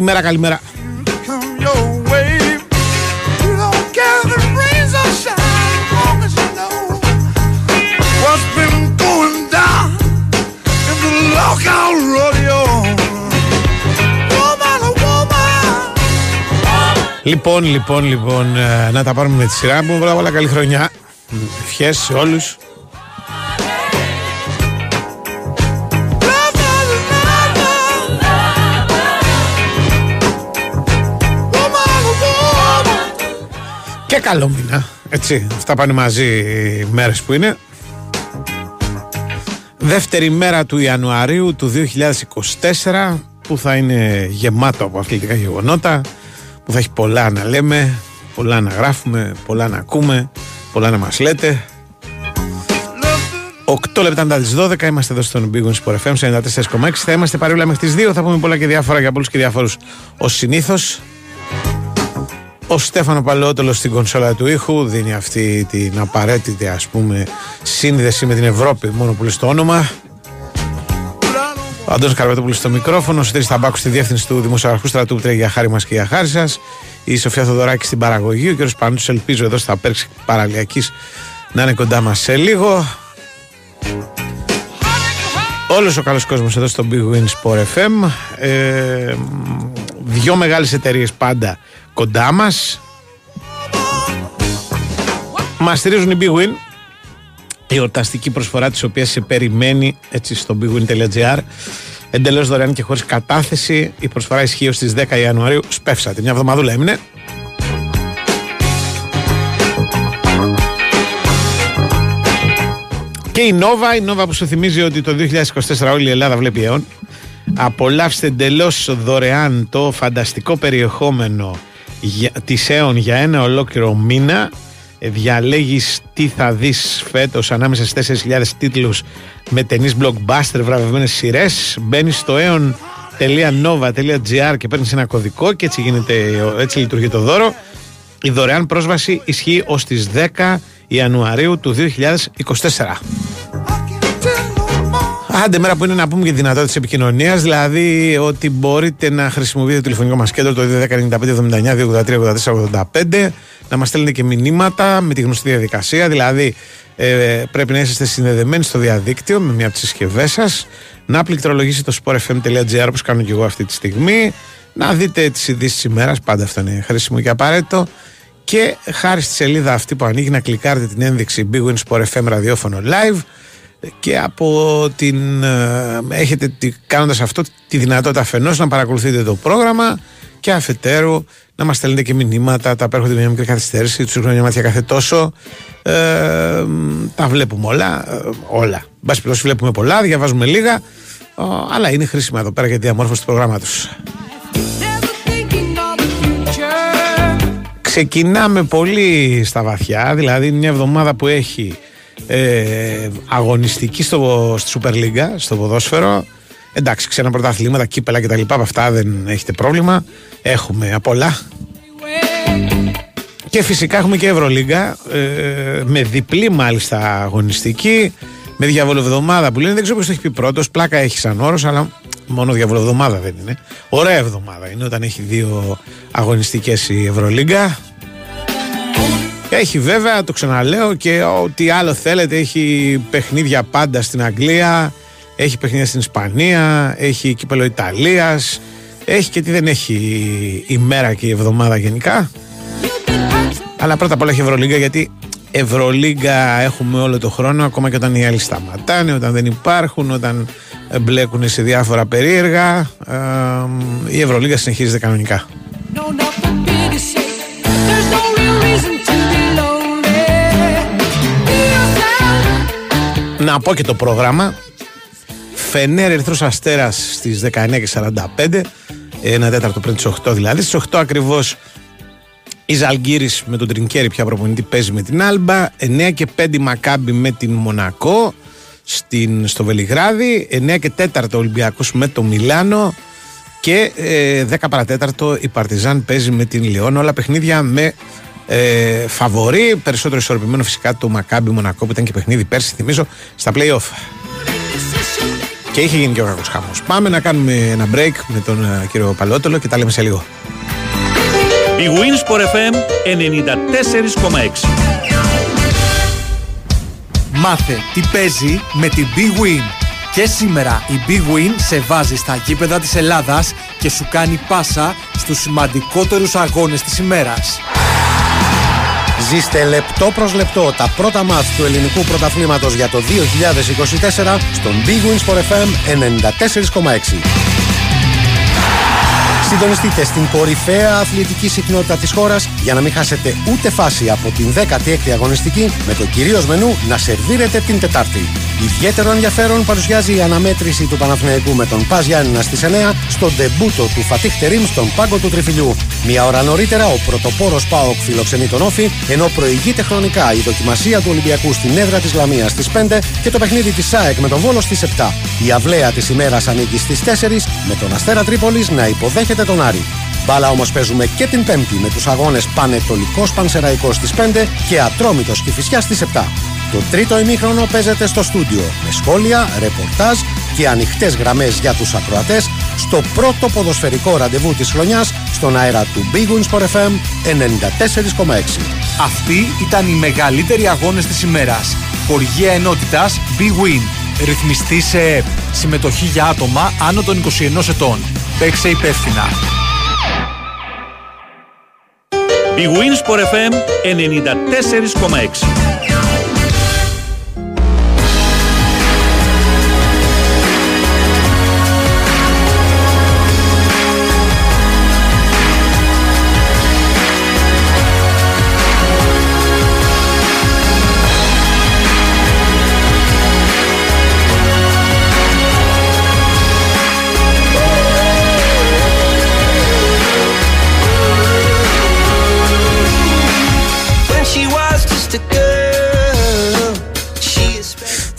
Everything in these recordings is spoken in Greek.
Καλημέρα, καλημέρα. Λοιπόν, λοιπόν, λοιπόν, ε, να τα πάρουμε με τη σειρά μου. Πρώτα όλα καλή χρονιά. Ευχές σε όλους. Καλό μήνα. Έτσι, αυτά πάνε μαζί οι μέρες που είναι. Δεύτερη μέρα του Ιανουαρίου του 2024 που θα είναι γεμάτο από αθλητικά γεγονότα που θα έχει πολλά να λέμε, πολλά να γράφουμε, πολλά να ακούμε, πολλά να μας λέτε. 8 λεπτά μετά τις 12 είμαστε εδώ στον Big Wings Sport FM 94,6. Θα είμαστε παρόλα μέχρι τις 2. Θα πούμε πολλά και διάφορα για πολλούς και διάφορου ως συνήθως. Ο Στέφανο Παλαιότολο στην κονσόλα του ήχου δίνει αυτή την απαραίτητη ας πούμε σύνδεση με την Ευρώπη μόνο που λέει το όνομα. Ο Αντώνης Καρπετόπουλος στο μικρόφωνο, ο Σωτήρης Ταμπάκου στη διεύθυνση του Δημοσιογραφικού Στρατού που τρέχει για χάρη μας και για χάρη σας. Η Σοφία Θοδωράκη στην παραγωγή, ο κ. Πανούτσος ελπίζω εδώ στα πέρξη παραλιακής να είναι κοντά μας σε λίγο. Όλος ο καλός κόσμος εδώ στο Big Win Sport FM. Ε, δυο μεγάλες εταιρείες πάντα κοντά μας. Μας στηρίζουν οι Big Win. Η ορταστική προσφορά της οποίας σε περιμένει έτσι στο bigwin.gr εντελώς δωρεάν και χωρίς κατάθεση. Η προσφορά ισχύει ως τις 10 Ιανουαρίου. Σπεύσατε, μια εβδομαδούλα έμεινε. Και η Νόβα, η Νόβα που σου θυμίζει ότι το 2024 όλη η Ελλάδα βλέπει αιών. Απολαύστε εντελώς δωρεάν το φανταστικό περιεχόμενο της αίων για ένα ολόκληρο μήνα. Ε, διαλέγεις τι θα δεις φέτος ανάμεσα στις 4.000 τίτλους με ταινίες blockbuster βραβευμένες σειρές. Μπαίνεις στο aeon.nova.gr και παίρνεις ένα κωδικό και έτσι, γίνεται, έτσι λειτουργεί το δώρο. Η δωρεάν πρόσβαση ισχύει ως τις 10 Ιανουαρίου του 2024. Άντε μέρα που είναι να πούμε και δυνατότητες επικοινωνίας, δηλαδή ότι μπορείτε να χρησιμοποιείτε το τηλεφωνικό μας κέντρο το 2.195.79.283.84.85 να μας στέλνετε και μηνύματα με τη γνωστή διαδικασία, δηλαδή ε, πρέπει να είστε συνδεδεμένοι στο διαδίκτυο με μία από τις συσκευές σας, να πληκτρολογήσετε το sportfm.gr όπως κάνω και εγώ αυτή τη στιγμή, να δείτε τις ειδήσεις της ημέρας, πάντα αυτό είναι χρήσιμο και απαραίτητο. Και χάρη στη σελίδα αυτή που ανοίγει να κλικάρετε την ένδειξη Big Win Sport FM ραδιόφωνο live και από την ε, έχετε κάνοντας αυτό τη δυνατότητα αφενός να παρακολουθείτε το πρόγραμμα και αφετέρου να μας στέλνετε και μηνύματα τα απέρχονται με μια μικρή καθυστέρηση τους χρόνια μάτια κάθε τόσο. Ε, τα βλέπουμε όλα ε, όλα, μπας βλέπουμε πολλά διαβάζουμε λίγα αλλά είναι χρήσιμα εδώ πέρα για τη διαμόρφωση του προγράμματος. Ξεκινάμε πολύ στα βαθιά, δηλαδή μια εβδομάδα που έχει ε, αγωνιστική στο, στη Super League, στο ποδόσφαιρο. Εντάξει, ξένα πρωταθλήματα, κύπελα κτλ. Από αυτά δεν έχετε πρόβλημα. Έχουμε απ' όλα. Και φυσικά έχουμε και Ευρωλίγκα ε, με διπλή μάλιστα αγωνιστική. Με διαβολοβδομάδα που λένε, δεν ξέρω ποιο το έχει πει πρώτος. Πλάκα έχει σαν όρος, αλλά μόνο διαβολοβδομάδα δεν είναι. Ωραία εβδομάδα είναι όταν έχει δύο αγωνιστικές η Ευρωλίγκα. Έχει βέβαια, το ξαναλέω και ό,τι άλλο θέλετε, έχει παιχνίδια πάντα στην Αγγλία, έχει παιχνίδια στην Ισπανία, έχει κύπελο Ιταλίας, έχει και τι δεν έχει η μέρα και η εβδομάδα γενικά. Αλλά πρώτα απ' όλα έχει Ευρωλίγκα γιατί Ευρωλίγκα έχουμε όλο το χρόνο, ακόμα και όταν οι άλλοι σταματάνε, όταν δεν υπάρχουν, όταν μπλέκουν σε διάφορα περίεργα. η Ευρωλίγκα συνεχίζεται κανονικά. Να πω και το πρόγραμμα. Φενέρ Ερυθρός Αστέρας στις 19.45. Ένα τέταρτο πριν τις 8 δηλαδή. Στις 8 ακριβώς η Ζαλγκύρης με τον Τρινκέρι πια προπονητή παίζει με την Άλμπα. 9 και 5 Μακάμπι με την Μονακό στην, στο Βελιγράδι. 9 και 4 Ολυμπιακός με το Μιλάνο. Και ε, 10 παρατέταρτο η Παρτιζάν παίζει με την Λιόν. Όλα παιχνίδια με ε, φαβορή. Περισσότερο ισορροπημένο φυσικά το Μακάμπι Μονακό που ήταν και παιχνίδι πέρσι, θυμίζω, στα playoff. Και είχε γίνει και ο κακός χάμο. Πάμε να κάνουμε ένα break με τον uh, κύριο Παλότολο και τα λέμε σε λίγο. Η Winsport FM 94,6 Μάθε τι παίζει με την Big Win. Και σήμερα η Big Win σε βάζει στα γήπεδα της Ελλάδας και σου κάνει πάσα στους σημαντικότερους αγώνες της ημέρας. Ζήστε λεπτό προς λεπτό τα πρώτα μάθ του ελληνικού πρωταθλήματος για το 2024 στον Big Wins for FM 94,6. Συντονιστείτε στην κορυφαία αθλητική συχνότητα της χώρας για να μην χάσετε ούτε φάση από την 16η αγωνιστική με το κυρίως μενού να σερβίρετε την Τετάρτη. Ιδιαίτερο ενδιαφέρον παρουσιάζει η αναμέτρηση του Παναθηναϊκού με τον Πας Γιάννηνα στις 9 στο ντεμπούτο του Φατίχ Τερίμ στον πάγκο του Τριφυλιού. Μια ώρα νωρίτερα ο πρωτοπόρος ΠΑΟΚ φιλοξενεί τον Όφη ενώ προηγείται χρονικά η δοκιμασία του Ολυμπιακού στην έδρα της Λαμίας στις 5 και το παιχνίδι της ΣΑΕΚ με τον Βόλος στις 7. Η αυλαία της ημέρας ανήκει στις 4 με τον Αστέρα Τρίπολης να υποδέχεται τον Άρη. Μπάλα όμως παίζουμε και την Πέμπτη με τους αγώνες Πανετολικός Πανσεραϊκός στις 5 και Ατρόμητος Κυφυσιά στις 7. Το τρίτο ημίχρονο παίζεται στο στούντιο με σχόλια, ρεπορτάζ και ανοιχτές γραμμές για τους ακροατές στο πρώτο ποδοσφαιρικό ραντεβού της χρονιάς στον αέρα του Big Wins for FM 94,6. Αυτοί ήταν οι μεγαλύτεροι αγώνες της ημέρας. Χοργία ενότητας Big Win. Ρυθμιστή σε ΕΠ. Συμμετοχή για άτομα άνω των 21 ετών. Παίξε υπεύθυνα. Η Winsport FM 94,6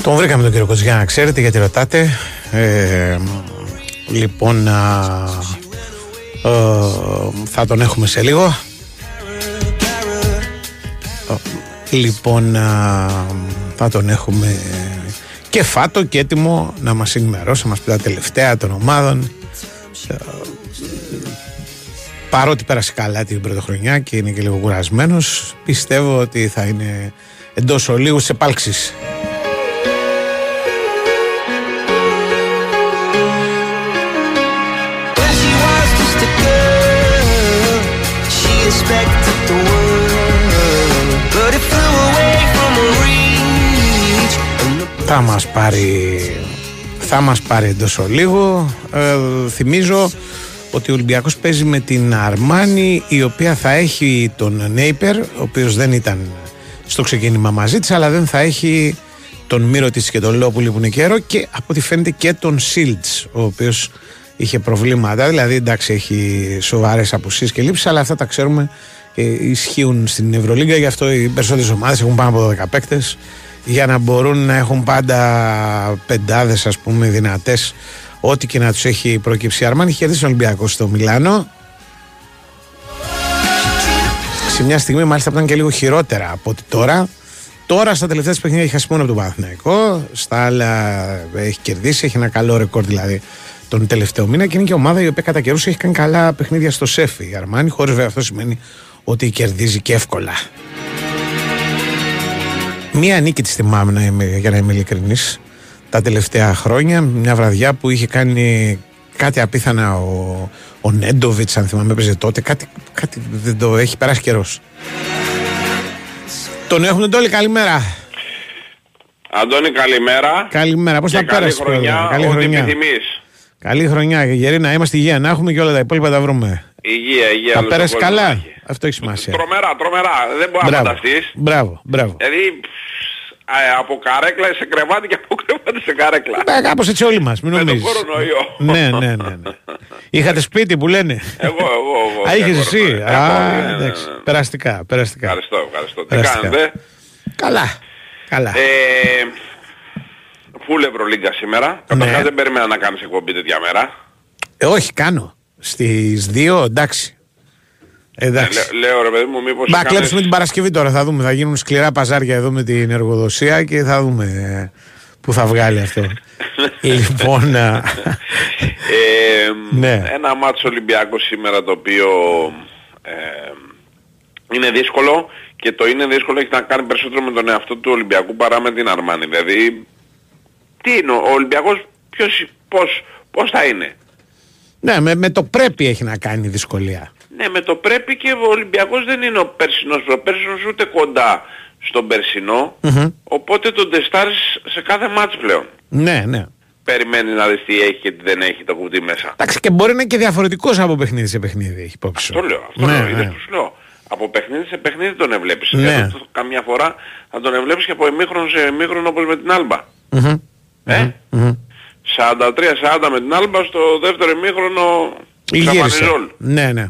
Τον βρήκαμε τον κύριο Κοτσιά, να ξέρετε γιατί ρωτάτε. Ε, λοιπόν, α, ε, θα τον έχουμε σε λίγο. Λοιπόν, θα τον έχουμε και φάτο και έτοιμο να μας ενημερώσει, να μας πει τα τελευταία των ομάδων. Ε, παρότι πέρασε καλά την πρωτοχρονιά και είναι και λίγο κουρασμένος, πιστεύω ότι θα είναι εντός ολίγου σε πάλξεις. Θα μας πάρει θα μας πάρει εντός λίγο ε, θυμίζω ότι ο Ολυμπιακός παίζει με την Αρμάνη η οποία θα έχει τον Νέιπερ ο οποίος δεν ήταν στο ξεκίνημα μαζί της αλλά δεν θα έχει τον Μύρο της και τον Λόπουλη που είναι καιρό και από ό,τι φαίνεται και τον Σίλτς ο οποίος είχε προβλήματα. Δηλαδή εντάξει έχει σοβαρές απουσίες και λήψεις αλλά αυτά τα ξέρουμε και ισχύουν στην Ευρωλίγκα γι' αυτό οι περισσότερες ομάδες έχουν πάνω από 12 παίκτες για να μπορούν να έχουν πάντα πεντάδες ας πούμε δυνατές ό,τι και να τους έχει προκύψει. Αρμάν είχε κερδίσει ο Ολυμπιακός στο Μιλάνο σε μια στιγμή μάλιστα που ήταν και λίγο χειρότερα από ότι τώρα Τώρα στα τελευταία παιχνίδια έχει χάσει μόνο από τον Παναθηναϊκό. Στα άλλα έχει κερδίσει, έχει ένα καλό ρεκόρ δηλαδή τον τελευταίο μήνα και είναι και ομάδα η οποία κατά καιρούς έχει κάνει καλά παιχνίδια στο Σέφι. Η Αρμάνη, χωρίς βέβαια αυτό σημαίνει ότι κερδίζει και εύκολα. Μία νίκη της θυμάμαι να είμαι, για να είμαι ειλικρινής τα τελευταία χρόνια. Μια βραδιά που είχε κάνει κάτι απίθανα ο, ο Νέντοβιτς, αν θυμάμαι, έπαιζε τότε. Κάτι, κάτι δεν το έχει περάσει καιρός. Τον έχουμε όλοι, καλημέρα. Αντώνη, καλημέρα. Καλημέρα, πώς θα πέρασε χρονιά, καλή χρονιά. Καλή χρονιά, Γερίνα. Είμαστε υγεία να έχουμε και όλα τα υπόλοιπα τα βρούμε. Υγεία, υγεία. Θα πέρασε καλά. Αυτό έχει σημασία. Τρομερά, τρομερά. Δεν μπορεί να φανταστείς. Μπράβο, μπράβο. Δηλαδή από καρέκλα σε κρεβάτι και από κρεβάτι σε καρέκλα. Ε, κάπως έτσι όλοι μας, μην νομίζεις. Με τον κορονοϊό. ναι, ναι, ναι, ναι. Είχατε σπίτι που λένε; Εγώ, εγώ, εγώ. Α, είχες εσύ; Α, ναι, ναι, εντάξει. Ναι. Περαστικά, περαστικά. Ευχαριστώ, ευχαριστώ. Τι κάνετε; Καλά, καλά. Ε, Φούλ Ευρωλίγκα σήμερα. Καταρχάς δεν περίμενα να κάνεις εκπομπή τέτοια μέρα. Ε, όχι, κάνω. Στις δύο, εντάξει. Εντάξει. Ε, λέω ρε παιδί μου, μήπως... Μπα, κλέψουμε την Παρασκευή τώρα, θα δούμε. Θα γίνουν σκληρά παζάρια εδώ με την εργοδοσία και θα δούμε που θα βγάλει αυτό. λοιπόν, α, Ε, Ναι. Ένα μάτσο Ολυμπιακό σήμερα το οποίο ε, είναι δύσκολο και το είναι δύσκολο έχει να κάνει περισσότερο με τον εαυτό του Ολυμπιακού παρά με την Αρμάνη. Δηλαδή, τι είναι, ο Ολυμπιακός ποιος, πώς, πώς θα είναι; Ναι, με, με το πρέπει έχει να κάνει δυσκολία. Ναι, με το πρέπει και ο Ολυμπιακός δεν είναι ο περσινός προπέρσινος ούτε κοντά στον περσινό, οπότε τον τεστάρεις σε κάθε μάτς πλέον. Ναι, ναι. Περιμένει να δεις τι έχει και τι δεν έχει το κουτί μέσα. Εντάξει, και μπορεί να είναι και διαφορετικός από παιχνίδι σε παιχνίδι, έχει υπόψη σου. Αυτό λέω, αυτό Ναι, λέω, ναι. είδες που σου λέω. Από παιχνίδι σε παιχνίδι τον εβλέπεις. Ναι. Εδώ, καμιά φορά θα τον εβλέπεις και από ημίχρονο σε ημίχρονο όπως με την Άλμπα. Μμμ. Ε; 43-40 με την Άλμπα στο δεύτερο ημίχρονο Γύρισε. Ξαφανιζόλ. Ναι, ναι.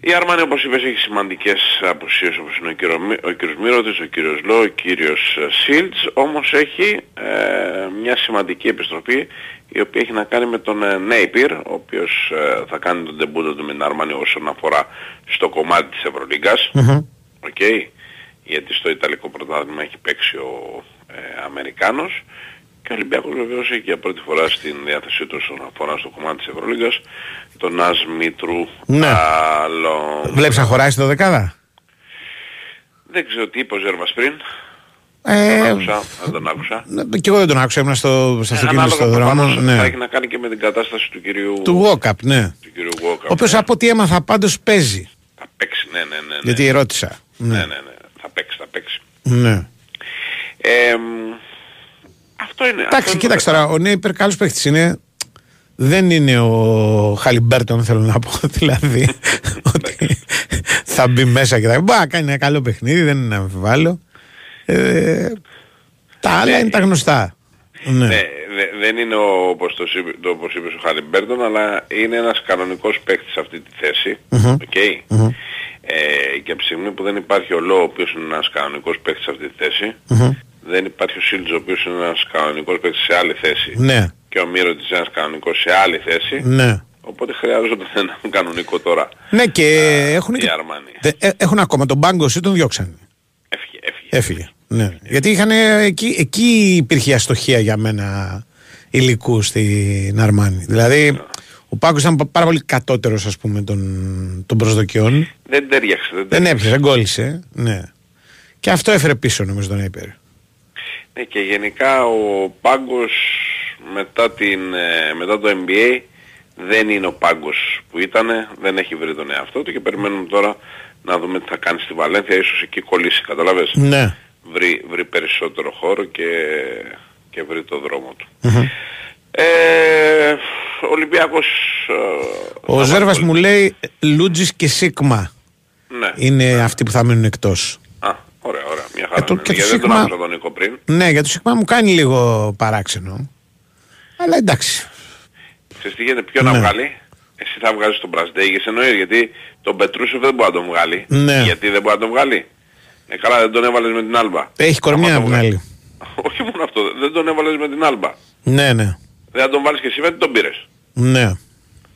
Η Αρμάνι όπως είπες έχει σημαντικές απουσίες όπως είναι ο, κύριο, Μι- ο κύριος Μίροτιτς, ο κύριος Λό, ο κύριος ε, Σιλντς όμως έχει ε, μια σημαντική επιστροφή η οποία έχει να κάνει με τον ε, Νέιπιρ ο οποίος ε, θα κάνει τον ντεμπούτο του με την Αρμάνι όσον αφορά στο κομμάτι της Ευρωλίγκας. Οκ. Γιατί στο Ιταλικό πρωτάθλημα έχει παίξει ο ε, Αμερικάνος και ο Ολυμπιακός βεβαίως έχει για πρώτη φορά στην διάθεσή του όσον αφορά στο κομμάτι της Ευρωλίγκας τον Άσ Μήτρου Ναι. Άλλο... Βλέπεις να χωράει στο δεκάδα. Δεν ξέρω τι είπε ο Ζέρβας πριν. Ε, Δεν άκουσα, δεν τον άκουσα. και εγώ δεν τον άκουσα, ήμουν στο, στο αυτοκίνητο Ανάλογα στο δρόμο. προφανώς Ναι. θα έχει να κάνει και με την κατάσταση του κυρίου, Του Walkup, ναι. του κυρίου Walker. Ο οποίος από ό,τι έμαθα πάντως παίζει. Θα παίξει, ναι, ναι, ναι. ναι. Γιατί ρώτησα. ναι, Ναι. ναι, ναι. Θα παίξει, θα παίξει. ναι. Ε, μ, αυτό είναι. αυτό Εντάξει, είναι κοίταξε το τώρα, ο Νέιπιερ καλός παίχτης είναι. Δεν είναι ο Χαλιμπέρτον, θέλω να πω. Δηλαδή, ότι θα μπει μέσα και θα μπορεί να κάνει ένα καλό παιχνίδι, δεν είναι να αμφιβάλλω. Ε, τα άλλα είναι τα γνωστά. Ναι. Ναι, δε- δεν είναι ο, όπως, το, είπε- το, όπως είπες ο Χαλιμπέρτον, αλλά είναι ένας κανονικός παίκτης σε αυτή τη θέση. οκ. Ε, και από τη στιγμή που δεν υπάρχει ο Λό, ο οποίος είναι ένας κανονικός παίκτης σε αυτή τη θέση, δεν υπάρχει ο Σίλτζ, ο οποίος είναι ένας κανονικός παίκτης σε άλλη θέση, ναι, και ο Μύρωτης ένας κανονικός σε άλλη θέση, ναι. οπότε χρειάζονται έναν κανονικό τώρα. Ναι, και έχουν, η και, Αρμάνι. τε- ε, έχουν ακόμα τον Μπάγκο, ή τον διώξανε. Έφυγε, έφυγε. Έφυγε. Ναι. Γιατί είχαν, εκεί, εκεί υπήρχε η αστοχία για μένα υλικού στην Αρμάνη. Δηλαδή, ο Πάγκος ήταν πα- πάρα πολύ κατώτερος, ας πούμε, των, των προσδοκιών. Δεν τέριαξε, δεν Δεν τέριαξε. έπιασε, δεν κόλλησε. Ναι. Και αυτό έφερε πίσω, νομίζω, τον Έιπερ. Ναι, και γενικά ο πάγκος μετά, την, ε, μετά το NBA δεν είναι ο πάγκος που ήταν, δεν έχει βρει τον εαυτό του και περιμένουμε τώρα να δούμε τι θα κάνει στη Βαλένθια, ίσως εκεί κολλήσει, καταλαβες. Ναι. Βρει, βρει περισσότερο χώρο και, και βρει το δρόμο του. Ε, ο Ολυμπιακός... ε, Ο θα Ζέρβας βάλει- μου λέει Λούτζης και Σίγμα Ναι. είναι αυτοί που θα μείνουν εκτός. Α, ωραία, ωραία. Μια χαρά. το- είναι. και το Γιατί δεν τον Σίγμα- άκουσα τον Νίκο πριν. Ναι, για το Σίγμα μου κάνει λίγο παράξενο. Αλλά εντάξει. Ξέρεις τι γίνεται, ποιο Ναι. να βγάλει; Εσύ θα βγάλεις τον Μπρασδέγης εννοείς, γιατί τον Πετρούσεφ δεν μπορεί να τον βγάλει. Ναι. Γιατί δεν μπορεί να τον βγάλει; Ε, καλά δεν τον έβαλες με την Άλμπα. Έχει κορμιά Άμα από τον την βγάλει. άλλη. Όχι μόνο αυτό, δεν τον έβαλες με την Άλμπα. Ναι, ναι. Δεν θα τον βάλεις και εσύ, γιατί τον πήρες. Ναι.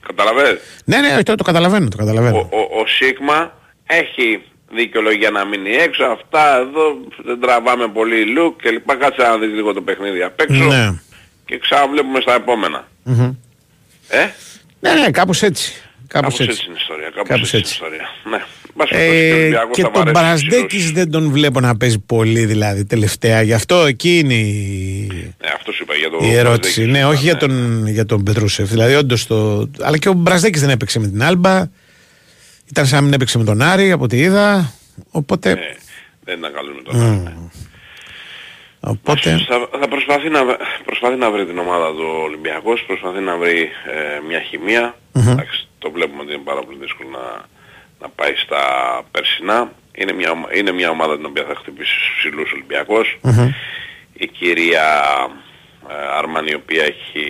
Καταλαβαίνεις; Ναι, ναι, όχι, το, το καταλαβαίνω, το Ο, καταλαβαίνω. ο, ο Σίγμα έχει δικαιολογία να μείνει έξω. Αυτά εδώ δεν τραβάμε πολύ look και λοιπά. Κάτσε να δεις λίγο το παιχνίδι απ' έξω Ναι. και ξαναβλέπουμε στα επόμενα. Μμμ. Ε; Ναι, ναι, κάπως έτσι. Κάπως, Κάπως έτσι έτσι. είναι η ιστορία. Κάπως, Κάπως έτσι. έτσι. είναι η ιστορία. Ναι. Μπας περιπτώσει, ο Ε, Ολυμπιακός και θα τον βαρέσει Μπρασδέκης ψηλούς. δεν τον βλέπω να παίζει πολύ δηλαδή τελευταία. Γι' αυτό εκεί είναι η, Ναι, αυτός σου είπα για το η ερώτηση. Μπραζδέκη. Ναι, όχι για Ναι. τον, για τον Πετρούσεφ. Δηλαδή, όντως το. Αλλά και ο Μπρασδέκης δεν έπαιξε με την Άλμπα. Ήταν σαν να μην έπαιξε με τον Άρη από ό,τι είδα. Οπότε. Ναι, δεν ήταν καλό με τον Άρη, ναι. οπότε Θα, θα προσπαθεί, να, προσπαθεί να βρει την ομάδα του Ολυμπιακός, προσπαθεί να βρει ε, μια χημεία. Εντάξει, το βλέπουμε ότι είναι πάρα πολύ δύσκολο να, να πάει στα περσινά. Είναι μια, ομα- είναι μια ομάδα την οποία θα χτυπήσει στους ψηλούς Ολυμπιακός. Η κυρία ε, Αρμάνη η οποία έχει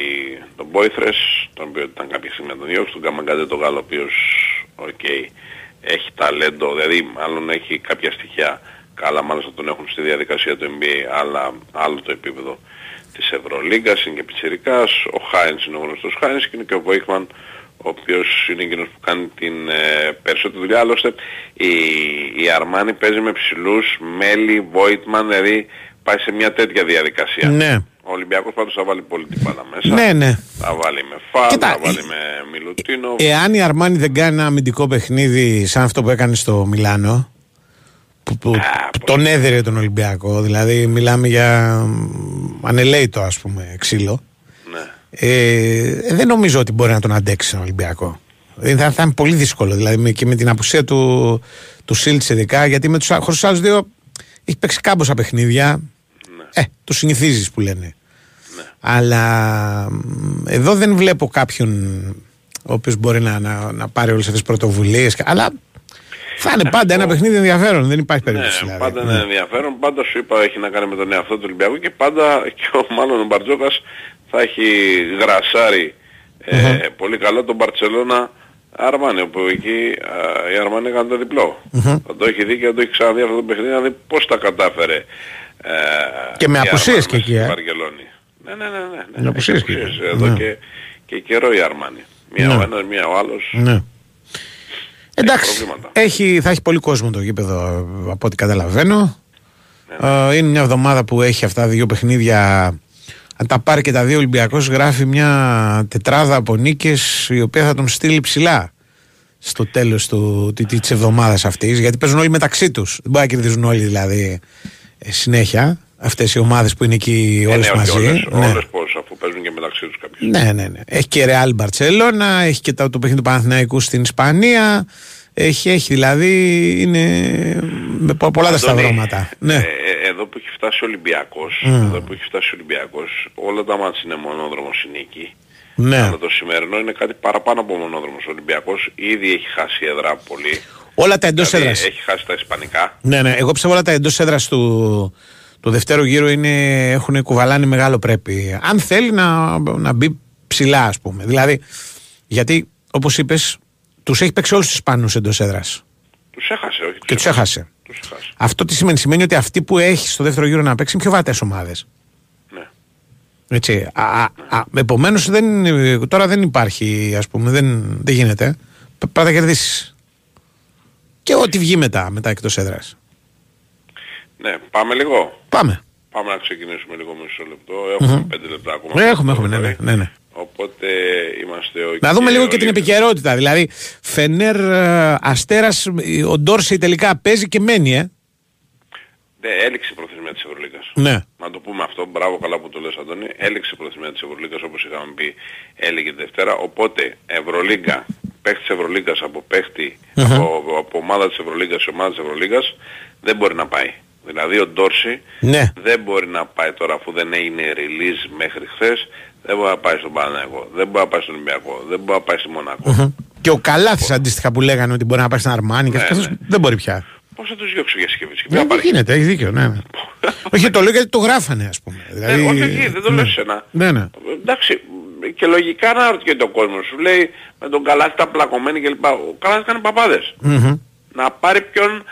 τον Πόιθρες, τον οποίο ήταν κάποια στιγμή να τον διώξει, τον Καμαγκάτε τον Γάλλο ο οποίος οκ, έχει ταλέντο, δηλαδή μάλλον έχει κάποια στοιχεία καλά μάλιστα τον έχουν στη διαδικασία του NBA, αλλά άλλο το επίπεδο της Ευρωλίγκας, είναι και πιτσιρικάς, ο Χάινς είναι ο γνωστός Χάινς και είναι και ο Φόιγκτμαν ο οποίος είναι εκείνος που κάνει την ε, περισσότερη δουλειά. Άλλωστε η, η Αρμάνη παίζει με ψηλούς, Μέλι, Βόιτμαν, δηλαδή πάει σε μια τέτοια διαδικασία. Ναι. Ο Ολυμπιακός πάντως θα βάλει πολύ την μπάλα μέσα. Ναι, ναι. Θα βάλει με Φαλ, Κοίτα, θα βάλει ε- με Μιλουτίνο. Εάν η Αρμάνι δεν κάνει ένα αμυντικό παιχνίδι σαν αυτό που έκανε στο Μιλάνο, που, που, που τον έδερε τον Ολυμπιακό, δηλαδή μιλάμε για μ, ανελέητο ας πούμε ξύλο, Ναι. ε, δεν νομίζω ότι μπορεί να τον αντέξει τον Ολυμπιακό. Ε, Θα, θα είναι πολύ δύσκολο δηλαδή με- και με την απουσία του, του Σίλτς ειδικά, γιατί με τους, χωρίς τους άλλους δύο έχει παίξει κάμποσα παιχνίδια. Ε, το συνηθίζεις που λένε. Αλλά μ, εδώ δεν βλέπω κάποιον ο οποίος μπορεί να, να, να πάρει όλες αυτές τις πρωτοβουλίες. και- Αλλά θα είναι πάντα ένα παιχνίδι ενδιαφέρον, δεν υπάρχει περίπτωση. Ναι, δηλαδή. πάντα είναι ενδιαφέρον. Πάντα σου είπα έχει να κάνει με τον εαυτό του Ολυμπιακού και πάντα και ο, μάλλον ο Μπαρτζόκας θα έχει γρασάρει ε, πολύ καλά τον Μπαρτσελώνα Αρμάνι, όπου εκεί α, η Αρμάνι έκανε το διπλο Θα το έχει δει και θα το έχει ξαναδεί αυτό το παιχνίδι να δει πώς τα κατάφερε. Ε, Και με η απουσίες Αρμάνι και εκεί, στη ε. Βαρκελόνη. Ναι, ναι, ναι. ναι, ναι. Με απουσίες Έχει και εκεί. απουσίες Εδώ Ναι. και, και καιρό η Αρμάνι. Μία Ναι. ο ένας, μία ο άλλος. Ναι. Εντάξει, προβλήματα. έχει, θα έχει πολύ κόσμο το γήπεδο ε, από ό,τι καταλαβαίνω. Ναι, Ε, είναι μια εβδομάδα που έχει αυτά δύο παιχνίδια. Αν τα πάρει και τα δύο Ολυμπιακός γράφει μια τετράδα από νίκες η οποία θα τον στείλει ψηλά στο τέλος του, τη, της εβδομάδας αυτής γιατί παίζουν όλοι μεταξύ τους. Δεν μπορεί να κερδίζουν όλοι δηλαδή ε, συνέχεια αυτές οι ομάδες που είναι εκεί Ε, όλες ναι, όχι μαζί. Όλες, Ναι. όλες πώς, αφού παίζουν και μεταξύ τους κάποιους. Ναι, ναι, ναι. Έχει και Real Barcelona, έχει και το, το παιχνίδι του Παναθηναϊκού στην Ισπανία. Έχει, έχει δηλαδή. Είναι με πο- πολλά τα Αντώνη, σταυρώματα. Ναι. ε, ε, εδώ που έχει φτάσει ο Ολυμπιακός, εδώ που έχει φτάσει ο Ολυμπιακός, όλα τα μάτια είναι μονόδρομος η νίκη. ναι. Αλλά το σημερινό είναι κάτι παραπάνω από μονόδρομος. Ο Ολυμπιακός ήδη έχει χάσει έδρα πολύ. Όλα τα εντός Δηλαδή, έδρας. έχει χάσει τα ισπανικά. Ναι, ναι. Εγώ πιστεύω όλα τα εντός έδρας του, του δευτέρου γύρου είναι, έχουν κουβαλάνει μεγάλο πρέπει. Αν θέλει να, να μπει ψηλά, ας πούμε. Δηλαδή, γιατί όπως είπες, τους έχει παίξει όλους τους Ισπανούς εντός έδρας. Τους έχασε, όχι. Και τους έχασε. Τους έχασε. Αυτό τι σημαίνει, σημαίνει ότι αυτοί που έχει στο δεύτερο γύρο να παίξει είναι πιο βατέ ομάδες. Ναι. Έτσι. Επομένως, τώρα δεν υπάρχει, ας πούμε, δεν, δεν γίνεται. Π- Πρέπει να κερδίσεις. Και ό,τι βγει μετά, μετά εκτός έδρας. ναι, πάμε λίγο. Πάμε. Πάμε να ξεκινήσουμε λίγο μισό λεπτό. Έχουμε πέντε λεπτά ακόμα. Ναι, έχουμε, έχουμε, ναι, ναι, ναι, ναι. Οπότε είμαστε ο Να δούμε λίγο και την όλοι- επικαιρότητα. Δηλαδή, Φενέρ Αστέρας, ο Ντόρσεϊ τελικά παίζει και μένει, ε. Ναι, έληξε η προθεσμία της Ευρωλίγας. Ναι. Να το πούμε αυτό, μπράβο καλά που το λες Αντώνη, έληξε η προθεσμία της Ευρωλίγας όπως είχαμε πει, έλεγε τη Δευτέρα, οπότε Ευρωλίγκα, παίχτης Ευρωλίγκας από παίχτη, από, από ομάδα της Ευρωλίγκας σε ομάδα της Ευρωλίγκας, δεν μπορεί να πάει. Δηλαδή ο Ντόρση Ναι. δεν μπορεί να πάει τώρα αφού δεν έγινε release μέχρι χθες, δεν μπορεί να πάει στον Παναγό, δεν μπορεί να πάει στον Ολυμπιακό, δεν μπορεί να πάει στη Μονακό. Και ο Καλάθης αντίστοιχα που λέγανε ότι μπορεί να πάει στην Αρμάνι και Ναι, αυτός ναι. δεν μπορεί πια. Πώς θα τους διώξεις για Σκεβίσκη, Ναι, ποια δεν πάρει. γίνεται, έχει δίκιο. Ναι, ναι. όχι, το λέω γιατί το γράφανε, ας πούμε. Δηλαδή, Ε, όχι, όχι, δεν το ναι. λέω σε σένα. Ναι, ναι. Εντάξει, και λογικά να ρωτιέται ο κόσμος. Σου λέει με τον Καλάθι τα πλακωμένοι κλπ. Ο Καλάθι κάνει παπάδες. Μμμ. Να πάρει ποιον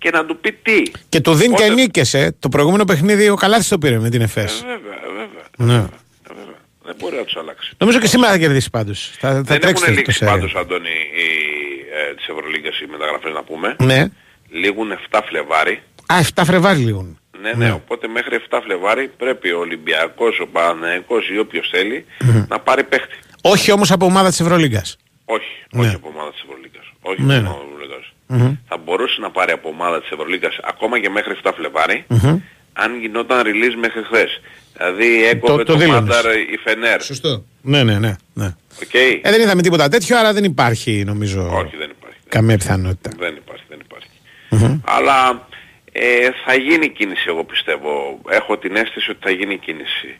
και να του πει τι. Και το δίνει και Πότε- νίκες, ε. Το προηγούμενο παιχνίδι ο Καλάθης το πήρε με την Ε, ΕΦΕΣ. βέβαια, βέβαια. Ναι. Ε, βέβαια. Δεν μπορεί να τους αλλάξει. Νομίζω και σήμερα θα κερδίσει πάντως. Θα, θα Δεν τρέξει έχουν το, το λήξει σέρι. πάντως, Αντώνη, οι, ε, τις Ευρωλίγκες οι μεταγραφές να πούμε. Ναι. Λήγουν 7 Φλεβάρι. Α, 7 Φρεβάρι λίγουν. Ναι, ναι, οπότε μέχρι 7 Φλεβάρι πρέπει ο Ολυμπιακός, ο Παναθηναϊκός ή όποιος θέλει να πάρει παίχτη. Όχι όμως από ομάδα της Ευρωλίγκας. Όχι, Ναι. όχι από ομάδα της Ευρωλίγκας. Όχι Ναι, από ναι. ομάδα της Ευρωλίγκας. Θα μπορούσε να πάρει από ομάδα της Ευρωλίγκας ακόμα και μέχρι 7 Φλεβάρη αν γινόταν release μέχρι χθες. Δηλαδή έκοβε το το, δήλωνες. Μάνταρ η Φενέρ. Σωστό. Ναι, ναι, ναι. ναι. Οκ. Ε, δεν είδαμε τίποτα τέτοιο, άρα δεν υπάρχει νομίζω Όχι, δεν υπάρχει. καμία πιθανότητα. Δεν υπάρχει, δεν υπάρχει. Αλλά ε, θα γίνει κίνηση εγώ πιστεύω. Έχω την αίσθηση ότι θα γίνει κίνηση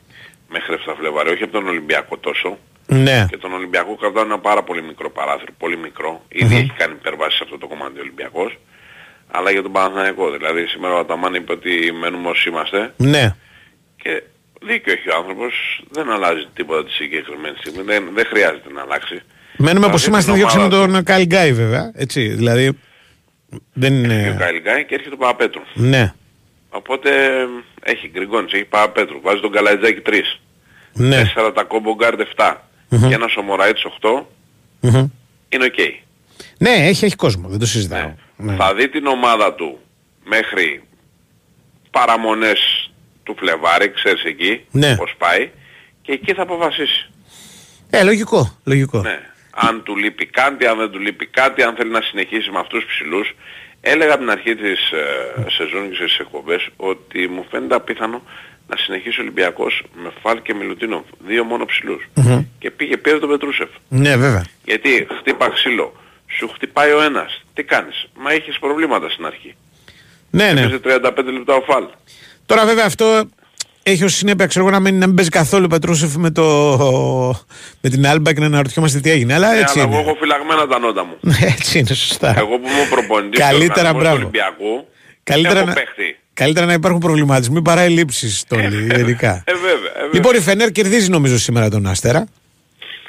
μέχρι 7 Φλεβάρι. Όχι από τον Ολυμπιακό τόσο. Ναι. Και τον Ολυμπιακό κρατάω ένα πάρα πολύ μικρό παράθυρο, πολύ μικρό. Ήδη έχει κάνει υπερβάσεις σε αυτό το κομμάτι ο Ολυμπιακός. Αλλά για τον Παναθηναϊκό. Δηλαδή σήμερα ο Αταμάν είπε ότι μένουμε όσοι είμαστε. Ναι. Και δίκιο έχει ο άνθρωπος. Δεν αλλάζει τίποτα τη συγκεκριμένη στιγμή. Δεν, δεν χρειάζεται να αλλάξει. Μένουμε όπω αυτή είμαστε, την διώξαμε ομάδα τον Καλγκάι βέβαια. Έτσι, δηλαδή. Δεν Και ο είναι. Καηλγκάη και έρχεται ο Παπαπέτρου. Ναι. Οπότε έχει Γκριγκόνης, έχει Παπαπέτρου. Βάζει τον Καλατζάκη 3. Ναι. 4 τα combo guard 7. Και ένα Σομοράιτς 8. Μμμ. Είναι οκ. Ναι, έχει, έχει κόσμο, δεν το συζητάω. Ναι. Ναι. Θα δει την ομάδα του μέχρι παραμονές του Φλεβάρι, ξέρεις εκεί Ναι. πώς πάει και εκεί θα αποφασίσει. Ε, λογικό, λογικό. Ναι. Αν του λείπει κάτι, αν δεν του λείπει κάτι, αν θέλει να συνεχίσει με αυτούς τους ψηλούς. Έλεγα από την αρχή της ε, σεζόν και στις εκπομπές ότι μου φαίνεται απίθανο να συνεχίσει ο Ολυμπιακός με Φάλ και Μιλουτίνο. Δύο μόνο ψηλούς. Και πήγε πήρε τον Πετρούσεφ. Ναι, βέβαια. Γιατί χτύπα ξύλο. Σου χτυπάει ο ένας. Τι κάνεις; Μα είχες προβλήματα στην αρχή. Ναι, ναι. Έπαιζε 35 λεπτά ο Φάλ. Τώρα βέβαια αυτό έχει ως συνέπεια ξέρω εγώ να μην, να μην παίζει καθόλου ο Πετρούσεφ με, το, με την Άλμπα και να αναρωτιόμαστε τι έγινε. Αλλά Ναι, έτσι αλλά εγώ είναι. έχω φυλαγμένα τα νότα μου. Ναι, έτσι είναι, σωστά. Εγώ που είμαι ο προπονητής Καλύτερα, του οργανισμού του μπράβο. Ολυμπιακού Καλύτερα έχω να, παίχτη. Καλύτερα να υπάρχουν προβληματισμοί παρά ελλείψεις Τόλι, γενικά. Ε, βέβαια. Ε, βέβαια. Λοιπόν, η Φενέρ κερδίζει νομίζω σήμερα τον Αστέρα.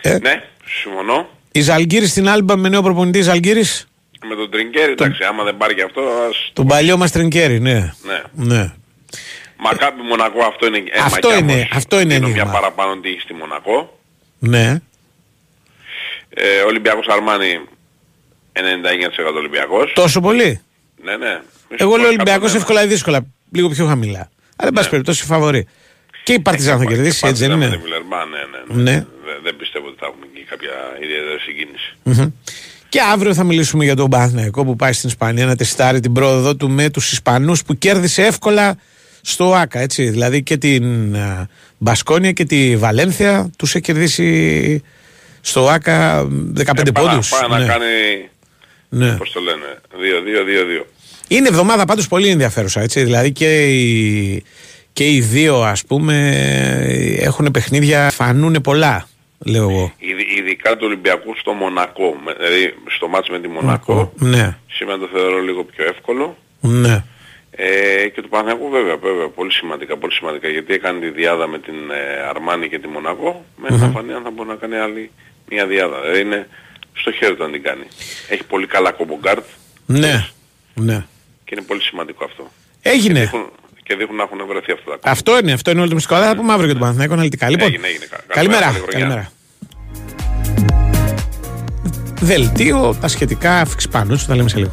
Ε, Ναι, συμφωνώ. Η Ζαλγκύρη στην Άλμπα με νέο προπονητή Ζαλγκύρης; Με τον Τρινκέρι, εντάξει, άμα δεν πάρει και αυτό, ας... Τον παλιό μας Τρινκέρι, ναι. Ναι. ναι. Μακάμπι Μονακό αυτό είναι... Ε, Αυτό μακιά είναι- όμως, αυτό είναι δίνω ένιγμα. μια παραπάνω τύχη στη Μονακό. Ναι. Ε, Ολυμπιακός Αρμάνι 99% Ολυμπιακός. Τόσο πολύ; Ναι, ναι. Μη σου Εγώ πω λέω Ολυμπιακός 101. εύκολα ή δύσκολα. Λίγο πιο χαμηλά. Αλλά εν πάση περιπτώσει φαβορεί. Και η Παρτιζάν θα Και κερδίσει, έτσι δεν Παρτιζάν με είναι; τη Βιλερμπάν, ναι, ναι, ναι. Ναι. Δεν, δεν πιστεύω ότι θα έχουμε εκεί κάποια ιδιαίτερη συγκίνηση. Μμμ. Και αύριο θα μιλήσουμε για τον Παναθηναϊκό που πάει στην Ισπανία να τεστάρει την πρόοδο του με τους Ισπανούς που κέρδισε εύκολα στο ΆΚΑ. Έτσι. Δηλαδή και την α, Μπασκόνια και τη Βαλένθια τους έχει κερδίσει στο ΆΚΑ 15 Ε, πάει να- πόντους. Πάει να κάνει, ναι. πώς το λένε, 2-2-2-2. Είναι εβδομάδα πάντως πολύ ενδιαφέρουσα. Έτσι. Δηλαδή και οι, και οι δύο ας πούμε έχουν παιχνίδια, φανούν πολλά. Λέω εγώ. Ειδι- Ειδικά του Ολυμπιακού στο Μονακό. Με- Δηλαδή στο μάτς με τη Μονακό. Ναι, Σήμερα το θεωρώ λίγο πιο εύκολο. ναι. Ε, και του Παναθηναϊκού βέβαια, βέβαια, πολύ σημαντικά, πολύ σημαντικά γιατί έκανε τη διάδα με την ε, Αρμάνη και τη Μονακό. Μέχρι να φανεί αν θα μπορεί να κάνει άλλη μια διάδα. Δηλαδή είναι στο χέρι του αν την κάνει. Έχει πολύ καλά κομπογκάρτ Ναι, ναι. Και είναι πολύ σημαντικό αυτό. Έγινε. Δείχνουν- και δείχνουν να έχουν βρεθεί αυτά τα κόμματα. Αυτό είναι, αυτό είναι όλο το μυστικό. Αλλά θα πούμε αύριο για τον Παναθηναϊκό αναλυτικά. Λοιπόν, Έγινε, έγινε. Κα- καλημέρα. καλή χρονιά. καλημέρα. Δελτίο, τα σχετικά, φυξπάνους, τα λέμε σε λίγο.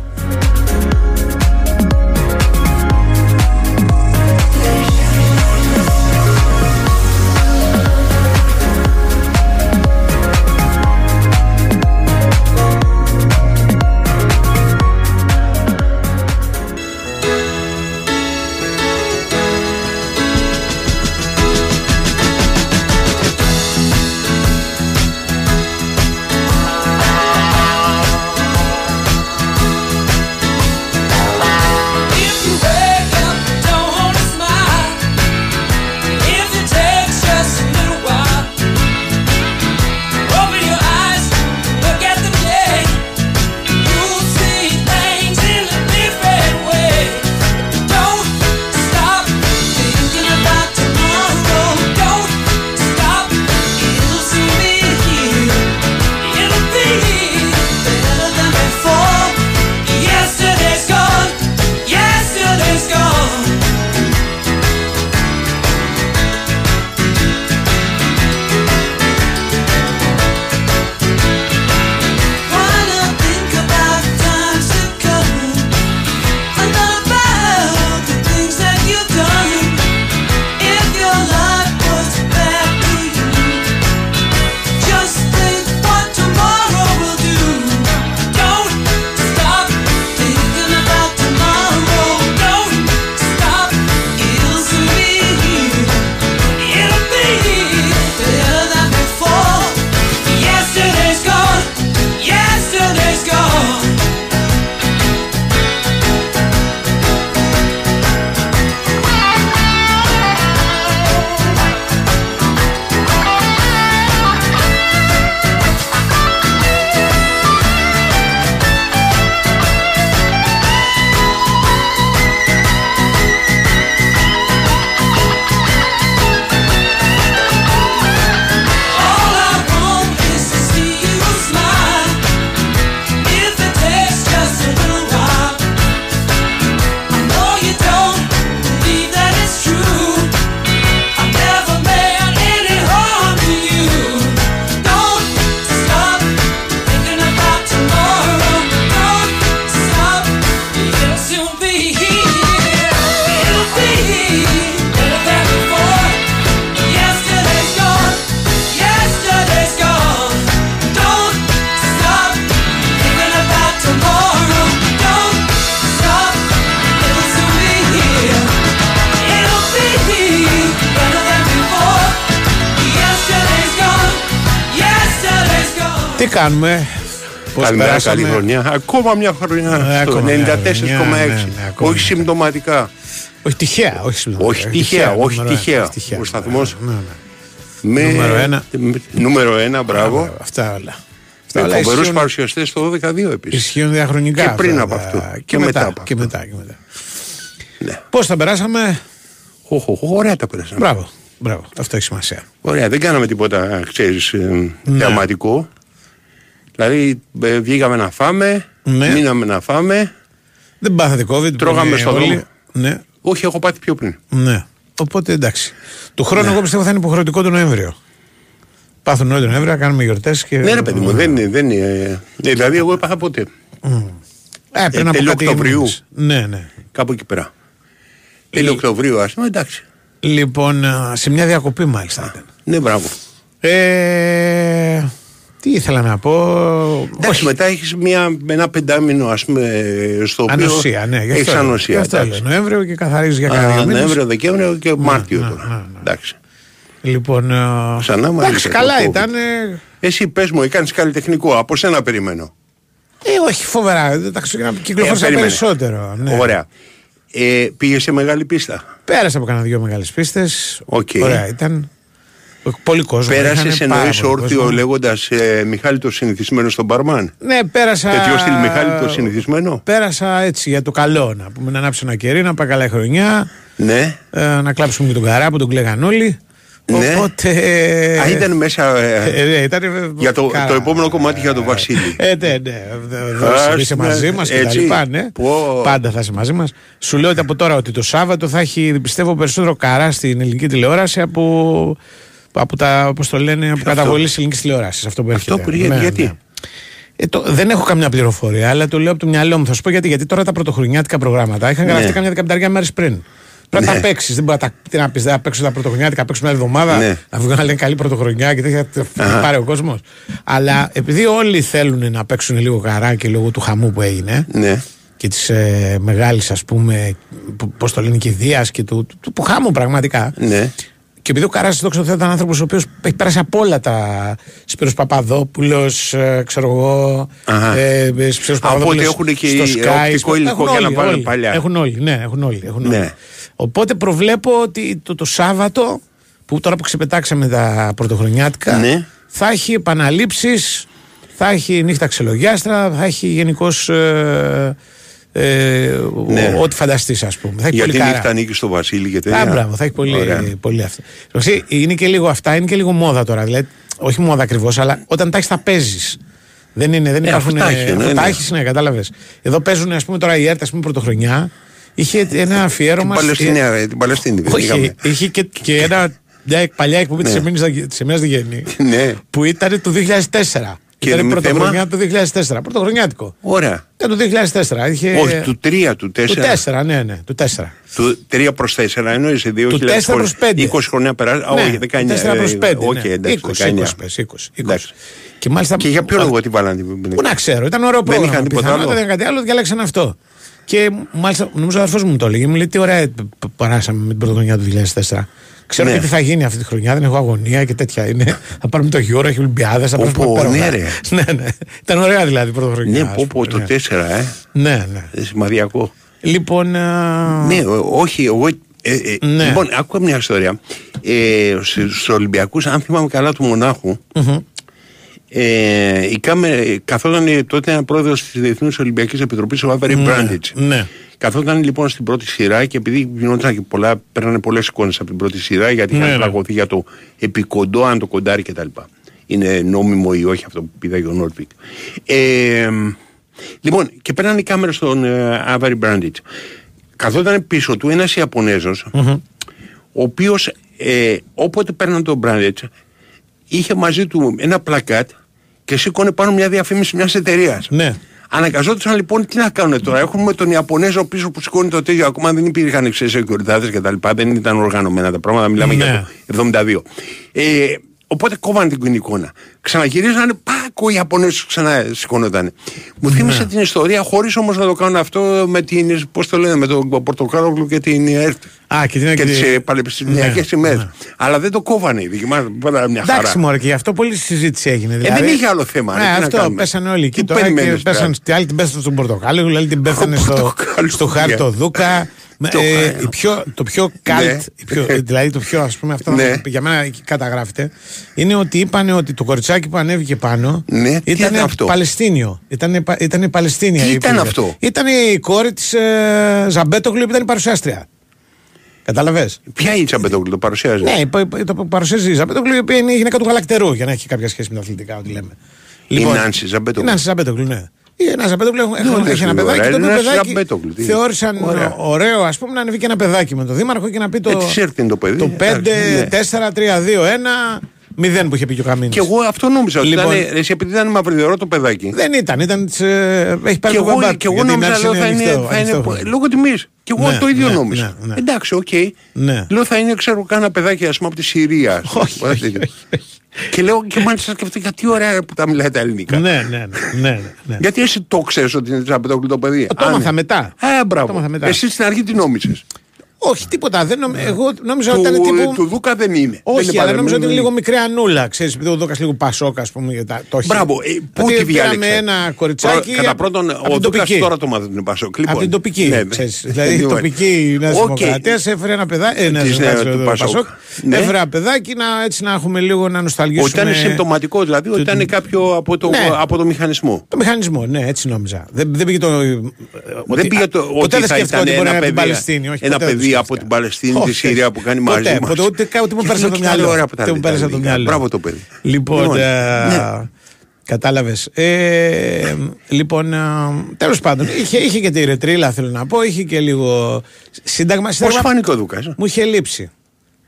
Καλημέρα, περάσαμε; καλή χρονιά. Ακόμα μια χρονιά. Ε, στο ακόμα μια 94,6. χρονιά, ναι, ναι, ακόμα όχι μια συμπτωματικά. Όχι τυχαία, όχι συμπτωματικά. Όχι τυχαία, όχι νούμερο ένα, τυχαία. τυχαία. Ο σταθμός Ναι, ναι. Με... Νούμερο ένα. με- Νούμερο ένα, μπράβο. Αυτά όλα. Αυτά Με όλα φοβερού ισχύουν- παρουσιαστές στο 12-2 επίσης. Ισχύουν διαχρονικά. Και πριν αυτά από τα- αυτό. Και, Και μετά, μετά από και αυτό. μετά. Και μετά. Ναι. Πώς τα περάσαμε; Οχ, οχ, Ωραία τα πέρασαμε. Μπράβο. Μπράβο. Αυτό έχει σημασία. Ωραία, δεν κάναμε τίποτα, ξέρεις, ε, Ναι. θεαματικό. Δηλαδή, ε, βγήκαμε να φάμε, Ναι. μείναμε να φάμε. Δεν πάθατε COVID. Τρώγαμε που είναι στον όλοι. δρόμο. Ναι. Όχι, έχω πάθει πιο πριν. ναι. Οπότε εντάξει. Του Ναι. χρόνου εγώ πιστεύω θα είναι υποχρεωτικό τον Νοέμβριο. Πάθουν όλοι τον Νοέμβριο, να κάνουμε γιορτές και. Ναι, ρε παιδί μου, δεν είναι. Δεν είναι ε, δηλαδή, εγώ έπαθα ποτέ. Ε, πριν από τέλη κάτι Οκτωβρίου. μήνες. Ναι, ναι. Κάπου εκεί πέρα. Τέλειο Οκτωβρίου, ας πούμε, εντάξει. Λοιπόν, α, σε μια διακοπή μάλιστα ήταν. Ναι, μπράβο. Ε, τι ήθελα να πω; Εντάξει, μετά έχεις ένα πεντάμινο, ας πούμε, στο οποίο. Ανοσία, ναι. γι' Έχεις αυτό- ανοσία. γι' αυτό εντάξει. λέω. Νοέμβριο και καθαρίζεις για Α, κανένα δύο μήνες. Νοέμβριο, Δεκέμβριο και Μάρτιο ναι, τώρα. ναι, ναι. Εντάξει. Λοιπόν. α, Ξανά μου Εντάξει, έρχεται καλά το COVID. ήταν. ε, Εσύ πες μου, έκανες καλλιτεχνικό. Από σένα περιμένω. Ε, όχι φοβερά. Τα Χριστούγεννα κυκλοφόρησα Ε, περίμενε. περισσότερο. Ναι. Ωραία. Ε, πήγες σε μεγάλη πίστα. Πέρασα από κανένα δύο μεγάλες πίστες. Οκ. Ωραία ήταν. Πολύ κόσμο. Πέρασες είχανε πάρα εννοεί πολύ όρθιο κόσμο. λέγοντας ε, Μιχάλη το συνηθισμένο στον μπάρμαν. Ναι, πέρασα. Τέτοιο στυλ Μιχάλη το συνηθισμένο. Πέρασα έτσι για το καλό. Να πούμε να ανάψω ένα κερί, να πάει καλά η χρονιά. Ναι. ε, να κλάψουμε και τον καρά που τον κλαίγαν όλοι. Ναι. Οπότε. Α, ήταν μέσα. ε, Ε, ναι, ήταν, ε, για το, καρά. το επόμενο κομμάτι για τον Βασίλη. Ε, ναι, ναι. Ας, Θα είσαι ναι, μαζί μας και τα έτσι. λοιπά, ναι. Πω. Πάντα θα είσαι μαζί μας. Σου λέω ότι από τώρα ότι το Σάββατο θα έχει πιστεύω περισσότερο καρά στην ελληνική τηλεόραση από, από τα, πώς το λένε, από καταβολή της ελληνικής τηλεόρασης. Αυτό που Αυτό έρχεται. που γιατί; γιατί; Ε, το, δεν έχω καμιά πληροφορία, αλλά το λέω από το μυαλό μου. Θα σου πω γιατί. Γιατί τώρα τα πρωτοχρονιάτικα προγράμματα είχαν Ναι. γραφτεί καμιά δεκαπενταριά μέρες πριν. Πρέπει να Ναι. τα παίξεις. Δεν μπορεί να, τα, τι να πεις, δεν θα παίξω τα πρωτοχρονιάτικα, θα παίξω μια εβδομάδα. Ναι. Να βγουν να λένε καλή πρωτοχρονιά και τέτοια. Θα πάρει ο κόσμος. Αλλά επειδή όλοι θέλουν να παίξουν λίγο καράκι λόγω του χαμού που έγινε Ναι. και της ε, μεγάλης, ας πούμε, πώς το λένε, κηδεία και του, του, του, του χάμου πραγματικά. Ναι. Και επειδή ο Καράσης, δόξα τω Θεώ, ήταν άνθρωπος ο οποίος έχει περάσει από όλα τα. Σπύρος Παπαδόπουλος, ξέρω εγώ. Αχα. Ε, Σπύρος Α, οπότε Παπαδόπουλος έχουν και στο οι- Sky, οπτικό στο- υλικό έχουν για να όλοι, πάνε όλοι. παλιά. Έχουν όλοι, ναι, έχουν όλοι. Έχουν όλοι. Ναι. Οπότε προβλέπω ότι το, το Σάββατο, που τώρα που ξεπετάξαμε τα πρωτοχρονιάτικα, Ναι. θα έχει επαναλήψεις, θα έχει νύχτα ξελογιάστρα, θα έχει γενικώς. Ε, ε, Ναι. ό,τι φανταστείς, ας πούμε. Θα έχει Γιατί πολύ χαρά. νύχτα ανήκει στο Βασίλη και τέτοια. Α, μπράβο, θα έχει πολύ, Ωραία. πολύ αυτό. Εντάξει, Είναι και λίγο αυτά, είναι και λίγο μόδα τώρα. Δηλαδή, όχι μόδα ακριβώς, αλλά όταν τα έχεις, τα παίζεις. Δεν είναι, δεν Ε, υπάρχουν. αφού τα έχει, ναι, αφού τα ναι. έχεις, ναι, κατάλαβες. Εδώ παίζουν, ας πούμε, τώρα η ΕΡΤ, ας πούμε, πρωτοχρονιά. Είχε ένα Την αφιέρωμα. Παλαιστίνη, ε, την Παλαιστίνη δεν Όχι, είχαμε. είχε και, και ένα, μια παλιά εκπομπή της Εμένα Διγέννη. Ναι. Που ήταν το 2004. Και ήταν η με πρωτοχρονιά του 2004. Πρωτοχρονιάτικο. Ωραία. Ήταν το 2004. Είχε... Όχι, του 3, του 4. Του 4, ναι, ναι, του 4. Του 3 προς 4 εννοείς σε 2000 Του 4 προς 5. 20 χρόνια περάσει. Α, Ναι, όχι, 19. 4 προς 5. Όχι, ναι. εντάξει, 20, 19. 20, πες, 20, 20. Εντάξει. Και μάλιστα. Και για ποιο λόγο τη βάλανε την Πού να ξέρω, ήταν ωραίο Δεν πρόγραμμα. είχαν τίποτα πιθανότατα άλλο. Δεν είχαν κάτι άλλο, διαλέξαν αυτό. Και μάλιστα, νομίζω ο αδερφός μου το έλεγε. Μου λέει τι ωραία π- π- περάσαμε με την πρωτοχρονιά του 2004. Ξέρω Ναι. και τι θα γίνει αυτή τη χρονιά, δεν έχω αγωνία και τέτοια είναι. θα πάρουμε το γύρο, έχει Ολυμπιάδες. Θα Πω, περάσουμε πω, υπέροχα. ναι, ρε. ναι, ναι. Ήταν ωραία δηλαδή η πρωτοχρονιά. Ναι, ας πω, πω, πούμε, το ναι. 4, ε. Ναι, ναι. Ε, Σημαδιακό. Λοιπόν. α, Ναι, ο- όχι, εγώ. ε, ε, Ναι. Λοιπόν, άκουγα μια ιστορία. Ε, Στους Ολυμπιακούς, αν θυμάμαι καλά του μοναχου ε, η κάμερα, καθόταν ε, τότε ένα πρόεδρος της Διεθνούς Ολυμπιακής Επιτροπής, ο Άβερη Μπράντιτς. ναι. Καθόταν λοιπόν στην πρώτη σειρά και επειδή γινόταν και πολλά, παίρνανε πολλές εικόνες από την πρώτη σειρά γιατί Ναι, είχαν ναι. πλακωθεί για το επί κοντώ, αν το κοντάρι κτλ. Είναι νόμιμο ή όχι αυτό που πήδαγε ο Νόρντβιγκ. Ε, λοιπόν, και παίρνανε η κάμερα στον ε, Έιβερι Μπράντιτς. Καθόταν πίσω του ένας Ιαπωνέζος, ο οποίος ε, όποτε παίρναν τον Μπράντιτς, είχε μαζί του ένα πλακάτ και σήκωνε πάνω μια διαφήμιση μιας εταιρείας. Ναι. Αναγκαζόντουσαν λοιπόν τι να κάνουν τώρα; Έχουμε τον Ιαπωνέζο πίσω που σηκώνει το τέτοιο. Ακόμα δεν υπήρχαν εξαίσιο και τα λοιπά. Δεν ήταν οργανωμένα τα πράγματα. Μιλάμε Ναι. για το 72. Ε, Οπότε κόβανε την εικόνα. Ξαναγυρίζανε, πάκ, ο Ιαπωνέζος ξανά σηκώνονταν. Μου θύμισε την ιστορία, χωρίς όμως να το κάνουν αυτό με την, πώς το λένε, με τον Πορτοκάλογλου και την ΕΡΤ. Α, και την Και τις και- ε, πανεπιστημιακές Ναι, ημέρες. ναι. Αλλά δεν το κόβανε οι δικοί μας, πάντα μια χαρά. Εντάξει, μωρέ, και γι' αυτό πολλή συζήτηση έγινε. Δηλαδή, δεν είχε άλλο θέμα, ρε, Ναι, τι να αυτό κάνουμε. πέσανε όλοι εκεί Τι τώρα και περιμένεις, πέσανε. τώρα; Τη άλλη την πέσανε στον Πορτοκάλο, η άλλη την πέθανε στο, Πορτοκάλο, στο Χάρτο yeah. Δούκα. Με, Το ε, Χάρτο. η πιο, το πιο cult, Ναι. η πιο, δηλαδή το πιο ας πούμε αυτό Ναι. για μένα εκεί καταγράφεται, είναι ότι είπαν ότι το κοριτσάκι που ανέβηκε πάνω Ναι, τι ήταν ήταν αυτό; Παλαιστίνιο. Ήταν, ήταν Παλαιστίνια. Τι η ήταν υπήρχε. αυτό; Ήταν η κόρη της ε, Ζαμπέτογλου που ήταν η παρουσιάστρια. Κατάλαβες; Ποια είναι η Τσαμπετόγλου, το παρουσιάζει; Ναι, υπο- υπο- το παρουσιάζει η Ζαμπέτογλου, η οποία είναι η γυναίκα του γαλακτερού, για να έχει κάποια σχέση με τα αθλητικά, ό,τι λέμε. Νάνση Ζαμπέτογλου. Η Νάνση Ζαμπέτογλου, ναι. Η Νάνση Ζαμπέτογλου έχουν- Ναι, έχουν- ναι, έχει ένα ναι, παιδάκι. ωραία, Το οποίο Νάνση παιδάκι Ζαμπέτογλου, τι. θεώρησαν Ωραία. ωραίο, ας πούμε, να ανέβει και ένα παιδάκι με τον Δήμαρχο και να πει το. Ε, της ΕΡΤ είναι το παιδί. Το 5, Εντάξει, ναι. 4, 3, 2, 1, 0 που είχε πει και ο Καμίνη. Και εγώ αυτό νόμιζα. ότι Λοιπόν. ήταν, εσύ επειδή ήταν μαυριδερό το παιδάκι. Δεν ήταν, ήταν της, ε, έχει πάρει Και το εγώ, μπαμπά και του, εγώ γιατί η νόμιζα Νάνση λέω, θα είναι, ανοιχτό- θα είναι ανοιχτό χρόνο. λόγω τιμής. Και εγώ Ναι, το ίδιο ναι, νόμιζα. ναι, ναι. Εντάξει, οκ. Ναι. Λέω θα είναι, ξέρω, κάνα παιδάκι ας πούμε από τη Συρία. Όχι, όχι, όχι, όχι. Και λέω και μάλιστα σκεφτήκα τι ωραία που τα μιλάει τα ελληνικά. Ναι, ναι, ναι, ναι, ναι. Γιατί εσύ το ξέρεις ότι είναι Τζαμπετόγλου το παιδί; Το Α, έμαθα ναι. μετά. Ε, Το έμαθα μπράβο. μετά. Εσύ στην αρχή τι νόμιζες; Όχι, τίποτα. Δεν νομ... Εγώ νόμιζα ότι Του, ήταν τύπου. του Δούκα δεν είναι. Όχι, δεν είναι αλλά νόμιζα ότι είναι παρεμβαίνει. λίγο μικρή ανούλα. Ξέρεις, επειδή ο Δόκα λίγο πασόκα, ας πούμε. Για τα... το έχει. Μπράβο, ε, πού Ότι τη διάλεξε; πήραμε ένα κοριτσάκι. Πρω- Κατά πρώτον, από ο την Δούκας τοπική. τώρα το μάθει την Πασόκ. Λοιπόν, Από την τοπική. ναι, ναι. ξέρεις. Δηλαδή η Λοιπόν, τοπική Νέας οκ. Δημοκρατίας έφερε ένα παιδάκι. Ε, Νέας Της Νέα- Δημοκρατίας, του ε, Πασόκ. Πασόκ. Ναι. Έφερε ένα παιδάκι να, έτσι, να έχουμε λίγο να Ότι νοσταλγήσουμε. ήταν συμπτωματικό, δηλαδή ότι το- ήταν κάποιο από το, Ναι. από το μηχανισμό. Το μηχανισμό, ναι, έτσι νόμιζα. Δεν, δεν πήγε το. δεν πήγε το ποτέ ότι δεν θα σκέφτηκα ήταν ότι μπορεί να ένα είναι από την παιδί, Παλαιστίνη. Όχι, ένα ποτέ δεν παιδί το από σκέφτηκα. την Παλαιστίνη, τη Όχι, Συρία όχι. που κάνει Ποτέ, μαζί ποτέ, μας. Ούτε, ούτε μου Και πέρασε από το λέω, μυαλό. ωραία που τα Ούτε μου λέει τα πέρασε από το ελληνικά. μυαλό. Μπράβο το παιδί. Λοιπόν, Λοιπόν, ε, ναι. Κατάλαβες. Ε, λοιπόν, τέλος πάντων, είχε, είχε και τη ρετρίλα, θέλω να πω. Είχε και λίγο σύνταγμα. Πώς σύνταγμα φάνηκε ο Δούκας. Μου είχε λείψει.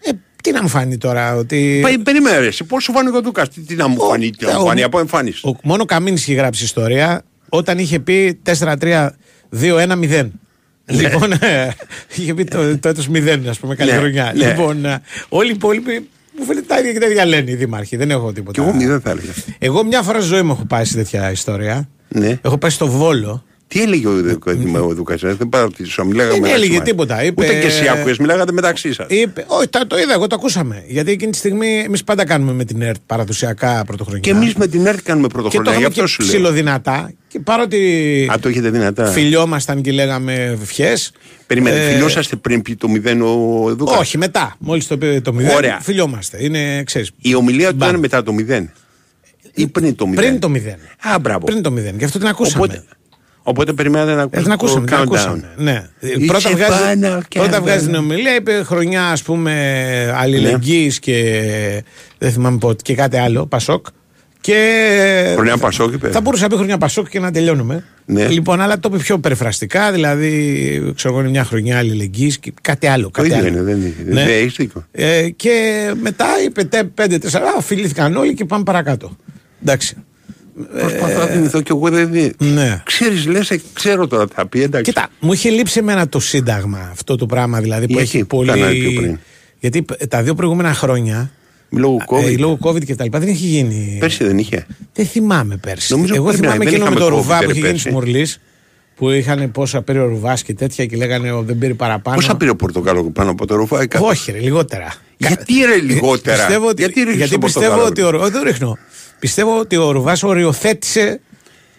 Ε, τι να μου φάνει τώρα, ότι. Πε- Περίμενε ρε, εσύ, πώς σου φάνηκε ο Δούκας, τι, τι να μου Ο- φανεί, τι να μου ο- φανεί από εμφάνιση. Ο, μόνο Καμίνης είχε γράψει ιστορία όταν είχε πει 4-3-2-1-0. Λοιπόν, ε, είχε πει το, το έτος 0, ας πούμε, καλή Ναι, χρονιά. ναι. Λοιπόν, ε, όλοι οι υπόλοιποι μου φαίνεται τα ίδια και τα ίδια λένε οι δήμαρχοι. Δεν έχω τίποτα. Κι εγώ μηδέν θα έλεγα. Εγώ μια φορά στη ζωή μου έχω πάει σε τέτοια ιστορία. Ναι. Έχω πάει στο Βόλο. Τι έλεγε ο, Δούκα- ο Δούκας, ε, δεν παρατηρήσω, μιλάγαμε Δεν μεταξύ έλεγε μας. τίποτα, είπε- Ούτε και εσύ άκουγες, μιλάγατε μεταξύ σας. Είπε, όχι, τα- το είδα, εγώ το ακούσαμε. Γιατί εκείνη τη στιγμή εμείς πάντα κάνουμε με την ΕΡΤ παραδοσιακά πρωτοχρονιά. Και εμείς με την ΕΡΤ κάνουμε και το πρωτοχρονιά, γι' είχαμε αυτό και σου λέω. ψηλοδυνατά. Και παρότι Α, το έχετε δυνατά. φιλιόμασταν και λέγαμε ευχές. Περίμενε, φιλόσαστε πριν πει το μηδέν ο Δούκας; Όχι, μετά. Μόλις το πει το 0, Ωραία. φιλιόμαστε. Είναι, ξέρεις, Η ομιλία του Μπαμ. ήταν μετά το μηδέν. Ή πριν το μηδέν. πριν το 0. Α, μπράβο. Πριν το 0. Γι' αυτό την ακούσαμε. Οπότε, οπότε περιμένατε να Ε, ακούσετε την ακούσαμε, το την countdown. ακούσαμε. Ναι. Είσαι πρώτα βγάζει, πάνω και πρώτα πάνω. βγάζει την ομιλία, είπε χρονιά ας πούμε αλληλεγγύης και δεν θυμάμαι πότε και κάτι άλλο, Πασόκ. Και Χρονιά Πασόκ είπε. Θα μπορούσε να πει χρονιά Πασόκ και να τελειώνουμε. Ναι. Λοιπόν, αλλά το είπε πιο περιφραστικά, δηλαδή ξέρω εγώ είναι μια χρονιά αλληλεγγύης και κάτι άλλο. Το Κάτι ίδιο άλλο. είναι, δεν είναι. Ναι. Δεν έχεις δίκιο. Ε, και μετά είπε 5-4, οφειλήθηκαν όλοι και πάμε παρακάτω. Εντάξει. Προσπαθώ να θυμηθώ και εγώ δεν είναι. Ναι. Ξέρεις, λες, ε, ξέρω τώρα τι θα πει, εντάξει. Κοίτα, μου είχε λείψει εμένα το σύνταγμα αυτό το πράγμα δηλαδή που Γιατί, έχει που πολύ. κάνανε πιο πριν. Γιατί π- τα δύο προηγούμενα χρόνια. Λόγω ε, COVID. λόγω COVID και τα λοιπά δεν έχει γίνει. Πέρσι δεν είχε. Δεν θυμάμαι πέρσι. Νομίζω Εγώ πρέπει να- θυμάμαι δεν εκείνο με είχαμε το COVID, Ρουβά που ρε, είχε γίνει πέρσι. στη Μορλή. Που είχαν πόσα πήρε ο Ρουβάς και τέτοια και λέγανε «Ο, δεν πήρε παραπάνω. Πόσα πήρε ο Πορτοκάλο πάνω από το ρουφάι. κα- Όχι, ρε, λιγότερα. Γιατί, ρε, λιγότερα; Πιστεύω ότι, Γιατί ρίχνεις γιατί το πιστεύω Πορτοκάλο, ότι. Ο, όχι, δεν ρίχνω. Πιστεύω ότι ο Ρουβάς οριοθέτησε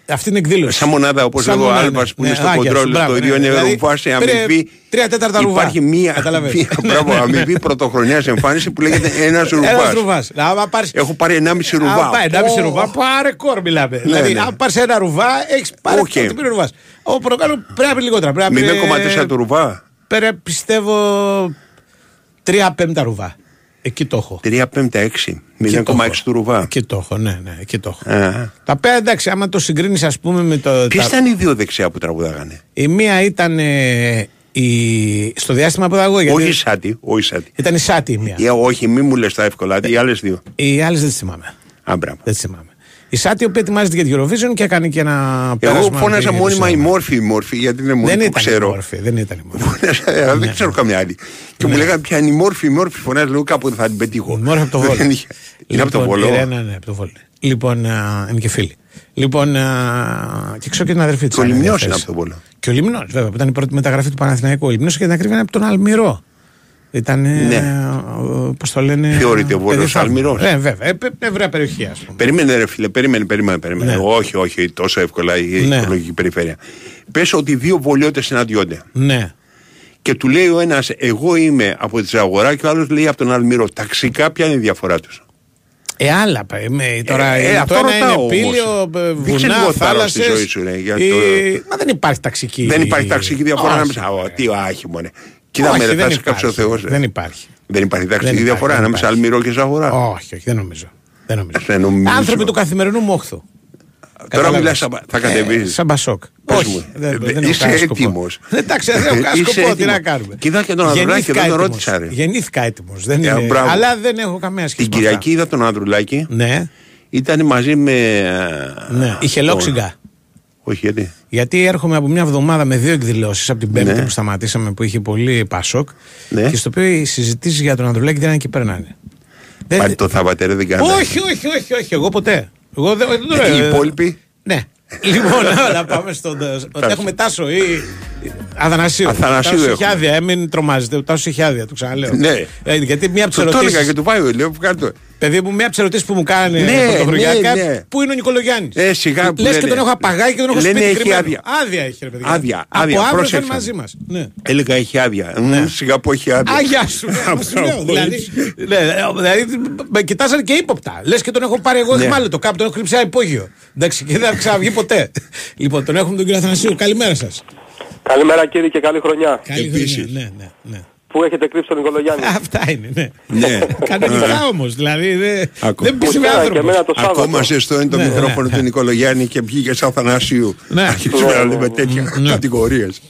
αυτή την εκδήλωση. Σαν μονάδα όπως Σαν λέει ο μονάδα, Άλβας που ναι. είναι στο Άγια σου, κοντρόλ, μπράβο, το ίδιο ναι. είναι Δηλαδή, ρουβάς σε πήρε αμοιβή. τρία τέταρτα ρουβάς. Υπάρχει μία, Καταλαβες. μία μπράβο, Ναι, ναι. αμοιβή πρωτοχρονιάς εμφάνιση που λέγεται ένας Ένας ρουβάς. ρουβάς. Άμα πάρεις- Έχω πάρει 1,5 ρουβά. άμα πάρεις 1,5 Πω. ρουβά, πάρε κόρ μιλάμε. δηλαδή, ναι. αν πάρεις ένα ρουβά, έχεις πάρει Οκ. okay. πήρε ρουβάς. Ο Πορτοκάλο πρέπει να πει λιγότερα. Πρέπει να πει, 0,4 του ρουβά. Πρέπει, πιστεύω, 3 πέμπτα ρουβά. Εκεί το έχω. 3 πέμπτα 6. Εκεί το 0,6 έχω. του ρουβά. Εκεί το έχω, ναι, ναι, εκεί το έχω. Α. Τα πέρα εντάξει, άμα το συγκρίνεις, ας πούμε με το. Ποιες τα- ήταν οι δύο δεξιά που τραγουδάγανε; Η μία ήταν ε, η... στο διάστημα που εγώ. Γιατί... Όχι η Σάτι, όχι η Σάτι. Ήταν η Σάτι η μία. Ε, όχι, μη μου λες τα εύκολα. Οι άλλες δύο. Οι άλλες δεν τις θυμάμαι. Α, μπράβο. Δεν τις θυμάμαι. Η Σάτι, η οποία ετοιμάζεται για την Eurovision και έκανε και ένα Εγώ πέρασμα φώναζα από τη μόνιμα η Eurovision. μόρφη, η μόρφη, γιατί είναι μόνη Δεν που ήταν η ξέρω. μόρφη. Δεν ήταν η μόρφη. Φώναζα, Δεν ξέρω καμιά άλλη. Και μου λέγανε πια είναι η μόρφη, η μόρφη φωνάζει, λέω κάπου δεν θα την πετύχω. Η μόρφη από το Βόλο. Δεν είχε- Είναι από το Λοιπόν, Βόλο. η Ρένα, ναι, από το Βόλο. Λοιπόν, α, είναι και φίλοι. Λοιπόν, α, και ξέρω και την αδερφή της. Και ο Λιμνιός είναι από το Βόλο. Και ο Λιμνό, βέβαια, που ήταν η πρώτη μεταγραφή του Παναθηναϊκού. Ο Λιμνό και την ακρίβεια είναι από τον Αλμυρό. Ήταν. Ναι. Πώς το λένε. Θεωρείται ο Βόλος παιδί θαύμα. Αλμυρός. Ναι, βέβαια. Ε, πε- ευρεία περιοχή, ας πούμε. Περίμενε ρε φίλε, περίμενε, περίμενε, περίμενε. Ναι. Όχι, όχι, τόσο εύκολα η Ναι. οικολογική περιφέρεια. Πες ότι δύο βολιώτες συναντιόνται. Ναι. Και του λέει ο ένας εγώ είμαι από τη Ζαγορά και ο άλλος λέει από τον Αλμυρό. Ταξικά ποια είναι η διαφορά τους; Ε, άλλα. παι- με- τώρα Ε, ε, το αυτό ένα ρωτάω είναι όμως. πήλιο, ε, Δείξε βουνά, λίγο θάρρος στη θάλασσες. ζωής σου, ρε, για ή- το- Μα δεν υπάρχει ταξική. Δεν υπάρχει ταξική διαφορά Όχι. ανάμεσα. Α, Τι άχι μόνε. Κοίτα Όχι, με ρε, δεν θα σε κάψει ο υπάρχει. Θεός. ρε. Δεν υπάρχει. Δεν υπάρχει ταξική Δεν υπάρχει, διαφορά δεν ανάμεσα υπάρχει. Αλμυρό και Ζαγορά. Όχι, όχι, δεν νομίζω. Δεν νομίζω. Δεν νομίζω. Άνθρωποι του καθημερινού μόχθου. Τώρα Κατάλαβες. μιλάς, σαν- θα κατεβείς. Ε, σαν μπασόκ. Πες Όχι, μου. δεν, Ε, δεν έχω είσαι κανένα σκοπό. έτοιμος. Ε, Εντάξει, δεν έχω κανένα Είσαι σκοπό, τι έτοιμος. να κάνουμε. Κοίτα και τον Ανδρουλάκη, Γεννήθηκα δεν τον έτοιμος. ρώτησα, ρε. Γεννήθηκα έτοιμος. Δεν Ε, είναι... μπράβο. Αλλά δεν έχω καμία σχέση. Την με αυτά. Κυριακή είδα τον Ανδρουλάκη. Ναι, Ήταν μαζί με. ναι. Είχε τον- λόξιγκα. Όχι, γιατί. Γιατί έρχομαι από μια εβδομάδα με δύο εκδηλώσεις από την Πέμπτη Ναι. που σταματήσαμε που είχε πολύ Πασόκ Ναι. και στο οποίο οι συζητήσεις για τον Ανδρουλάκη δεν είναι και περνάνε. Δεν- Πάλι το Θαβατέρε δεν κάνει. όχι, όχι, όχι, όχι, εγώ ποτέ. Εγώ δεν, δεν το Ε, λέω. Οι υπόλοιποι; Ναι. λοιπόν, να πάμε στον. Ότι έχουμε τάσο ή. Αθανασίου. Αθανασίου Τάσο έχουμε. είχε άδεια, ε, μην τρομάζετε. Ο Τάσος είχε άδεια, το ξαναλέω. Ναι. Ε, γιατί μία από τις Το το έλεγα και ερωτήσει. του πάει, λέω, κάτω. Παιδί μου, μία από τις ερωτήσεις που μου κάνανε Ναι, πρωτοβουλιακά, ναι, ναι. Πού είναι ο Νικολογιάννης; Ε, σιγά που Λες και λένε. τον έχω απαγάει και τον έχω Λένε σπίτι έχει κρυμμένο. άδεια. Άδεια έχει, ρε παιδί. Άδεια, Από άδεια, αύριο θα πρόσεξε. είναι μαζί μας. Ναι. Έλεγα έχει άδεια. Μμ, Σιγά που έχει άδεια. Αγιά σου, ναι, Από σου λέω. το Δηλαδή, ναι, δηλαδή με κοιτάζανε και ύποπτα. Λες και τον έχω πάρει εγώ Ναι. εχμάλωτο κάπου, τον έχω κρύψει ένα υπόγειο. Εντάξει, και δεν θα ξαναβγεί ποτέ. λοιπόν, τον έχουμε τον κύριο Αθανασίου. Καλημέρα σας. Καλημέρα κύριε και καλή χρονιά. Καλή Επίσης. χρονιά. Ναι, ναι, ναι. Πού έχετε κρύψει τον Νικολογιάννη. Αυτά είναι, ναι. Ναι. Κανονικά όμως. Δηλαδή δεν, Ακόμα. δεν πείσουμε Μου στέλνανε και εμένα άνθρωπο. το Σάββατο. Ακόμα ζεστό είναι το Ναι, μικρόφωνο ναι. του Νικολογιάννη και βγήκε σαν Θανάσιου. Ναι. Αρχίσουμε να Ναι, λέμε ναι, τέτοια κατηγορίες.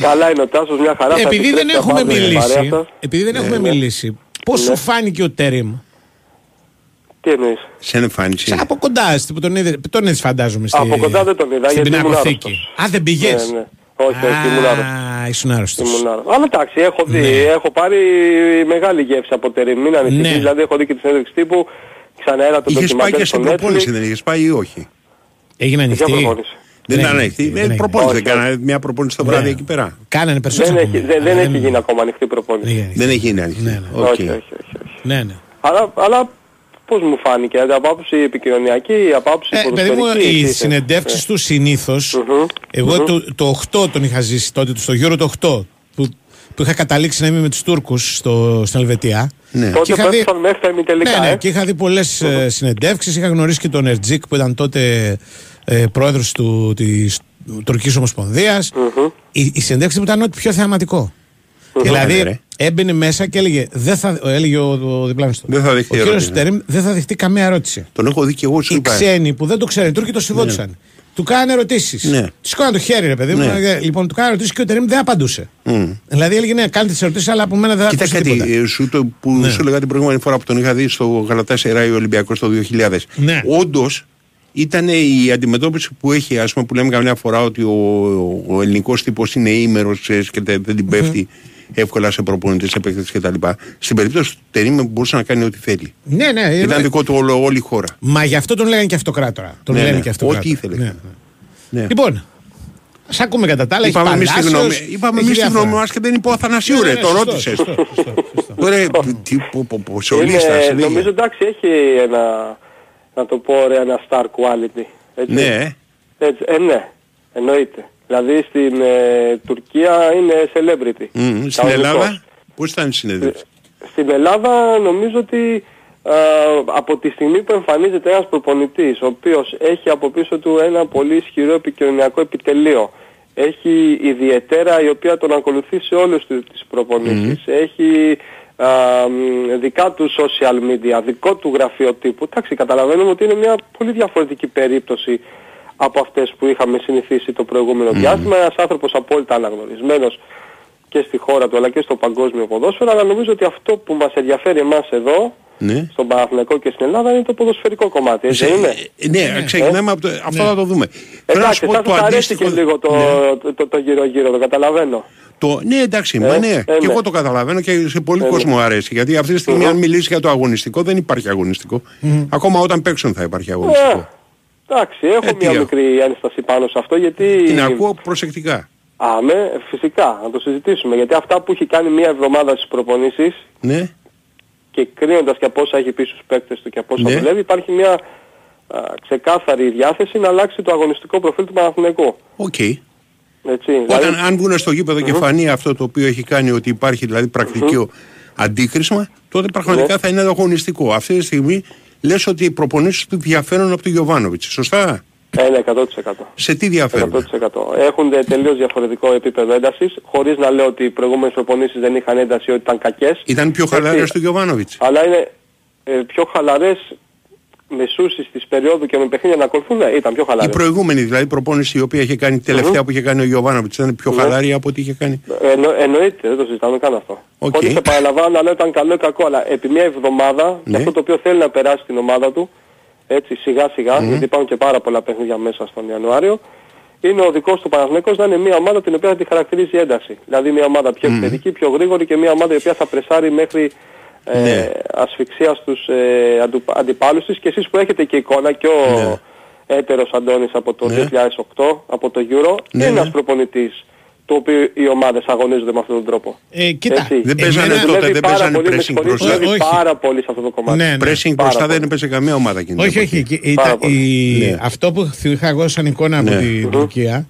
Καλά είναι ο Τάσος, μια χαρά. θα Επειδή δεν επιστρέψει έχουμε από αύριο στην παρέα μιλήσει, σας. επειδή δεν έχουμε ναι. μιλήσει, πώς σου φάνηκε ο Τέριμ; Τι εννοείς; Σε εμφάνιση. Σαν από κοντά, εσύ που τον είδε, τον είδες φαντάζομαι. Στη, Από κοντά δεν τον είδα, στην γιατί ήμουν πινακοθήκη. άρρωστος. Α, δεν πηγές. Ναι, ναι. Όχι, όχι, ήμουν άρρωστος. Α, ήσουν άρρωστος. Ήμουν άρρωστος. Αλλά εντάξει, έχω δει, Ναι. έχω πάρει μεγάλη γεύση από τερίμ. Μην ανησυχείς, Ναι. δηλαδή έχω δει και τη συνέντευξη τύπου, ξαναέρα το Είχες πάει ντοκιμαντέρ και σε στο προπόνηση, Netflix. δεν είχες πάει ή όχι; Έγινε Ποια ανοιχτή. προπόνηση. Δεν Δεν ήταν έγινε, ανοιχτή. δεν Ε, έγινε. προπόνηση Όχι, δεν κάνανε μια προπόνηση το Ναι. βράδυ εκεί πέρα. Κάνανε περισσότερο. Δεν από έχει, μένα. δεν, δεν Αλλά έχει γίνει ακόμα ανοιχτή προπόνηση. Δεν έγινε. Δεν έχει γίνει ανοιχτή. Ναι, ναι. Οκ. Όχι, όχι, όχι. όχι. Ναι, ναι. Αλλά, αλλά πώς μου φάνηκε, από άποψη επικοινωνιακή, από άποψη Ε, παιδί μου, ποδοσφαιρική, οι τι ήθελες. συνεντεύξεις του συνήθως, Μμμ. εγώ το, το 8 τον είχα ζήσει τότε, στο Euro το 8, που, που είχα καταλήξει να είμαι με τους Τούρκους στο, στην Ελβετία. Ναι. Και Τότε είχα δει- πέφτουν μέχρι τα ημιτελικά, ναι, ναι, ε. και είχα δει πολλές ε, συνεντεύξεις. Είχα γνωρίσει και τον Ερτζίκ που ήταν τότε ε, πρόεδρος της Τουρκικής Ομοσπονδίας. Η, η συνέντευξη του ήταν ό,τι πιο θεαματικό. Δηλαδή ρε. έμπαινε μέσα και έλεγε, δεν θα, έλεγε ο, ο διπλάνος του. Δεν θα δεχτεί Ο κύριος ερώτηση, ναι. Στερήμ δεν θα δεχτεί καμία ερώτηση. Τον έχω δει και εγώ σου Οι είπα. ξένοι που δεν το ξέρουν, οι Τούρκοι το σεβόντουσαν. Του κάνανε ερωτήσεις. Ναι. Του σηκώναν το χέρι, ρε παιδί μου. Ναι. Ε, Λοιπόν, του κάνανε ερωτήσεις και ο Τερήμ δεν απαντούσε. Μμ. Δηλαδή έλεγε, ναι, κάντε τις ερωτήσεις, αλλά από μένα δεν θα Κοίτα ακούσει κάτι, τίποτα. ε, σου, το, που Ναι. σου έλεγα την προηγούμενη φορά που τον είχα δει στο Γαλατά Σεράι Ολυμπιακός το 2000. Ναι. Όντως ήταν η αντιμετώπιση που έχει, ας πούμε, που λέμε καμιά φορά ότι ο, ο ελληνικός τύπος είναι ήμερος και τε- δεν την πέφτει εύκολα σε προπονητές, σε παίκτες κτλ. Στην περίπτωση του Τερήμ μπορούσε να κάνει ό,τι θέλει. Ναι, ναι. ε, Ήταν δικό του όλο, όλη η χώρα. Μα γι' αυτό τον λέγανε και αυτοκράτορα. Τον Ναι, λένε ναι. και αυτοκράτορα. Ό,τι ήθελε. Ναι, ναι. Ναι. Λοιπόν, σ' ακούμε κατά τα άλλα. Είπαμε έχει εμείς τη Παλάσιος, γνώμη, είπαμε έχει εμείς τη διάφορα. γνώμη μας και δεν είπε ο Αθανασίου, Ναι, ναι, ρε, ναι, το σωστό, ρώτησε. σωστό, σωστό, σωστό. Ωραία, τι πω, πω, πω, σολίστα, Είναι, συνέχεια. νομίζω εντάξει έχει ένα, να το πω ωραία, ένα star quality. Έτσι. Ναι, Έτσι, ε, ναι, εννοείται. Δηλαδή στην ε, Τουρκία είναι celebrity. Μμ, στην Κανονικός. Ελλάδα, πώς ήταν η συνέντευξη; Στην Ελλάδα νομίζω ότι α, από τη στιγμή που εμφανίζεται ένας προπονητής ο οποίος έχει από πίσω του ένα πολύ ισχυρό επικοινωνιακό επιτελείο έχει ιδιαίτερα η οποία τον ακολουθεί σε όλες τους τις προπονήσεις έχει α, μ, δικά του social media, δικό του γραφείο τύπου εντάξει καταλαβαίνουμε ότι είναι μια πολύ διαφορετική περίπτωση από αυτές που είχαμε συνηθίσει το προηγούμενο διάστημα ένας άνθρωπος απόλυτα αναγνωρισμένος και στη χώρα του αλλά και στο παγκόσμιο ποδόσφαιρο αλλά νομίζω ότι αυτό που μας ενδιαφέρει εμάς εδώ Ναι. στον Παναθηναϊκό και στην Ελλάδα είναι το ποδοσφαιρικό κομμάτι, έτσι δεν είναι; Ε, Ναι, ξεκινάμε από το, αυτό θα το δούμε. Θέλω να σου Εντάξει, πω σας το αρέσει και αντίστοιχο. λίγο το, Ναι. το, το, το γύρω-γύρω, το καταλαβαίνω. Το, ναι, εντάξει, μα Ε, ναι. ε, και ναι. εγώ το καταλαβαίνω και σε πολύ Ε, ναι. κόσμο αρέσει. Γιατί αυτή τη στιγμή, Μμμ. αν μιλήσεις για το αγωνιστικό, δεν υπάρχει αγωνιστικό. Ακόμα όταν παίξουν θα υπάρχει αγωνιστικό. Ε, εντάξει, έχω Ε, τι μια έχω. μικρή ένσταση πάνω σε αυτό γιατί... Την ακούω προσεκτικά. Α, ναι, φυσικά, να το συζητήσουμε. Γιατί αυτά που έχει κάνει μία εβδομάδα στις προπονήσεις Ναι, και κρίνοντας και από όσα έχει πει στους παίκτες του και από όσα Ναι. δουλεύει, υπάρχει μια α, ξεκάθαρη διάθεση να αλλάξει το αγωνιστικό προφίλ του Παναθηναϊκού. οκ. Έτσι, Όταν δηλαδή, αν βγουν στο γήπεδο και φανεί αυτό το οποίο έχει κάνει ότι υπάρχει δηλαδή πρακτικό αντίκρισμα, τότε πραγματικά Ναι. θα είναι αγωνιστικό. Αυτή τη στιγμή λες ότι οι προπονήσεις του διαφέρουν από τον Γιωβάνοβιτς. Σωστά; ε, ναι, 100%. Σε τι διαφέρουν; 100%. Έχουν τελείως διαφορετικό επίπεδο έντασης, χωρίς να λέω ότι οι προηγούμενες προπονήσεις δεν είχαν ένταση, ότι ήταν κακές. Ήταν πιο Έτσι. χαλαρές του Γιωβάνοβιτς. Αλλά είναι ε, πιο χαλαρές μεσούσεις της περίοδου και με παιχνίδια να ακολουθούν, ναι, ήταν πιο Η χαλαρές. προηγούμενη δηλαδή προπόνηση η οποία είχε κάνει τελευταία που είχε κάνει ο Γιωβάνοβιτς ήταν πιο Ναι. χαλαρή από ό,τι είχε κάνει; Ε, εννο, εννοείται, δεν το συζητάμε καν αυτό. Οκ. Ότι σε παραλαμβάνω να λέω ήταν καλό ή κακό, αλλά επί μια εβδομάδα Ναι. και αυτό το οποίο θέλει να περάσει στην ομάδα του, έτσι σιγά σιγά, γιατί υπάρχουν και πάρα πολλά παιχνίδια μέσα στον Ιανουάριο, είναι ο δικός του Παναθηναϊκός να είναι μια ομάδα την οποία θα τη χαρακτηρίζει ένταση. Δηλαδή μια ομάδα πιο επιθετική, πιο γρήγορη και μια ομάδα η οποία θα πρεσάρει μέχρι ε, Ναι. ασφυξίας στους ε, αντου, αντιπάλους της και εσείς που έχετε και εικόνα και ο Ναι. έτερος Αντώνης από το Ναι. 2008, από το Euro, Ναι, είναι ναι. ένας προπονητής το οποίο οι ομάδες αγωνίζονται με αυτόν τον τρόπο. Ε, κοίτα, Έτσι. Δεν παίζανε εμένα- τότε, Δουλεύει δεν πάρα παίζανε πολύ, με pressing συγχωρείτε, μπροστά. δουλεύει Όχι. πάρα πολύ σε αυτό το κομμάτι. Ναι, ναι. Pressing Πάρα μπροστά πολύ. δεν έπαιζε καμία ομάδα εκείνη. την Όχι, εποχή. όχι. και Πάρα Ήταν, πολύ. η, Ναι. Αυτό που είχα εγώ σαν εικόνα Ναι. από την Τουρκία,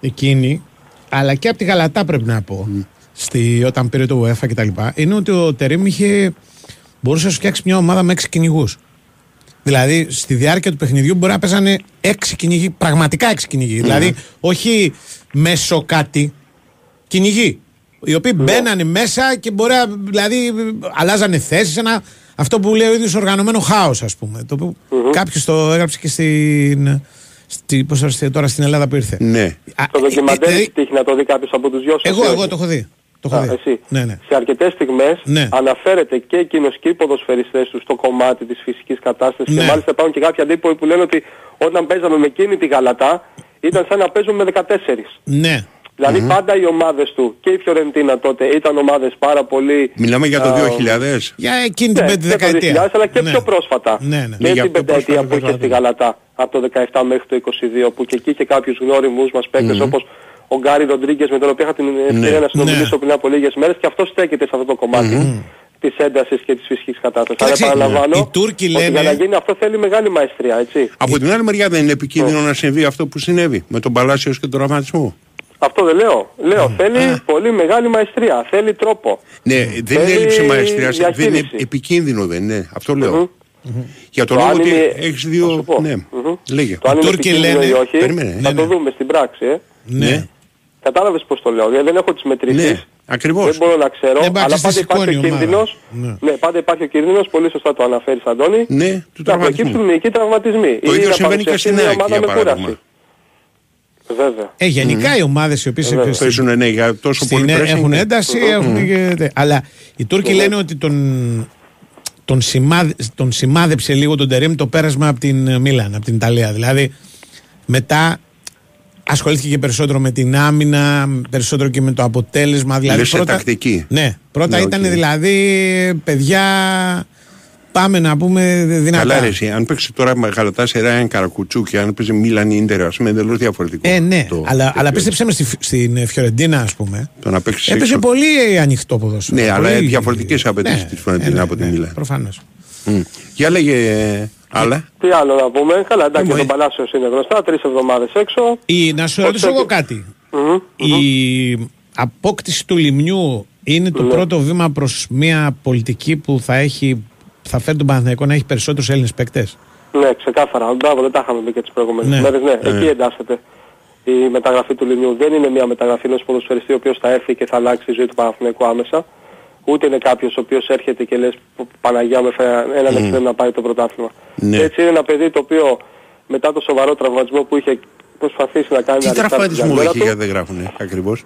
εκείνη, αλλά και από τη Γαλατά πρέπει να πω, στη, όταν πήρε το UEFA κτλ. Είναι ότι ο Τερήμ είχε, μπορούσε να σου φτιάξει μια ομάδα με έξι κυνηγούς. Δηλαδή στη διάρκεια του παιχνιδιού μπορεί να παίζανε έξι κυνηγοί, πραγματικά έξι κυνηγοί. Δηλαδή όχι μέσω κάτι, κυνηγοί. Οι οποίοι μπαίνανε μέσα και μπορεί να, δηλαδή αλλάζανε θέσεις. Ένα, αυτό που λέει ο ίδιος οργανωμένο χάος, ας πούμε. Το που κάποιος το έγραψε και στην. Στη, πώς το λένε, τώρα στην Ελλάδα που ήρθε. Ναι. Α, Το ε, ντοκιμαντέρ ε, έχει τύχει να το δει κάποιος από τους δυο σας. εγώ, ή εγώ όχι; το έχω δει. Το έχω Α, δει. εσύ. Ναι, ναι. Σε αρκετές στιγμές Ναι. αναφέρεται και εκείνος και οι ποδοσφαιριστές τους στο κομμάτι της φυσικής κατάστασης Ναι. και μάλιστα υπάρχουν και κάποιοι αντίπολοι που λένε ότι όταν παίζαμε με εκείνη τη Γαλατά ήταν σαν να παίζουμε με 14. Ναι. δηλαδη πάντα οι ομάδες του και η Φιωρεντίνα τότε ήταν ομάδες πάρα πολύ... Μιλάμε για το α, 2000. Για εκείνη την Ναι, πέντε και το δεκαετία. 2000, αλλά και Ναι. πιο πρόσφατα. Ναι, ναι. Ναι, Και για την πιο πενταετία πρόσφατα που είχε στη βέβαια. Γαλατά από το 17 μέχρι το 22 που και εκεί είχε κάποιους γνώριμους μας παίκτες όπως ο Γκάρι Ροντρίγκες με τον οποίο είχα την ευκαιρία Ναι. να συνομιλήσω Ναι. πριν από λίγες μέρες και αυτός στέκεται σε αυτό το κομμάτι της έντασης και της φυσικής κατάστασης. Αλλά Κοίταξε, επαναλαμβάνω οι Τούρκοι ότι λένε- για να γίνει αυτό θέλει μεγάλη μαεστρία, έτσι. Από την άλλη μεριά δεν είναι επικίνδυνο να συμβεί αυτό που συνέβη με τον Παλάσιος και τον τραυματισμό. Αυτό δεν λέω. Λέω, θέλει πολύ μεγάλη μαεστρία, θέλει τρόπο. Ναι, δεν είναι Θέλει έλλειψη μαεστρίας, δεν είναι διαχείριση. επικίνδυνο δεν είναι. Αυτό λέω. Για τον Το λόγο αν ότι είναι- έχεις θα δύο... σου πω. Ναι, Μμμ. λέγε. Το αν είναι Τούρκοι επικίνδυνο λένε- ή όχι, Περίμενε, θα ναι, το ναι. δούμε στην πράξη. Ε. Ναι. Κατάλαβες πώς το λέω. Δηλαδή δεν έχω τις μετρήσεις. Ναι, ακριβώς. Δεν μπορώ να ξέρω. Δεν πάει αλλά στη πάντα υπάρχει σηκώνει ο η ομάδα. κίνδυνος. Ναι. Ναι. πάντα υπάρχει ο κίνδυνος. Πολύ σωστά το αναφέρεις Αντώνη. Ναι, του να τραυματισμού. προκύψουν μυϊκοί τραυματισμοί. Το Ή ίδιο να συμβαίνει και παρουσιαστεί στην μια ΑΕΚ, ομάδα για με παράδειγμα. κούραση. Βέβαια. Ε, γενικά οι ομάδες οι οποίες Παίζουν ναι, για τόσο πολύ στην, pressing. έχουν ένταση, έχουν και, τε- Αλλά οι Τούρκοι Ναι. λένε ότι τον, τον, σημάδε, τον σημάδεψε λίγο τον Τερήμ το πέρασμα από την ε, Μίλαν, από την Ιταλία. Δηλαδή μετά ασχολήθηκε και περισσότερο με την άμυνα, περισσότερο και με το αποτέλεσμα. Δηλαδή Λες σε τακτική. Ναι, πρώτα Ναι, ήταν οκ. δηλαδή παιδιά. Πάμε να πούμε δυνατά. Καλά ρε εσύ, αν παίξεις τώρα με γαλατά σε ένα καρακουτσού και αν παίζει Μίλαν ή Ίντερ, ας πούμε, εντελώς διαφορετικό. Ε, ναι, το αλλά, τέτοιο. αλλά πίστεψέ με στη, στην ε, Φιωρεντίνα, ας πούμε. Το να παίξεις Έπαιζε έξω. πολύ ανοιχτό ποδόσφαιρο. Ναι, αλλά Πολύ- διαφορετικές απαιτήσεις της Φιωρεντίνα από τη Μίλαν. Προφανώς. Μμ. Για λέγε ε, άλλα. Τι άλλο να πούμε; Καλά, εντάξει, μου, τον ε. Παλάσιος είναι γνωστά. Τρεις εβδομάδες έξω. Η, να σου ρωτήσω Ωστόσο- εγώ κάτι. Μμμ. Η απόκτηση του λιμνιού είναι το Ναι. πρώτο βήμα προς μια πολιτική που θα, έχει, θα φέρει τον Παναθηναϊκό να έχει περισσότερους Έλληνες παίκτες; Ναι, ξεκάθαρα. Μπράβο, δεν τα είχαμε πει και τις προηγούμενες Ναι. μέρες. Ναι, εκεί εντάσσεται η μεταγραφή του Λιμιού. Δεν είναι μια μεταγραφή ενός ποδοσφαιριστή ο οποίος θα έρθει και θα αλλάξει τη ζωή του Παναθηναϊκού άμεσα. Ούτε είναι κάποιος ο οποίος έρχεται και λες «Π- Παναγιά με φέρα έναν Mm. εξτρέμ να πάρει το πρωτάθλημα. Ναι. Έτσι είναι ένα παιδί το οποίο μετά το σοβαρό τραυματισμό που είχε προσπαθήσει να κάνει Τι να ριστάρει την τραυματισμό καριέρα έχει του, γιατί δεν γράφουνε ακριβώς;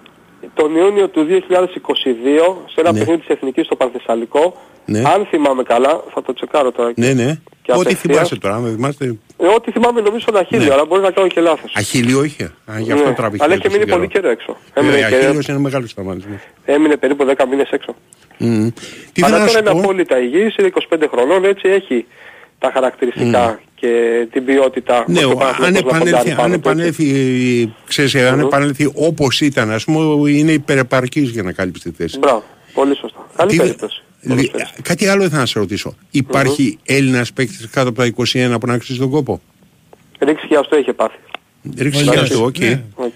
τον Ιούνιο του 2022 σε ένα Ναι. παιχνίδι της Εθνικής στο Πανθεσσαλικό. Ναι. Αν θυμάμαι καλά, θα το τσεκάρω τώρα. Ναι, ναι. Και Ό,τι απευθείας. θυμάσαι τώρα, αν δεν θυμάστε. Ε, ό,τι θυμάμαι νομίζω στον Αχίλιο, Ναι. αλλά μπορείς να κάνω και λάθος. Αχίλιο είχε. Α, γι' αυτό Ναι. τράβηχε. Αλλά έχει τόσο μείνει πολύ καιρό έξω. Έμεινε, Ε, και- Αχίλιος είναι μεγάλος τραυματισμός. έμεινε περίπου 10 μήνες έξω. Μμμ. Τι Αλλά θέλω να τώρα σου είναι πω; απόλυτα υγιής, είναι 25 χρονών, έτσι έχει τα χαρακτηριστικά και την ποιότητα. Ναι, ώστε ο ο- αν Παναθηναϊκός να επανέλθει, ποντάρει αν πάνω του, έτσι. επανέλθει, ξέρεις, αν επανέλθει όπως ήταν, ας πούμε, είναι υπερεπαρκής για να κάλυψει τη θέση. Μπράβο, πολύ σωστά. Καλή Τι- περίπτωση. Πολύ Λι- περίπτωση. Κάτι άλλο ήθελα να σε ρωτήσω. Υπάρχει Έλληνας παίκτης κάτω από τα 21 που να αξίζει τον κόπο; Ρίξη και αυτό είχε πάθει. Ρίξε Βολιός, για αυτό, οκ. ναι. Οκ.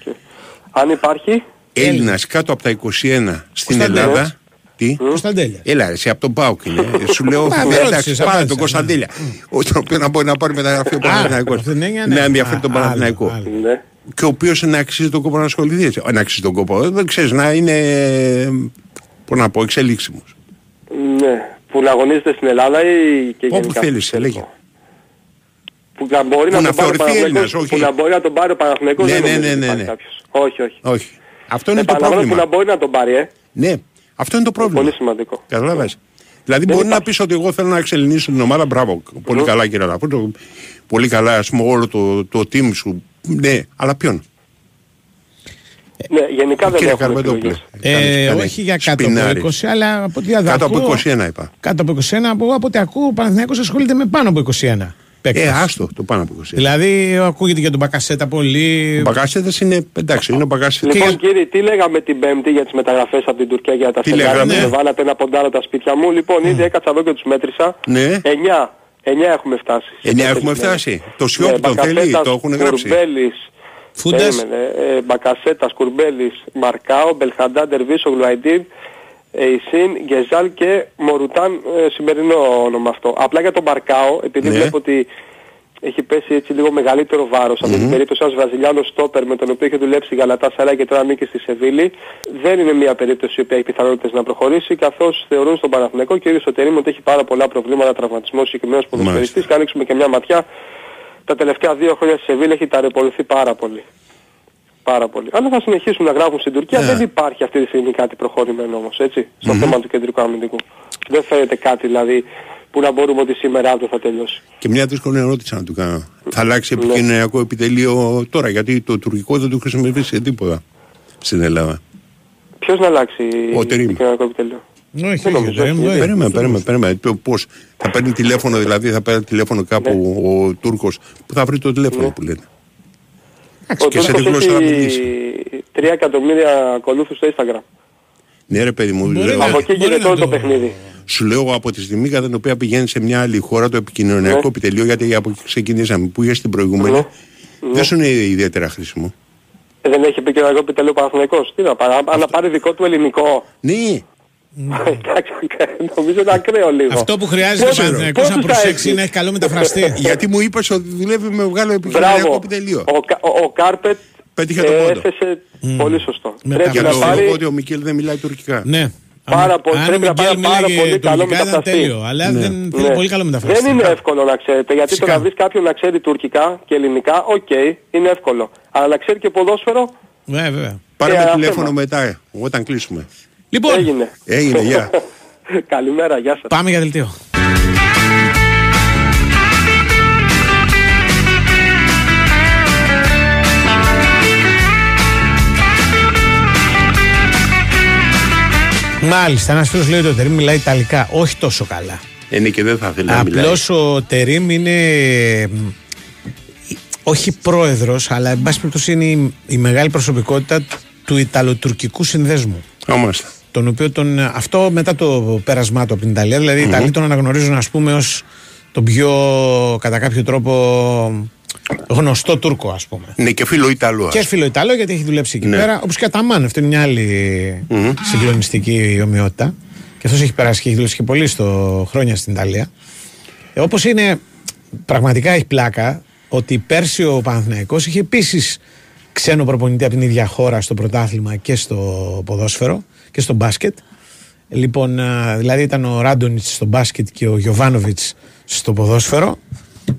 Αν υπάρχει, Έλληνας κάτω από τα 21 στην Κωνσταντέλια. Ελλάδα; Τι; Κωνσταντέλια. Έλα, εσύ από τον ΠΑΟΚ είναι. Ε, Σου λέω, Μα, με εντάξει, ρώτησες, πάρε απάντησα, τον ναι. Κωνσταντέλια. Ο τον οποίο να μπορεί να πάρει μεταγραφή ο Παναθηναϊκός. αυτή την έννοια, ναι. Να ενδιαφέρει τον Α, άλλο, Παναθηναϊκό. άλλο. ναι. Και ο οποίος να αξίζει τον κόπο να ασχοληθεί. έτσι. Ε, Να αξίζει τον κόπο. Ε, Δεν ξέρεις, να είναι, πώς να πω, εξελίξιμος. Ναι. Που να αγωνίζεται στην Ελλάδα ή και Όπου γενικά. θέλεις, στο λέγε. εξωτερικό. Που να μπορεί Που να, να τον πάρει ο θεωρηθεί Παναθηναϊκός, Έλληνας, όχι. Που να μπορεί να τον πάρει ο Παναθηναϊκός Ναι, δεν ναι, νομίζω ναι, ότι ναι, υπάρχει ναι. κάποιος. Όχι, όχι. Όχι. Αυτό είναι το Επαναλαμβάνω που πρόβλημα. να μπορεί να τον πάρει, ε. Ναι, αυτό είναι το πρόβλημα. Πολύ σημαντικό. Καταλάβες. Δηλαδή Δεν μπορεί να υπάρχει. πεις ότι εγώ θέλω να εξελινήσω την ομάδα, μπράβο, πολύ καλά κύριε Λαπούτο, πολύ καλά ας πούμε όλο το, το team σου, ναι, αλλά ποιον; Ναι, γενικά δεν Κύριε έχουμε Καρμετόπουλε. επιλογές. Ε, Κάνεις- κάνεις όχι για κάτω σπινάρι. από 20, αλλά από ό,τι Κάτω από ακούω- 21 είπα. Κάτω από 21, από, από ό,τι ακούω, ο Παναθηναϊκός ασχολείται με πάνω από 21 παίκτες. Ε, άστο το πάνω από 21. Δηλαδή, ακούγεται για τον Μπακασέτα πολύ. Ο Μπαγκάσετας είναι, εντάξει, είναι ο Μπαγκάσετας. Λοιπόν κύριε, τι λέγαμε την Πέμπτη για τις μεταγραφές από την Τουρκία για τα Τι σενάρια λέγαμε; που βάλατε ένα ποντάρο τα σπίτια μου. Λοιπόν, ήδη έκατσα εδώ και τους μέτρησα. Ναι. 9. 9 έχουμε φτάσει. Σε Εννιά τέσσερις έχουμε μέρες. φτάσει. Το Σιόπ Ναι, τον θέλει, Μπακασέτας, το έχουν γράψει. Κουρμπέλης, Φούντας. περίμενε, ε, Μπακασέτας, Κουρμπέλης, Μαρκάο, Μπελχαντά, Ντερβίσο, Γλουαϊντίν, Εϊσίν, Γκεζάλ και Μορουτάν, ε, σημερινό όνομα αυτό. Απλά για τον Μαρκάο, επειδή Ναι. βλέπω ότι έχει πέσει έτσι λίγο μεγαλύτερο βάρος αυτή την περίπτωση ένας Βραζιλιάνος στόπερ με τον οποίο είχε δουλέψει η Γαλατά Σαρά και τώρα ανήκει στη Σεβίλη δεν είναι μια περίπτωση η οποία έχει πιθανότητες να προχωρήσει καθώς θεωρούν στον Παναθηναϊκό και ο ίδιος ο Τερίμ ότι έχει πάρα πολλά προβλήματα τραυματισμός συγκεκριμένος ποδοσφαιριστής και αν ανοίξουμε και μια ματιά τα τελευταία δύο χρόνια στη Σεβίλη έχει ταρεπολουθεί πάρα πολύ. Πάρα πολύ. Αλλά θα συνεχίσουν να γράφουν στην Τουρκία. Ναι. Δεν υπάρχει αυτή τη στιγμή κάτι προχωρημένο όμως, έτσι, στο θέμα του κεντρικού αμυντικού. Δεν φαίνεται κάτι δηλαδή που να μπορούμε ότι σήμερα αύριο θα τελειώσει. Και μια δύσκολη ερώτηση να του κάνω. Θα αλλάξει Ναι. επικοινωνιακό επιτελείο τώρα, γιατί το τουρκικό δεν το χρησιμοποιεί σε τίποτα στην Ελλάδα. Ποιος να αλλάξει Ο Τερίμ. το κοινωνικό επιτελείο; Όχι, Δεν όχι, νομίζω, δεν όχι. μου- Περίμενε, περίμενε, περίμενε. Το Πώς; Θα παίρνει τηλέφωνο, δηλαδή θα παίρνει τηλέφωνο κάπου ο Τούρκος που θα βρει το τηλέφωνο Ναι. που λένε. Ο και σε τι Τούρκος γλώσσα θα έχει μιλήσει. 3 εκατομμύρια ακολούθους στο Instagram. Ναι ρε παιδί μου, Μπορεί λέω, να- Από εκεί μπορεί γίνεται να όλο το το- παιχνίδι. σου λέω από τη στιγμή κατά την οποία πηγαίνει σε μια άλλη χώρα το επικοινωνιακό Ναι. επιτελείο, γιατί από εκεί ξεκινήσαμε, που είχες την προηγούμενη, Ναι. δεν σου είναι ιδιαίτερα χρήσιμο. Ε, Δεν έχει επικοινωνικό επιτελείο Παναθηναϊκός. Τι να πάρει, αν να πάρει δικό του ελληνικό. Ναι, Εντάξει, νομίζω είναι ακραίο λίγο. Αυτό που χρειάζεται ο Πόσους- Παναθηναϊκός να πόσους θα προσέξει έχει; είναι να έχει καλό μεταφραστή. γιατί μου είπες ότι δουλεύει με μεγάλο επικοινωνιακό Μπράβο. επιτελείο. Ο, Κα- ο, ο Κάρπετ Πέτυχε τον ε, πόντο. έθεσε πολύ σωστό. Με Πρέπει Για να το πάρει... λόγο ότι ο Μικέλ δεν μιλάει τουρκικά. Ναι. Πάρα Αν- πολύ- αν πρέπει ο να πάρει Μικέλ πάρα μίλαγε πολύ καλό τουρκικά ήταν μεταφραστή. τέλειο. Αλλά δεν θέλει Ναι. πολύ καλό μεταφραστή. Δεν είναι εύκολο να ξέρετε, γιατί το Φυσικά. να βρεις κάποιον να ξέρει τουρκικά και ελληνικά, οκ, είναι εύκολο. Αλλά να ξέρει και ποδόσφαιρο, Ναι, βέβαια. Πάρε Ε, με ένα τηλέφωνο θέμα. μετά, όταν κλείσουμε. Λοιπόν, έγινε. Έγινε, γεια. Καλημέρα, γεια σας. πάμε για δελτίο. Μάλιστα, ένας φίλος λέει ότι ο Τερήμ μιλάει Ιταλικά. Όχι τόσο καλά. Είναι και δεν θα θέλει να μιλάει. Απλώς ο Τερήμ είναι. μ, Όχι πρόεδρος, αλλά εν πάση περιπτώσει είναι η, η μεγάλη προσωπικότητα του Ιταλοτουρκικού συνδέσμου. Όμως, Τον οποίο τον, αυτό μετά το πέρασμά του από την Ιταλία, δηλαδή οι Ιταλοί τον αναγνωρίζουν ας πούμε ως τον πιο κατά κάποιο τρόπο γνωστό Τούρκο ας πούμε. είναι και φίλο Ιταλός. Και φίλο Ιταλό γιατί έχει δουλέψει εκεί Ναι. πέρα, όπως και Αταμάν, αυτό είναι μια άλλη συγκλονιστική ομοιότητα. Και αυτός έχει περάσει και έχει δουλέψει και πολύ στο χρόνια στην Ιταλία. Ε, όπως είναι, πραγματικά έχει πλάκα ότι πέρσι ο Παναθηναϊκός είχε επίσης ξένο προπονητή από την ίδια χώρα στο πρωτάθλημα και στο ποδόσφαιρο και στο μπάσκετ. Λοιπόν, α, δηλαδή ήταν ο Ράντονιτς στο μπάσκετ και ο Γιωβάνοβιτς στο ποδόσφαιρο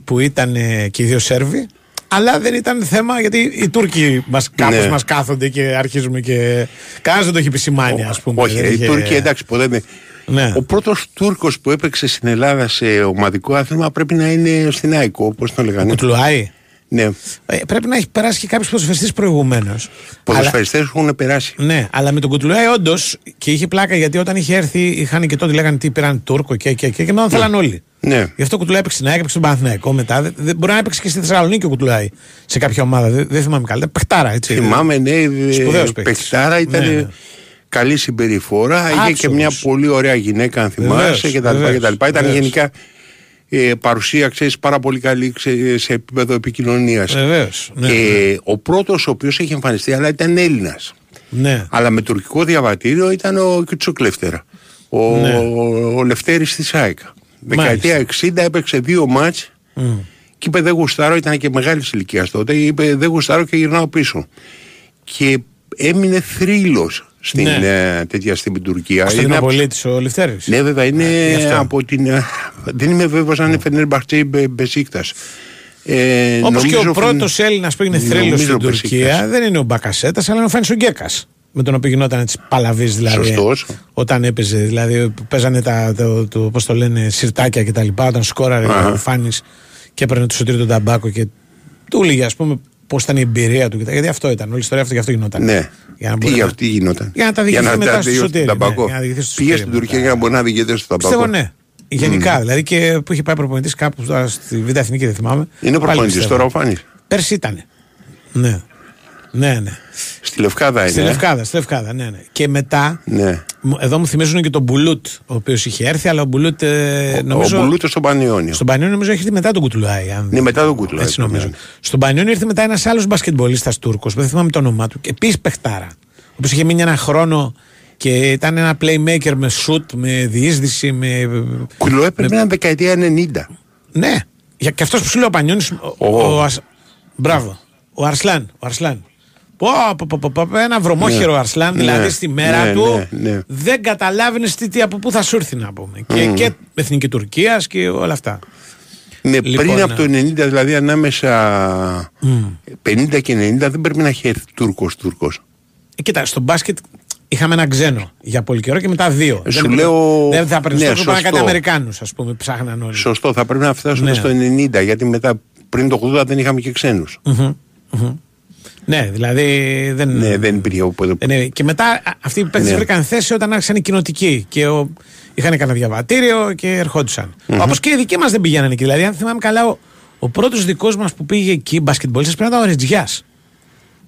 που ήταν ε, και οι δύο Σέρβοι. Αλλά δεν ήταν θέμα γιατί οι Τούρκοι μας, κάπως Ναι. μας κάθονται και αρχίζουμε και. Κανένας δεν το έχει επισημάνει, ας πούμε. Όχι, Δεν οι είχε- Τούρκοι εντάξει ποτέ δεν. Ναι. Ο πρώτος Τούρκος που έπαιξε στην Ελλάδα σε ομαδικό άθλημα πρέπει να είναι στην ΑΕΚ, όπως το λέγανε. Κουτλουάι. Ναι. Ε, πρέπει να έχει περάσει και κάποιος ποδοσφαιριστή προηγουμένως. Ποδοσφαιριστέ έχουν περάσει. Ναι, αλλά με τον Κουτουλουάι όντως και είχε πλάκα γιατί όταν είχε έρθει είχαν και τότε λέγανε τι πήραν Τούρκο και και και και μετά θέλαν όλοι. Ναι. Γι' αυτό ο Κουτουλουάι έπαιξε στην ΑΕΚ, έπαιξε στον Παναθηναϊκό μετά. Δεν, δεν- μπορεί να έπαιξε και στη Θεσσαλονίκη ο Κουτουλουάι σε κάποια ομάδα. Δεν, δεν θυμάμαι καλά. Πεχτάρα, έτσι. Θυμάμαι, ναι, ε, Σπουδαίος παίκτης. παιχτάρα ήταν Ναι, ναι. καλή συμπεριφορά. Είχε και Άψογος. μια πολύ ωραία γυναίκα, αν θυμάσαι Βεβαίως, και τα λοιπά βεβαίως, και τα λοιπά. Ήταν βεβαίως. γενικά ε, παρουσία, ξέρεις, πάρα πολύ καλή ξε- σε επίπεδο επικοινωνίας. Βεβαίως. Ναι, και ο πρώτος ο οποίος έχει εμφανιστεί, αλλά ήταν Έλληνας. ναι. Αλλά με τουρκικό διαβατήριο ήταν ο Κιτσοκλέφτερα. Ο, Ναι. ο Λευτέρης της ΑΕΚ. Δεκαετία 60 έπαιξε δύο μάτς και είπε δεν γουστάρω, ήταν και μεγάλης ηλικίας τότε. Είπε δεν γουστάρω και γυρνάω πίσω. Και έμεινε θρύλος στην Ναι. ε, τέτοια στην Τουρκία. Στον Είναι από- Ναπολίτη ο Λευτέρης. ναι, βέβαια είναι γι' αυτό. από την. ε, Δεν είμαι βέβαιος αν είναι Φενέρ Μπαχτσέ ή Μπε- Μπεσίκτας. Ε, Όπως και νομίζω ο πρώτος Φεν- Έλληνας που έγινε θρύλος νομίζω στην Μπεσίκτας. Τουρκία δεν είναι ο Μπακασέτας, αλλά είναι ο Φάνη Γκέκα. Με τον οποίο γινόταν έτσι παλαβής δηλαδή. Σωστός. Όταν έπαιζε, δηλαδή που παίζανε τα, το, το, πώς το λένε, σιρτάκια και τα λοιπά. Όταν σκόραρε Αχα. ο Φάνης και έπαιρνε το σωτήριο τον ταμπάκο και του έλεγε, ας πούμε, πώς ήταν η εμπειρία του. και τα- Γιατί αυτό ήταν. Όλη η ιστορία αυτό γι' αυτό γινόταν. Ναι. Για να τι μπορεί για να- αυτή γινόταν; Για να τα διηγηθεί μετά τα στο διηγηθεί σωτήρι, στον ναι, ταμπακό. για να διηγηθεί στο Πήγες σωτήρι στην μετά. Τουρκία για να μπορεί να διηγηθεί στον ταμπακό; Πιστεύω ναι. Γενικά δηλαδή και που είχε πάει προπονητής κάπου τώρα στη Β' Εθνική, δεν θυμάμαι. Είναι Πάλι προπονητής πιστεύω. τώρα ο Φάνης; Πέρσι ήταν. Ναι. Ναι, ναι. Στη Λευκάδα είναι. Στη ε; Λευκάδα, στη Λευκάδα, ναι, ναι. Και μετά, Ναι. μου- εδώ μου θυμίζουν και τον Μπουλούτ, ο οποίος είχε έρθει, αλλά ο Μπουλούτ ε, νομίζω. Ο Μπουλούτο στον Πανιόνιο. Στον Πανιόνιο νομίζω έχει έρθει μετά τον Κουτουλάι. Αν... Ναι, μετά τον Κουτουλάι, Έτσι νομίζω. ναι. Στον Πανιόνιο ήρθε μετά ένας άλλος μπασκετμπολίστας Τούρκος, που δεν θυμάμαι το όνομά του, και επίσης παιχτάρα. Ο οποίος είχε μείνει ένα χρόνο και ήταν ένα playmaker με shoot, με διείσδυση, με. Κουλό έπρεπε να είναι δεκαετία 90. Ναι. Για, και αυτός που σου λέει ο Πανιόνι. Ο, Ο- ο Ασ- Μπράβο. Ο Αρσλάν. Ο Αρσλάν. Πω, πω, πω, πω, πω, ένα βρωμόχερο Ναι. Αρσλάν, Ναι. δηλαδή στη μέρα Ναι, του ναι, ναι. δεν καταλάβαινες τι, τι, από πού θα σου έρθει να πούμε. Και, και εθνική Τουρκίας και όλα αυτά. Ναι, Λοιπόν, πριν ναι. από το 90, δηλαδή ανάμεσα 50 και 90, δεν πρέπει να έχει έρθει Τούρκος Τούρκος. Ε, κοίτα, στο μπάσκετ είχαμε ένα ξένο για πολύ καιρό και μετά δύο. Ε, σου δεν, λέω- δεν θα παίρνει ναι, ναι, κάτι σωστό. Αμερικάνους, ας πούμε, ψάχναν όλοι. Σωστό, θα πρέπει να φτάσουμε Ναι. στο 90, γιατί μετά πριν το 80 δεν είχαμε και ξένους. Ναι, δηλαδή δεν. Ναι, δεν υπήρχε οπότε. Ε, ναι, και μετά α, αυτοί οι παίκτες Ναι. βρήκαν θέση όταν άρχισαν οι κοινοτικοί. Και ο, είχαν κανένα διαβατήριο και ερχόντουσαν. Όπως και οι δικοί μας δεν πηγαίνανε εκεί. Δηλαδή, αν θυμάμαι καλά, ο, ο πρώτος δικός μας που πήγε εκεί, μπασκετμπολίστα, πρέπει να ήταν ο Ρετζιά.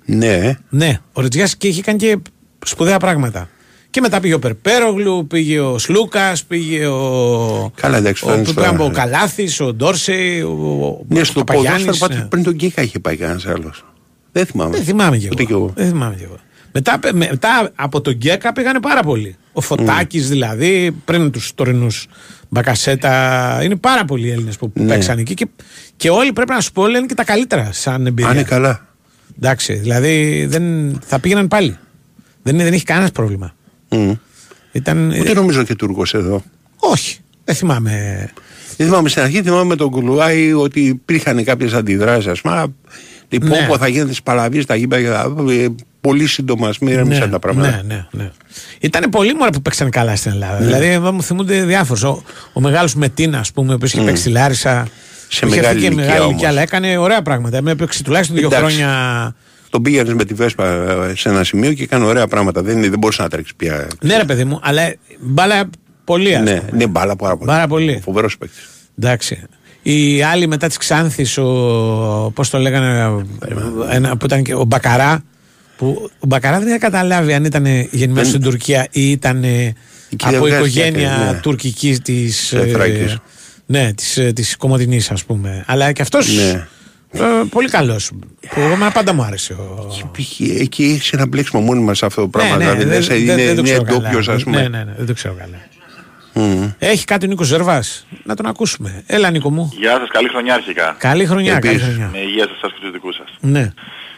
Ναι, Ναι, ο Ρετζιά και είχε κάνει και σπουδαία πράγματα. Και μετά πήγε ο Περπέρογλου, πήγε ο Σλούκας, πήγε ο. Καλά, εντάξει, ο, φτάνει που τώρα. πήγαν ο Καλάθης, ο Ντόρσεϊ, ο, ο ναι στο Παπαγιάννης, ποδόσφαιρο ναι. πάντως πριν τον Κίκα είχε πάει κανένας άλλος. Δεν θυμάμαι. Δεν θυμάμαι κι Ούτε κι εγώ. εγώ. Δεν θυμάμαι κι εγώ. Μετά, μετά από τον Γκέκα πήγανε πάρα πολύ. Ο Φωτάκης δηλαδή, πριν τους τωρινούς Μπακασέτα. Είναι πάρα πολλοί Έλληνες που Ναι. παίξαν εκεί και, και όλοι πρέπει να σου πω λένε και τα καλύτερα σαν εμπειρία. Αν είναι καλά. Εντάξει, δηλαδή δεν, θα πήγαιναν πάλι. Δεν, είναι- δεν έχει κανένας πρόβλημα. Μμ. Ήταν, Ούτε ε, νομίζω και Τούρκος εδώ. όχι, δεν θυμάμαι. Δεν θυμάμαι στην αρχή, θυμάμαι με τον Κουλουάη ότι υπήρχαν κάποιες αντιδράσεις. Α πούμε, λοιπόν, Ναι. που θα γίνεται τις παλαβίε, τα γήπεδα. ε, Πολύ σύντομα, ας μην ηρέμησαν τα πράγματα. Ναι, ναι, ναι. Ήταν πολλοί μόρα που παίξαν καλά στην Ελλάδα. Δηλαδή, εδώ μου θυμούνται διάφορους. Ο, ο μεγάλος Μετίνα, ας πούμε, που είχε παίξει στη Λάρισα. Σε που είχε μεγάλη έρθει και ηλικία μεγάλη όμως. ηλικία, αλλά έκανε ωραία πράγματα. Με έπαιξε τουλάχιστον δύο Εντάξει. χρόνια. Τον πήγαινες με τη Βέσπα ε, σε ένα σημείο και έκανε ωραία πράγματα. Δεν, δεν μπορούσε να τρέξει πια. Ναι, ρε παιδί μου, αλλά μπάλα πολύ, ας ναι, πούμε. ναι, μπάλα πάρα πολύ. Πάρα πολύ. Φοβερός παίκτης. Εντάξει. Οι άλλοι μετά της Ξάνθης, ο. Πώς το λέγανε, ένα, που ήταν και ο Μπακαρά. Που ο Μπακαρά δεν είχα καταλάβει αν ήταν γεννημένος Δεν- στην Τουρκία ή ήταν ε, κυρία από Βγάζια οικογένεια έκανε, ναι. τουρκικής της. Θράκης. ναι, της της Κομωτινής ας πούμε. Αλλά και αυτός Ναι. ε, πολύ καλός. Που εμένα πάντα μου άρεσε. Ο... Εκεί, εκεί έχεις ένα μπλέξιμο μόνιμα σε αυτό το πράγμα. ναι, ναι, δηλαδή, δεν, λες, δεν- είναι, δεν το είναι ξέρω καλά. ντόπιος, ας πούμε. Ναι, ναι, ναι, δεν το ξέρω καλά. Μμμ. Έχει κάτι ο Νίκος Ζερβάς. Να τον ακούσουμε. Έλα Νίκο μου. Γεια σας, καλή χρονιά αρχικά. Καλή χρονιά, καλή Επίσης. χρονιά. Με υγεία σας σας και τους δικούς σας. Ναι.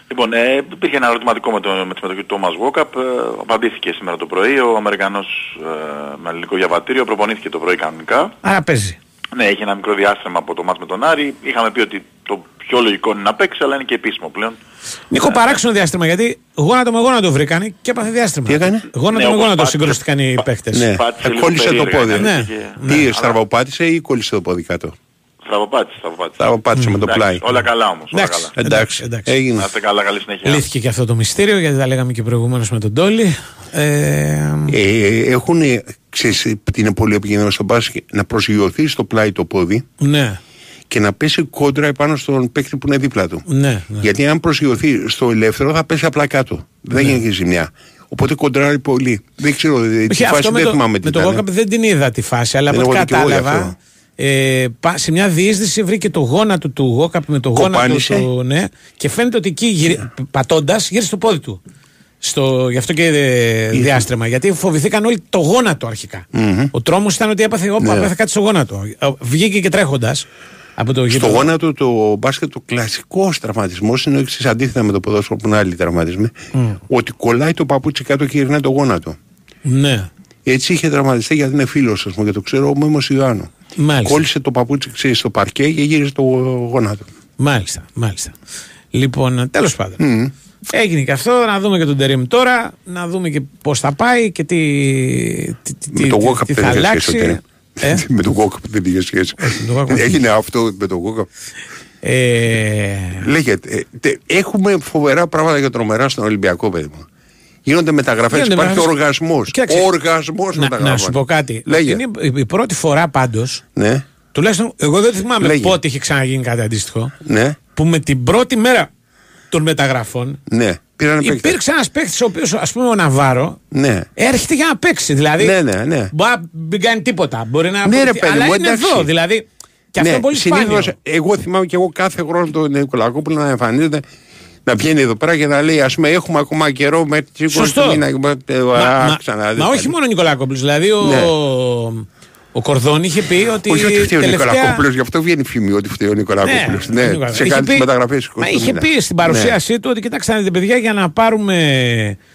Λοιπόν, ε, υπήρχε ένα ερωτηματικό με, το, με τη συμμετοχή του Thomas Walkup. Ε, απαντήθηκε σήμερα το πρωί. Ο Αμερικανός ε, με ελληνικό διαβατήριο προπονήθηκε το πρωί κανονικά. Άρα παίζει. Ναι, έχει ένα μικρό διάστημα από το μάτς με τον Άρη. Είχαμε πει ότι το πιο λογικό είναι να παίξει, αλλά είναι και επίσημο πλέον. Νίκο, παράξενο διάστημα γιατί γόνατο με γόνατο βρήκανε και έπαθε διάστημα. Τι έκανε; Γόνατο Ναι, με όπως γόνατο πάτησε. συγκρουστήκαν οι παίχτε. Ναι, Πάτησε Ε, λίγο κόλλησε το περίεργα, πόδι. ναι. Ναι. Ναι, Ή αλλά- στραβοπάτησε ή κόλλησε το πόδι κάτω; Στραβοπάτησε, στραβοπάτησε. Στραβοπάτησε με το Εντάξει, πλάι. Όλα καλά όμως, όλα Εντάξει. καλά. Εντάξει, εντάξει. έγινε. Να είστε καλά, καλή συνέχεια. Λύθηκε και αυτό το μυστήριο γιατί τα λέγαμε και προηγουμένως με τον Τόλι. Ε, Ε, έχουν, ξέρεις, τι είναι πολύ επικίνδυνο στο μπάσκετ, να προσγειωθεί στο πλάι το πόδι ναι, και να πέσει κόντρα επάνω στον παίκτη που είναι δίπλα του. ναι, ναι. Γιατί αν προσγειωθεί στο ελεύθερο θα πέσει απλά κάτω. Δεν Ναι. γίνεται ζημιά. Οπότε κοντράρει πολύ. Δεν ξέρω, ε, τη Όχι, φάση αυτό με δεν το, θυμάμαι με τι το ήταν. Γόκαπ δεν την είδα τη φάση, αλλά από Δεν ό,τι έχω δει κι εγώ γι' κατάλαβα. Αυτό. Ε, πα- σε μια διείσδυση βρήκε το γόνατο του Γόκαπ με το γόνατο Κοπάνισε. του. Ναι, και φαίνεται ότι εκεί γυρι... πατώντας γύρισε το πόδι του. Στο, γι' αυτό και ε, διάστρεμα. Γιατί φοβηθήκαν όλοι το γόνατο αρχικά. Ο τρόμος ήταν ότι έπαθε, όπα, Ναι. έπαθε κάτι στο γόνατο. Ε, Βγήκε και τρέχοντας από το Στο γήπεδο. γόνατο το μπάσκετ, το κλασικό τραυματισμό είναι ο εξής, αντίθετα με το ποδόσφαιρο που είναι άλλοι τραυματισμοί. Ότι κολλάει το παπούτσι κάτω και γυρνάει το γόνατο. Ναι. Έτσι είχε τραυματιστεί γιατί είναι φίλος, ας πούμε, και το ξέρω ο Μέμο Ιωάννου. Μάλιστα. Κόλλησε το παπούτσι ξέρεις, στο παρκέ και γύρισε το γόνατο. Μάλιστα, μάλιστα. Λοιπόν, τέλος πάντων. Έγινε και αυτό, να δούμε και τον Τερήμ τώρα, να δούμε και πώς θα πάει και τι, τι, τι, με το τι- Walkup τι δεν θα είχε σχέση. αλλάξει. ο Τερίμ. Ε, με το Walkup δεν είχε σχέση. το Walkup. Έγινε αυτό με το Walkup. ε, Λέγεται, ε, τε- έχουμε φοβερά πράγματα και τρομερά στον Ολυμπιακό, παιδί μου. Γίνονται μεταγραφές, Γίνονται υπάρχει μεταγραφές. οργασμός. Κοίταξε, Οργασμός να, να σου πω κάτι. Λέγε. Είναι η, η πρώτη φορά πάντως, Ναι, τουλάχιστον εγώ δεν θυμάμαι Λέγε. πότε είχε ξαναγίνει κάτι αντίστοιχο, ναι, που με την πρώτη μέρα των μεταγραφών ναι. Πήραν παίκτες. υπήρξε ένας παίχτη ο οποίος, ας πούμε, ο Ναβάρο, Ναι. έρχεται για να παίξει. Δηλαδή, Ναι, ναι, ναι. Μπορεί να μην κάνει τίποτα. Μπορεί να Ναι, ρε, αποκτήσει- παιδί αλλά μου, είναι εντάξει. εδώ. Δηλαδή, και αυτό ναι, είναι πολύ συνήθως, σπάνιο. Εγώ θυμάμαι και εγώ κάθε χρόνο τον Νικολακόπουλο να εμφανίζεται να βγαίνει εδώ πέρα και να λέει: Α πούμε, έχουμε ακόμα καιρό με τις 20 Σωστό. του μήνα. ε, Μα, α, μα- ξαναδείς. μα όχι μόνο ο Νικολάκοπουλο. Δηλαδή, ο, Ναι. ο Κορδόν είχε πει ότι. Όχι ότι φταίει ο τελευταία... Νικολακόπουλο, γι' αυτό βγαίνει φήμη ότι φταίει ο Νικολακόπουλο. ο Ναι, Νικολάκοπουλος. σε Είχε κάνει τις πει- μεταγραφές. Μα είχε πει στην παρουσίασή του ότι κοιτάξτε να δείτε παιδιά για να πάρουμε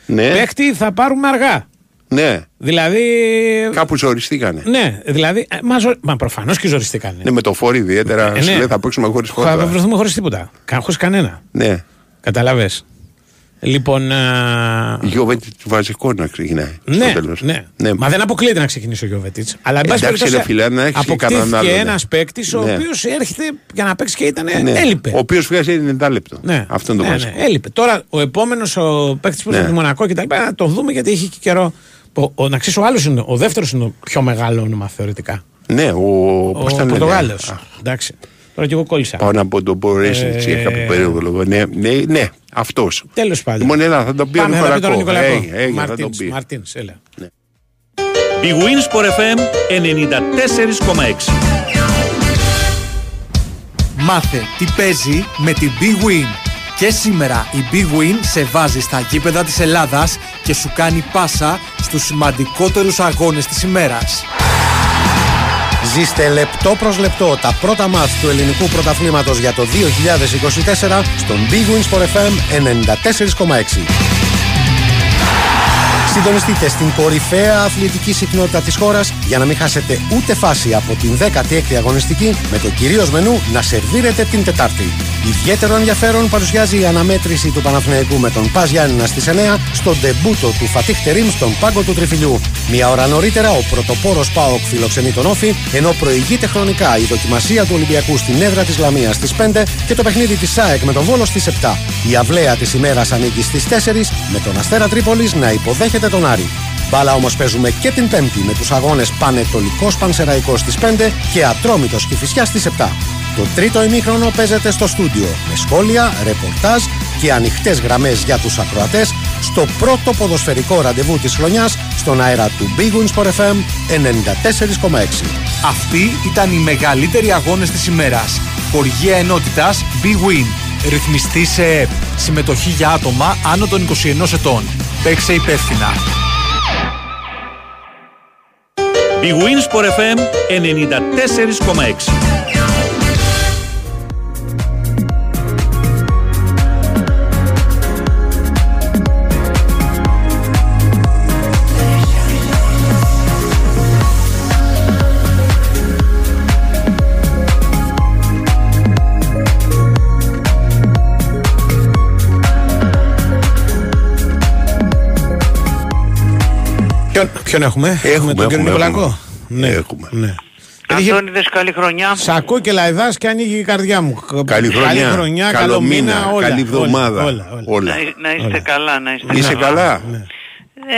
Ναι. παίχτη θα πάρουμε αργά. Ναι, Δηλαδή. κάπου ζοριστήκανε. Ναι, δηλαδή. ε, Μα, ζω- μα προφανώς και ζοριστήκανε. Ναι, με το φόρο ιδιαίτερα. Ε, Σου ναι. λέει θα παίξουμε χωρίς Θα φόρο. βρεθούμε χωρίς τίποτα. Χωρίς κανένα. Ναι. Καταλαβέ. Λοιπόν. α, Γιώβετ βασικό να ξεκινάει. στο Ναι, τέλος. ναι. ναι. Μα δεν αποκλείεται να ξεκινήσει ο Γιώβετιτς. Αλλά εν πάση Εντάξει, περιπτώσει, ρε φίλε, να έχεις και κανέναν αποκτήθηκε άλλο, ναι. ένας παίκτης ο Ναι. οποίος έρχεται για να παίξει και ήταν. Ναι. Έλειπε. Ο οποίος βγάζει 90 λεπτό. Ναι. Αυτό είναι το ναι, βασικό. ναι, έλειπε. Τώρα ο επόμενος ο παίκτης που Ναι. είναι τη Μονακό κτλ. Να το δούμε γιατί έχει και καιρό. Ο, ο, να ξέρεις, ο άλλος είναι, ο δεύτερος είναι το πιο μεγάλο όνομα θεωρητικά. Ναι, ο, Ο, πώς τα λένε, Πορτογάλος. α, Εντάξει. Τώρα και εγώ κόλλησα. Πάω να πω τον Μπορέσιν Ε, ε... κάποιο περίοδο λόγο. Ναι, ναι, ναι αυτός. Τέλος πάντων. Λοιπόν, έλα, θα τον πει ο Πάμε, θα τα πει τώρα ο Νικολακό. Νικολακό. Έγινε, έγινε, θα τον Μαρτίνς, πει. Μαρτίνς, έλα. Big Wins for FM 94,6. Μάθε τι παίζει με την Big Win. Και σήμερα η Big Win σε βάζει στα γήπεδα της Ελλάδας και σου κάνει πάσα στους σημαντικότερους αγώνες της ημέρας. Ζήστε λεπτό προς λεπτό τα πρώτα μάτς του ελληνικού πρωταθλήματος για το 2024 στον Big Wins for FM 94,6. Συντονιστείτε στην κορυφαία αθλητική συχνότητα της χώρας για να μην χάσετε ούτε φάση από την 16η αγωνιστική με το κυρίως μενού να σερβίρετε την Τετάρτη. Ιδιαίτερο ενδιαφέρον παρουσιάζει η αναμέτρηση του Παναθηναϊκού με τον Πας Γιάννηνα στις 9 στο ντεμπούτο του Φατίχ Τερίμ στον πάγκο του Τριφυλιού. Μια ώρα νωρίτερα ο πρωτοπόρος ΠΑΟΚ φιλοξενεί τον Όφη ενώ προηγείται χρονικά η δοκιμασία του Ολυμπιακού στην έδρα της Λαμίας στις 5 και το παιχνίδι της ΣΑΕΚ με τον Βόλος στις 7. Η αυλαία της ημέρας ανήκει στις 4 με τον Αστέρα Τρίπολης να υποδέχεται τον Άρη. Μπάλα όμως παίζουμε και την Πέμπτη με τους αγώνες Πανετολικός Πανσεραϊκός στις 5 και Ατρόμητος Κηφισιά στις 7. Το τρίτο ημίχρονο παίζεται στο στούντιο με σχόλια, ρεπορτάζ και ανοιχτές γραμμές για τους ακροατές στο πρώτο ποδοσφαιρικό ραντεβού της χρονιάς στον αέρα του Big Wins for FM 94,6. Αυτοί ήταν οι μεγαλύτεροι αγώνες της ημέρας. Χοργία ενότητας Big Win. Ρυθμιστή σε ΕΠ. Συμμετοχή για άτομα άνω των 21 ετών. Παίξε υπεύθυνα. Big Wins for FM 94,6. Ποιον, ποιον έχουμε, Έχουμε, τον κύριο έχουμε, Νικολακό. έχουμε. Ναι, Έχουμε. Ναι. Είχε- Αντώνιδες, καλή χρονιά. Σ' ακούω και λαϊδάς και ανοίγει η καρδιά μου. Καλή χρονιά, καλό μήνα, όλα. καλή εβδομάδα. Όλα, όλα. όλα. Να, να είστε Όλα. καλά, να είστε Είσαι καλά. Ναι.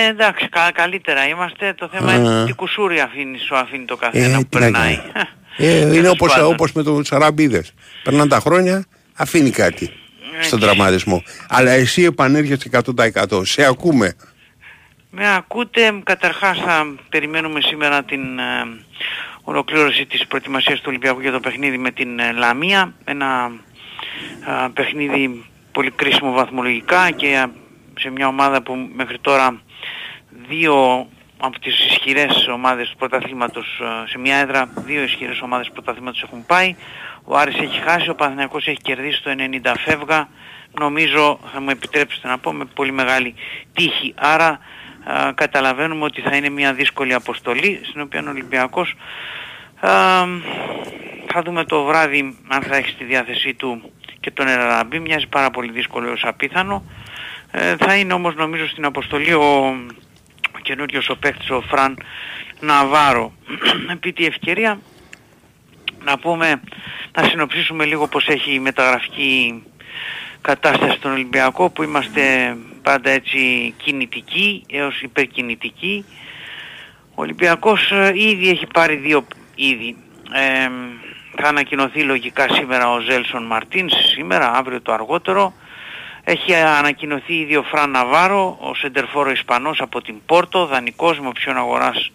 Ε, εντάξει, κα- καλύτερα είμαστε. Το θέμα Α. είναι τι κουσούρι αφήνεις, σου αφήνει το καθένα Ε, που τι να περνάει. κάνει. Ε, είναι Τέλος όπως, πάντων. όπως με τους Αραμπίδες. Περνάνε τα χρόνια, αφήνει κάτι στον τραυματισμό. Αλλά εσύ επανέρχεσαι 100%. Σε ακούμε. Με ακούτε, καταρχάς θα περιμένουμε σήμερα την ε, ολοκλήρωση της προετοιμασίας του Ολυμπιακού για το παιχνίδι με την ε, Λαμία. Ένα ε, παιχνίδι πολύ κρίσιμο βαθμολογικά και ε, σε μια ομάδα που μέχρι τώρα δύο από τις ισχυρές ομάδες του πρωταθλήματος ε, σε μια έδρα, δύο ισχυρές ομάδες του πρωταθλήματος έχουν πάει. Ο Άρης έχει χάσει, ο Παναθηναϊκός έχει κερδίσει το 90 φεύγα. Νομίζω, θα μου επιτρέψετε να πω, με πολύ μεγάλη τύχη. Άρα α, καταλαβαίνουμε ότι θα είναι μια δύσκολη αποστολή, στην οποία ο Ολυμπιακός α, θα δούμε το βράδυ αν θα έχει στη διάθεσή του και τον Εραραμπή. Μοιάζει πάρα πολύ δύσκολο έως απίθανο. Ε, θα είναι όμως νομίζω στην αποστολή ο, ο καινούριος ο παίκτης ο Φραν Ναβάρο. Επί τη ευκαιρία να πούμε, να συνοψίσουμε λίγο πως έχει η μεταγραφική κατάσταση στον Ολυμπιακό που είμαστε πάντα έτσι κινητικοί έως υπερκινητικοί. Ο Ολυμπιακός ε, ήδη έχει πάρει δύο ήδη. Ε, θα ανακοινωθεί λογικά σήμερα ο Ζέλσον Μαρτίνς, σήμερα, αύριο το αργότερο. Έχει ανακοινωθεί ήδη ο Φραν Ναβάρο, ο σεντερφόρο Ισπανός από την Πόρτο, δανεικός με οψιόν αγοράς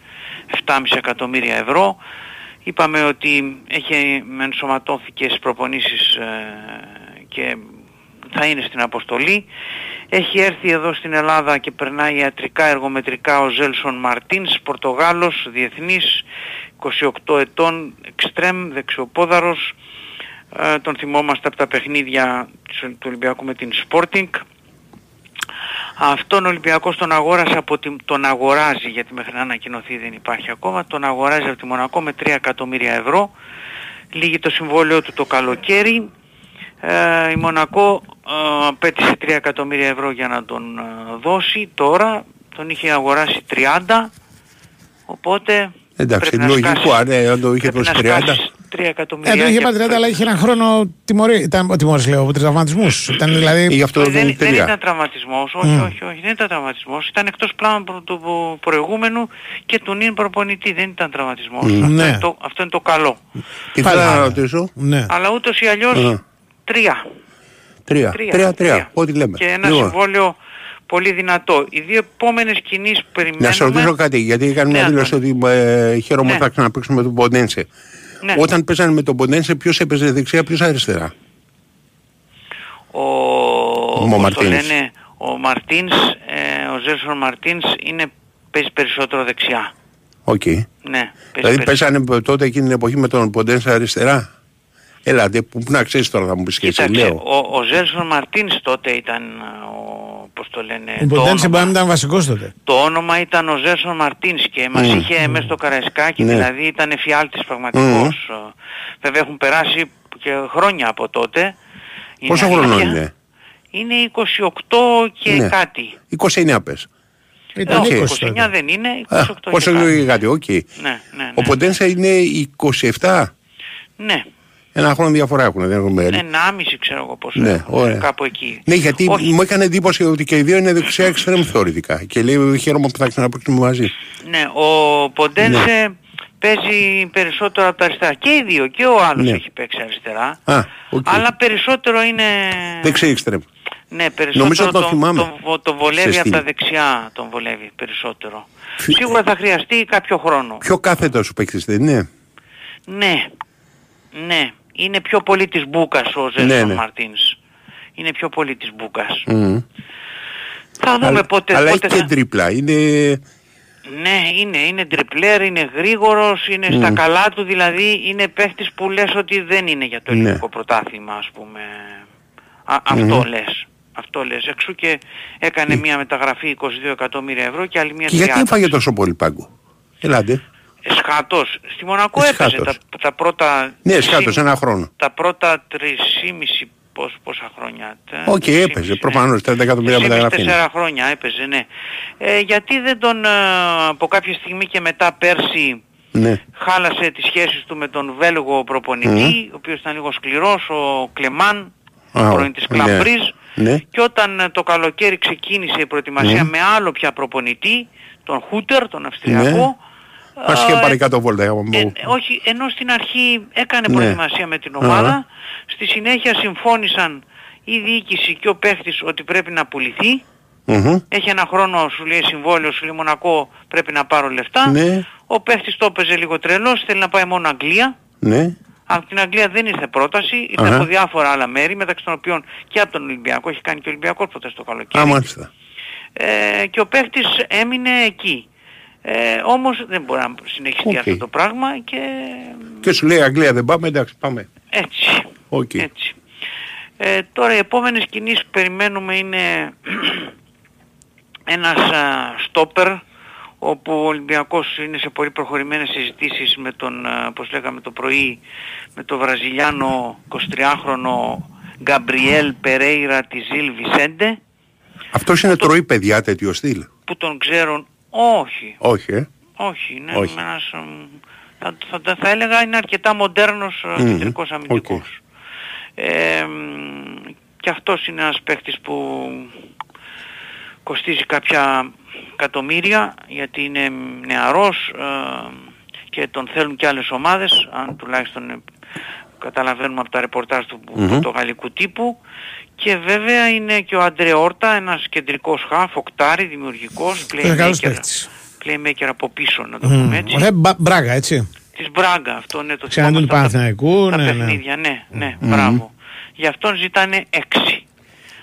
7,5 εκατομμύρια ευρώ. Είπαμε ότι έχει ενσωματώθηκες στις προπονήσεις ε, και θα είναι στην αποστολή. Έχει έρθει εδώ στην Ελλάδα και περνάει ιατρικά εργομετρικά ο Ζέλσον Μαρτίνς, Πορτογάλος, διεθνής, 28 ετών, εξτρέμ, δεξιοπόδαρος. Ε, τον θυμόμαστε από τα παιχνίδια του Ολυμπιακού με την Sporting. Αυτόν ο Ολυμπιακός τον αγόρασε από την, τον αγοράζει γιατί μέχρι να ανακοινωθεί δεν υπάρχει ακόμα, τον αγοράζει από τη Μονακό με 3 εκατομμύρια ευρώ. Λύγει το συμβόλαιο του το καλοκαίρι. Ε, η Μονακό ε, απέτησε 3 εκατομμύρια ευρώ για να τον ε, δώσει. Τώρα τον είχε αγοράσει 30. Οπότε Εντάξει, πρέπει να λογικό, σκάσεις- αν ε, αν το είχε πρέπει δώσει να 30. σκάσεις 3 Ε, εκατομμύρια. δεν είχε και- πάρει 30, αλλά είχε ένα χρόνο τιμωρή. Ήταν τιμωρή, λέω, από τραυματισμούς. Ήταν δηλαδή. Γι' αυτό Ε, δεν δεν, είναι δεν τρία. ήταν τραυματισμός, όχι, όχι, όχι, δεν ήταν τραυματισμός. Ήταν εκτός πλάνου προ- του προηγούμενου και του νυν προπονητή, δεν ήταν τραυματισμός. Αυτό, Ναι. είναι το, αυτό είναι το καλό. Τι Πάλι. θέλω να ρωτήσω; Ναι. Αλλά ούτως ή αλλιώς Α. τρία. Τρία. Τρία. Τρία, τρία. Ό,τι λέμε. Και ένα Λοιπόν, συμβόλαιο πολύ δυνατό. Οι δύο επόμενες κινήσεις που περιμένουμε... Να σε ρωτήσω κάτι, γιατί έκανε μια Ναι, δήλωση ότι ε, χαίρομαι Ναι. ότι θα ξαναπαίξουμε με τον Ποντένσε. Ναι. Όταν παίζανε με τον Ποντένσε, ποιος έπαιζε δεξιά, ποιος αριστερά; Ο, Ο πώς το Μαρτίνς. λένε, ο Μαρτίνς, ε, ο Ζέλσον Μαρτίνς είναι, παίζει περισσότερο δεξιά. Οκ. Ναι, παίζει Δηλαδή περισσότερο. παίζανε τότε εκείνη την εποχή με τον Ποντένσε αριστερά; Έλατε, που, που να ξέρεις τώρα θα μου πεις και εσύ, Κοίταξε, λέω. ο, ο Ζέλσον Μαρτίνς τότε ήταν, ε, ο, πώς το λένε, Ο το Ποντένσε μπορεί να όνομα, ήταν βασικός τότε. το όνομα ήταν ο Ζέλσον Μαρτίνς και μας Μμμ. είχε μέσα στο Καραϊσκάκι, Ναι. δηλαδή ήταν εφιάλτης πραγματικός. Ε, Βέβαια έχουν περάσει και χρόνια από τότε. Είναι Πόσο αλήθεια. χρονών είναι; Είναι 28 και Ναι. κάτι. 29 πες. Ήταν Οκ. 20 29 τότε. δεν είναι, 28 Α, και πόσο κάτι. και κάτι, οκ. Ναι, ναι, ναι. Ο Ποντένσε είναι 27. Ναι, Ένα χρόνο διαφορά έχουν, δεν έχουμε. ένα άμιση ξέρω εγώ πόσο Ναι, έχουν, ωραία. κάπου εκεί. Ναι, γιατί Όχι. μου έκανε εντύπωση ότι και οι δύο είναι δεξιά εξτρέμ θεωρητικά. Και λέει χαίρομαι που θα ξαναπαίξουμε μαζί. Ναι, ο Ποντένσε παίζει περισσότερο από τα αριστερά. Και οι δύο, και ο άλλος Ναι. έχει παίξει αριστερά. Α, οκ. Αλλά περισσότερο είναι... Δεξιά εξτρέμ. Ναι, περισσότερο Νομίζω το τον, θυμάμαι. τον, τον βολεύει Σε από στυλ. τα δεξιά, τον βολεύει περισσότερο. Φι- Σίγουρα θα χρειαστεί κάποιο χρόνο. Πιο κάθετο σου παίκτης δεν είναι; Ναι, ναι. Είναι πιο πολύ της Μπούκας ο Ζέλσον Ναι, ναι. Μαρτίνς. Είναι πιο πολύ της Μπούκας. Μμμ. Θα δούμε Αλλά, πότε, αλλά πότε έχει και θα... τρίπλα. Είναι... Ναι, είναι, είναι τριπλέρ, είναι γρήγορος, είναι στα καλά του, δηλαδή είναι παίχτης που λες ότι δεν είναι για το Ναι. ελληνικό πρωτάθλημα, ας πούμε. Α, αυτό λες. Αυτό λες. Εξ ου και έκανε μια μεταγραφή 22 εκατομμύρια ευρώ και άλλη μια Και γιατί 30. έφαγε τόσο πολύ πάγκο; Ελάτε. Σχάτος. Στη Μονακό Ε, έπαιζε Σχάτος. τα, τα πρώτα... Ναι, σκάτω τρεις- ένα χρόνο. Τα πρώτα 3,5 πώς, πόσα χρόνια. τε- Οκ, τρεις έπαιζε. ήμισι, Προφανώς 30 εκατομμύρια Τρεις ήμισι, μεταγραφή. είναι. Τέσσερα χρόνια έπαιζε, ναι. Ε, γιατί δεν τον ε, από κάποια στιγμή και μετά πέρσι Ναι. χάλασε τις σχέσεις του με τον Βέλγο προπονητή, ο οποίος ήταν λίγο σκληρός, ο Κλεμάν, Α, πρώην της ναι. Κλαμπρίζ. Ναι. Και όταν ε, το καλοκαίρι ξεκίνησε η προετοιμασία Ναι. με άλλο πια προπονητή, τον Χούτερ, τον Αυστριακό, Μας είχε ε, πάρει κάτω βόλτα. από- ε, όχι, ενώ στην αρχή έκανε Ναι. προετοιμασία με την ομάδα, Αχα. στη συνέχεια συμφώνησαν η διοίκηση και ο παίχτης ότι πρέπει να πουληθεί. Μμμ. Έχει ένα χρόνο, σου λέει συμβόλαιο, σου λέει Μονακό, πρέπει να πάρω λεφτά. Ναι. Ο παίχτης το έπαιζε λίγο τρελός, θέλει να πάει μόνο Αγγλία. Ναι. Από την Αγγλία δεν ήρθε πρόταση, ήρθε Αχα. από διάφορα άλλα μέρη, μεταξύ των οποίων και από τον Ολυμπιακό, έχει κάνει και ο Ολυμπιακός ποτέ στο καλοκαίρι. Α, μάλιστα. Ε, και ο παίχτης έμεινε εκεί. Ε, όμως δεν μπορεί να συνεχιστεί Οκ. αυτό το πράγμα και Και σου λέει Αγγλία δεν πάμε, εντάξει πάμε. έτσι. Οκ. έτσι. Ε, τώρα οι επόμενες κινήσεις που περιμένουμε είναι ένας α, στόπερ όπου ο Ολυμπιακός είναι σε πολύ προχωρημένες συζητήσεις με τον, α, όπως λέγαμε το πρωί, με τον Βραζιλιάνο 23χρονο Γκαμπριέλ Περέιρα της Ζιλ Βισέντε Αυτός είναι τρώει παιδιά τέτοιο στυλ. που τον ξέρουν όχι, Όχι, ε. όχι, είναι Όχι. ένας, μ, θα, θα, θα έλεγα είναι αρκετά μοντέρνος α, Μμμ. κεντρικός αμυντικός. Ε, μ, και αυτός είναι ένας παίχτης που κοστίζει κάποια εκατομμύρια γιατί είναι νεαρός ε, και τον θέλουν και άλλες ομάδες αν τουλάχιστον ε, καταλαβαίνουμε από τα ρεπορτάζ του Μμμ. πορτογαλικού τύπου και βέβαια είναι και ο Αντρέ Όρτα ένας κεντρικός χαφ, οκτάρι, δημιουργικός Είναι καλός playmaker, παίκτης. playmaker από πίσω να το Μμ. πούμε έτσι Ωραία, μπα- Μπράγκα, έτσι. της Μπράγκα αυτό ναι το Ξανά του θυμόμαστε από τα- Παναθηναϊκού, τα ναι, ναι. παιχνίδια ναι, ναι, μπράβο γι' αυτόν ζητάνε έξι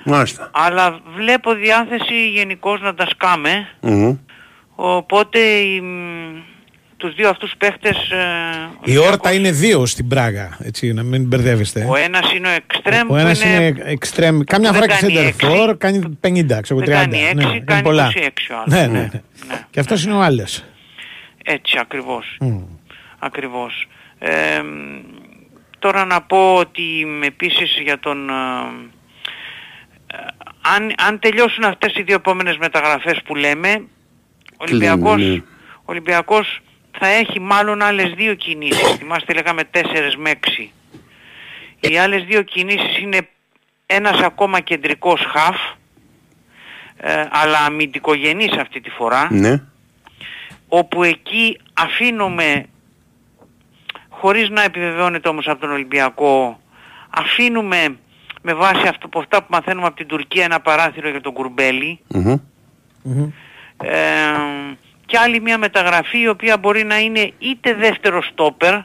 Μάλιστα. αλλά βλέπω διάθεση γενικώς να τα σκάμε Μμμ. οπότε οι, μ, τους δύο αυτούς παίχτες ε, Η όρτα είναι δύο στην Πράγα, έτσι, να μην μπερδεύεστε. ο ένας είναι ο εξτρέμ Ο που ένας είναι, είναι εξτρέμ. Κάμια δεν φορά και κάνει center έξι. for, κάνει 50, ξέρω Δεν 30. κάνει έξι, ναι, είναι κάνει πολλά. 26 ο άλλος. Ναι, ναι, ναι. Ναι. Και αυτός είναι ο άλλος. έτσι ακριβώς Μμ. Ακριβώς. Ε, μ, τώρα να πω ότι μ, επίσης για τον... ε, ε, αν, αν τελειώσουν αυτές οι δύο επόμενες μεταγραφές που λέμε, ο Ολυμπιακός, ναι. ο Ολυμπιακός θα έχει μάλλον άλλες δύο κινήσεις. Θυμάστε λέγαμε τέσσερες με έξι. Οι άλλες δύο κινήσεις είναι ένας ακόμα κεντρικός χαφ, ε, αλλά αμυντικογενής αυτή τη φορά Ναι. όπου εκεί αφήνουμε χωρίς να επιβεβαιώνεται όμως από τον Ολυμπιακό αφήνουμε με βάση αυτό, από αυτά που μαθαίνουμε από την Τουρκία ένα παράθυρο για τον Κουρμπέλη Μμμ. ε, και άλλη μια μεταγραφή η οποία μπορεί να είναι είτε δεύτερο στόπερ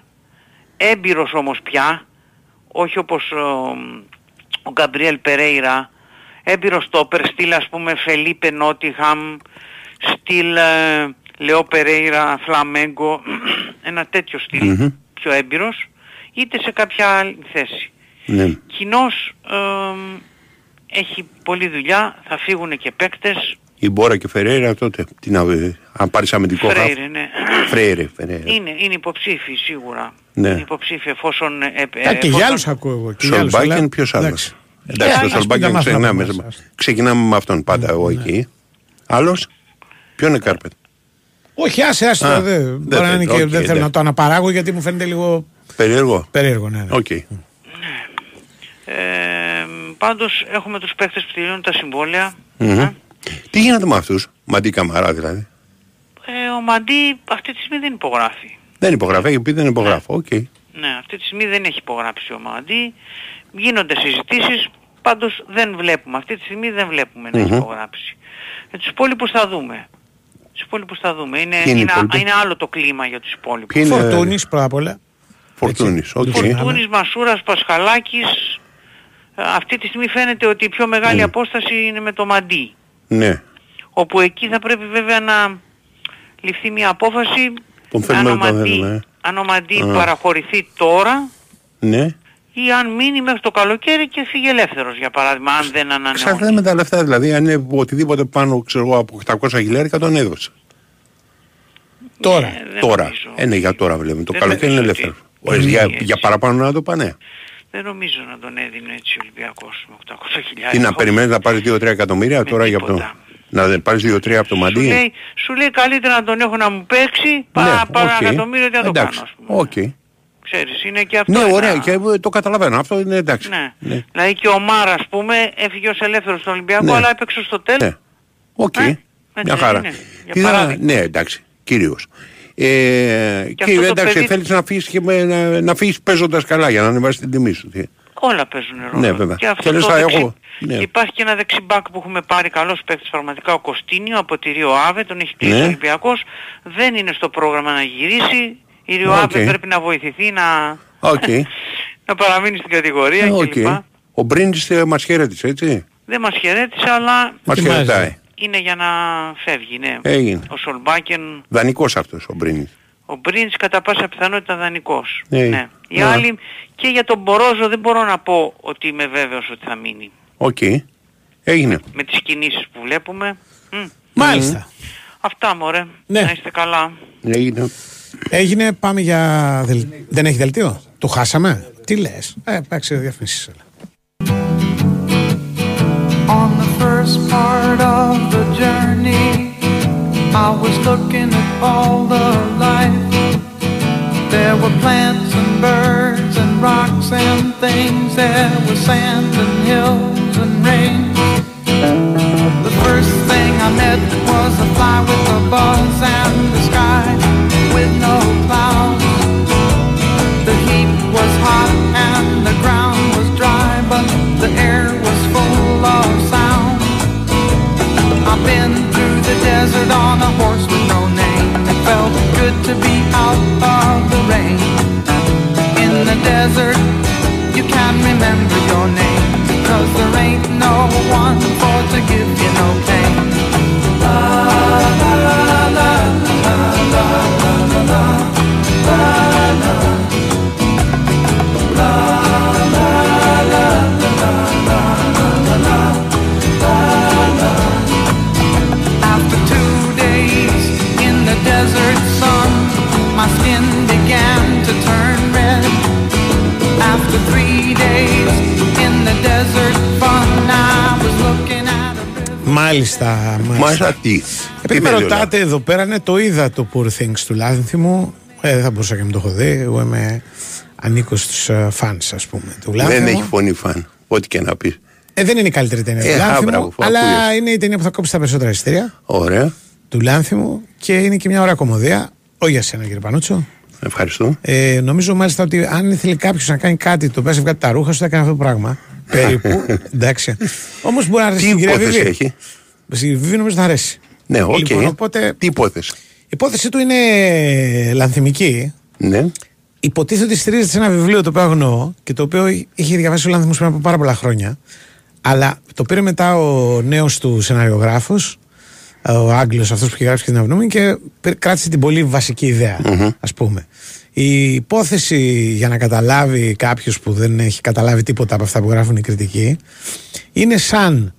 έμπειρος όμως πια όχι όπως ο, ο Γκαμπριέλ Περέιρα έμπειρος στόπερ στυλ ας πούμε Φελίπε Νότιχαμ στυλ ε, Λεό Περέιρα Φλαμέγκο ένα τέτοιο στυλ Μμμ. πιο έμπειρος είτε σε κάποια άλλη θέση Ναι. κοινώς ε, έχει πολλή δουλειά θα φύγουν και παίκτες Η Μπόρα και Φεραίρα τότε. Τι να βρει, αν πάρεις αμυντικό χαφ. Φρέιρε ναι Φρέιρε, Φεραίρα. είναι, είναι υποψήφιοι σίγουρα Ναι. είναι υποψήφιοι εφόσον ε, ε, Α, και για εφόσον- άλλους ακούω εγώ. και για άλλους, Σολμπάκεν αλλά- ποιος άλλος; εντάξει. Εντάξει, Ε, το ας Σολμπάκεν πείτε, ξεκινάμε, μάθαμε μας. ξεκινάμε με αυτόν πάντα εγώ εκεί. Άλλος, ποιο είναι Κάρπετ; Όχι, άσε, άσε. Α, το, δεν- δεν Μπορεί να είναι θέλει, και οκ, δεν θέλω εντάξει. να το αναπαράγω γιατί μου φαίνεται λίγο Περίεργο. περίεργο. Ναι, ναι. Οκ. Ε, πάντως έχουμε τους παίκτες που τελειώνουν τα συμβόλαια. Μμμ. Ε, Τι γίνεται με αυτούς, Μαντί Καμαρά δηλαδή; Ε, ο Μαντί αυτή τη στιγμή δεν υπογράφει. Δεν υπογράφει, έχει πει δεν υπογράφω. Οκ. Ναι, αυτή τη στιγμή δεν έχει υπογράψει ο Μαντί. Γίνονται συζητήσεις, πάντως δεν βλέπουμε. Αυτή τη στιγμή δεν βλέπουμε να έχει Μμμ. υπογράψει. Ε, τους υπόλοιπους θα δούμε. Τους υπόλοιπους θα δούμε. Είναι, Ποιοι είναι οι είναι, υπόλοιποι; είναι άλλο το κλίμα για τους υπόλοιπους. Ποιοι είναι- Φορτούνης πρώτα απ' όλα. Φορτούνης. Οκ. Φορτούνης. Φορτούνης, Μασούρας, Πασχαλάκης. Ε, Αυτή τη στιγμή φαίνεται ότι η πιο μεγάλη απόσταση είναι με το Μαντί. Ναι. Όπου εκεί θα πρέπει βέβαια να ληφθεί μια απόφαση Τον θέλουμε, αν ο δεν τον Μαντί, θέλουμε, ε. αν ο Μαντί Α. παραχωρηθεί τώρα Ναι. ή αν μείνει μέχρι το καλοκαίρι και φύγει ελεύθερος για παράδειγμα, αν δεν ανανεώνει. Εξαρτάται με τα λεφτά δηλαδή. Αν είναι οτιδήποτε πάνω ξέρω, εγώ, από 800 χιλιάρικα τον έδωσε. Τώρα. Ε, δεν τώρα. νομίζω. Ε, ναι, για τώρα βλέπουμε. Το Δεν καλοκαίρι είναι νομίζω ελεύθερο. ότι- Ωραία, για, έτσι. για παραπάνω να το πάνε. Δεν νομίζω να τον έδινε έτσι ο Ολυμπιακός με 800 χιλιάδες. Τι να περιμένεις να πάρεις 2-3 εκατομμύρια Με τώρα για αυτό. τίποτα. Να πάρεις 2-3 από το Σου Μαντί. λέει, σου λέει καλύτερα να τον έχω να μου παίξει παρά να πάρω οκ. ένα εκατομμύριο τι να το Ναι, Εντάξει, κάνω. ας πούμε. οκ. Ξέρεις, είναι και αυτό Ναι, ένα- ωραία, και ε, το καταλαβαίνω. Αυτό είναι εντάξει. Ναι. Ναι. Δηλαδή και ο Μάρα ας πούμε έφυγε ως ελεύθερος στον Ολυμπιακό Ναι. αλλά έπαιξε στο τέλος. Ναι. Οκ. Ε, έτσι Μια δεν χαρά. είναι, για Τι θα- παράδειγμα. ναι, εντάξει, κυρίως. Ε, και, αυτό το εντάξει, παιδί- θέλεις να φύγεις, και με, να, να φύγεις παίζοντας καλά για να ανεβάσεις την τιμή σου. Τι. Όλα παίζουν ρόλο. Ναι, βέβαια. Και, αυτό Και λες, το θα δεξι... έχω- ναι. και υπάρχει και ένα δεξί μπακ που έχουμε πάρει καλός παίκτης πραγματικά ο Κοστίνια από τη Ρίο Άβε, τον έχει κλείσει Ναι. ο Ολυμπιακός. Δεν είναι στο πρόγραμμα να γυρίσει. Η Ρίο Οκ. Άβε πρέπει να βοηθηθεί να, Οκ. να παραμείνει στην κατηγορία Ε, οκ. κλπ. Ο Μπρίντις ε, μας χαιρέτησε, έτσι. Δεν μας χαιρέτησε αλλά Μας Ετοιμάζει. χαιρετάει. Είναι για να φεύγει. Ναι. Έγινε. Ο Σολμπάκεν Δανεικός αυτός ο Μπρίντις. Ο Μπρίνς κατά πάσα πιθανότητα δανεικός. Ναι. Ναι. Οι Ναι. άλλοι και για τον Μπορόζο δεν μπορώ να πω ότι είμαι βέβαιος ότι θα μείνει. Οκ. Έγινε. Με τις κινήσεις που βλέπουμε. Μμ. Μάλιστα. Αυτά μωρέ. Ναι. Να είστε καλά. Έγινε. Έγινε, πάμε για. δελ- Δεν έχει δελτίο. Το χάσαμε. Τι λες. Ε, εντάξει, διαφημίσεις. On the first part of the journey, I was looking at all the life. There were plants and birds and rocks and things. There was sand and hills and rain. The first thing I met was a fly with a buzz and the sky with no clouds. The heat was hot on a horse with no name. It felt good to be out of the rain. In the desert, you can't remember your name because there ain't no one for to give you no pain. Μάλιστα, μάλιστα. Μάλιστα τι; Επειδή Τι με θέλει ο ρωτάτε εδώ πέρα, ναι, το είδα το Poor Things του Λάνθιμου. Ε, δεν θα μπορούσα και να μην το έχω δει. Εγώ είμαι ανήκω στους φαν, ας πούμε, του Λάνθιμος. Δεν Λάνθιμου. έχει φωνή φαν. Ό,τι και να πει. Ε, δεν είναι η καλύτερη ταινία Ε, του α, Λάνθιμου, μπράβο, αφού αλλά ακούγεσαι. είναι η ταινία που θα κόψει τα περισσότερα εισιτήρια Ωραία. του Λάνθιμου και είναι και μια ωραία κομμωδία. Όχι για σένα, κύριε Πανούτσο. Ευχαριστώ. Ε, νομίζω μάλιστα ότι αν ήθελε κάποιος να κάνει κάτι το οποίο βγάλει τα ρούχα σου, θα έκανε αυτό το πράγμα. Περίπου. Εντάξει. Όμως μπορεί να αρέσει Τι στην κυρία υπόθεση Βιβί. έχει; Στη Βιβί νομίζω θα αρέσει. Ναι, οκ. Λοιπόν, οπότε Τι υπόθεση; η υπόθεση του είναι λανθιμική. Ναι. Υποτίθεται ότι στηρίζεται σε ένα βιβλίο το οποίο αγνοώ και το οποίο είχε διαβάσει ο Λάνθιμος πριν από πάρα πολλά χρόνια. Αλλά το πήρε μετά ο νέος του σεναριογράφος, ο Άγγλος αυτός που είχε γράψει και την Ευνοούμενη και πήρε- κράτησε την πολύ βασική ιδέα, ας πούμε. Η υπόθεση για να καταλάβει κάποιος που δεν έχει καταλάβει τίποτα από αυτά που γράφουν οι κριτικοί είναι σαν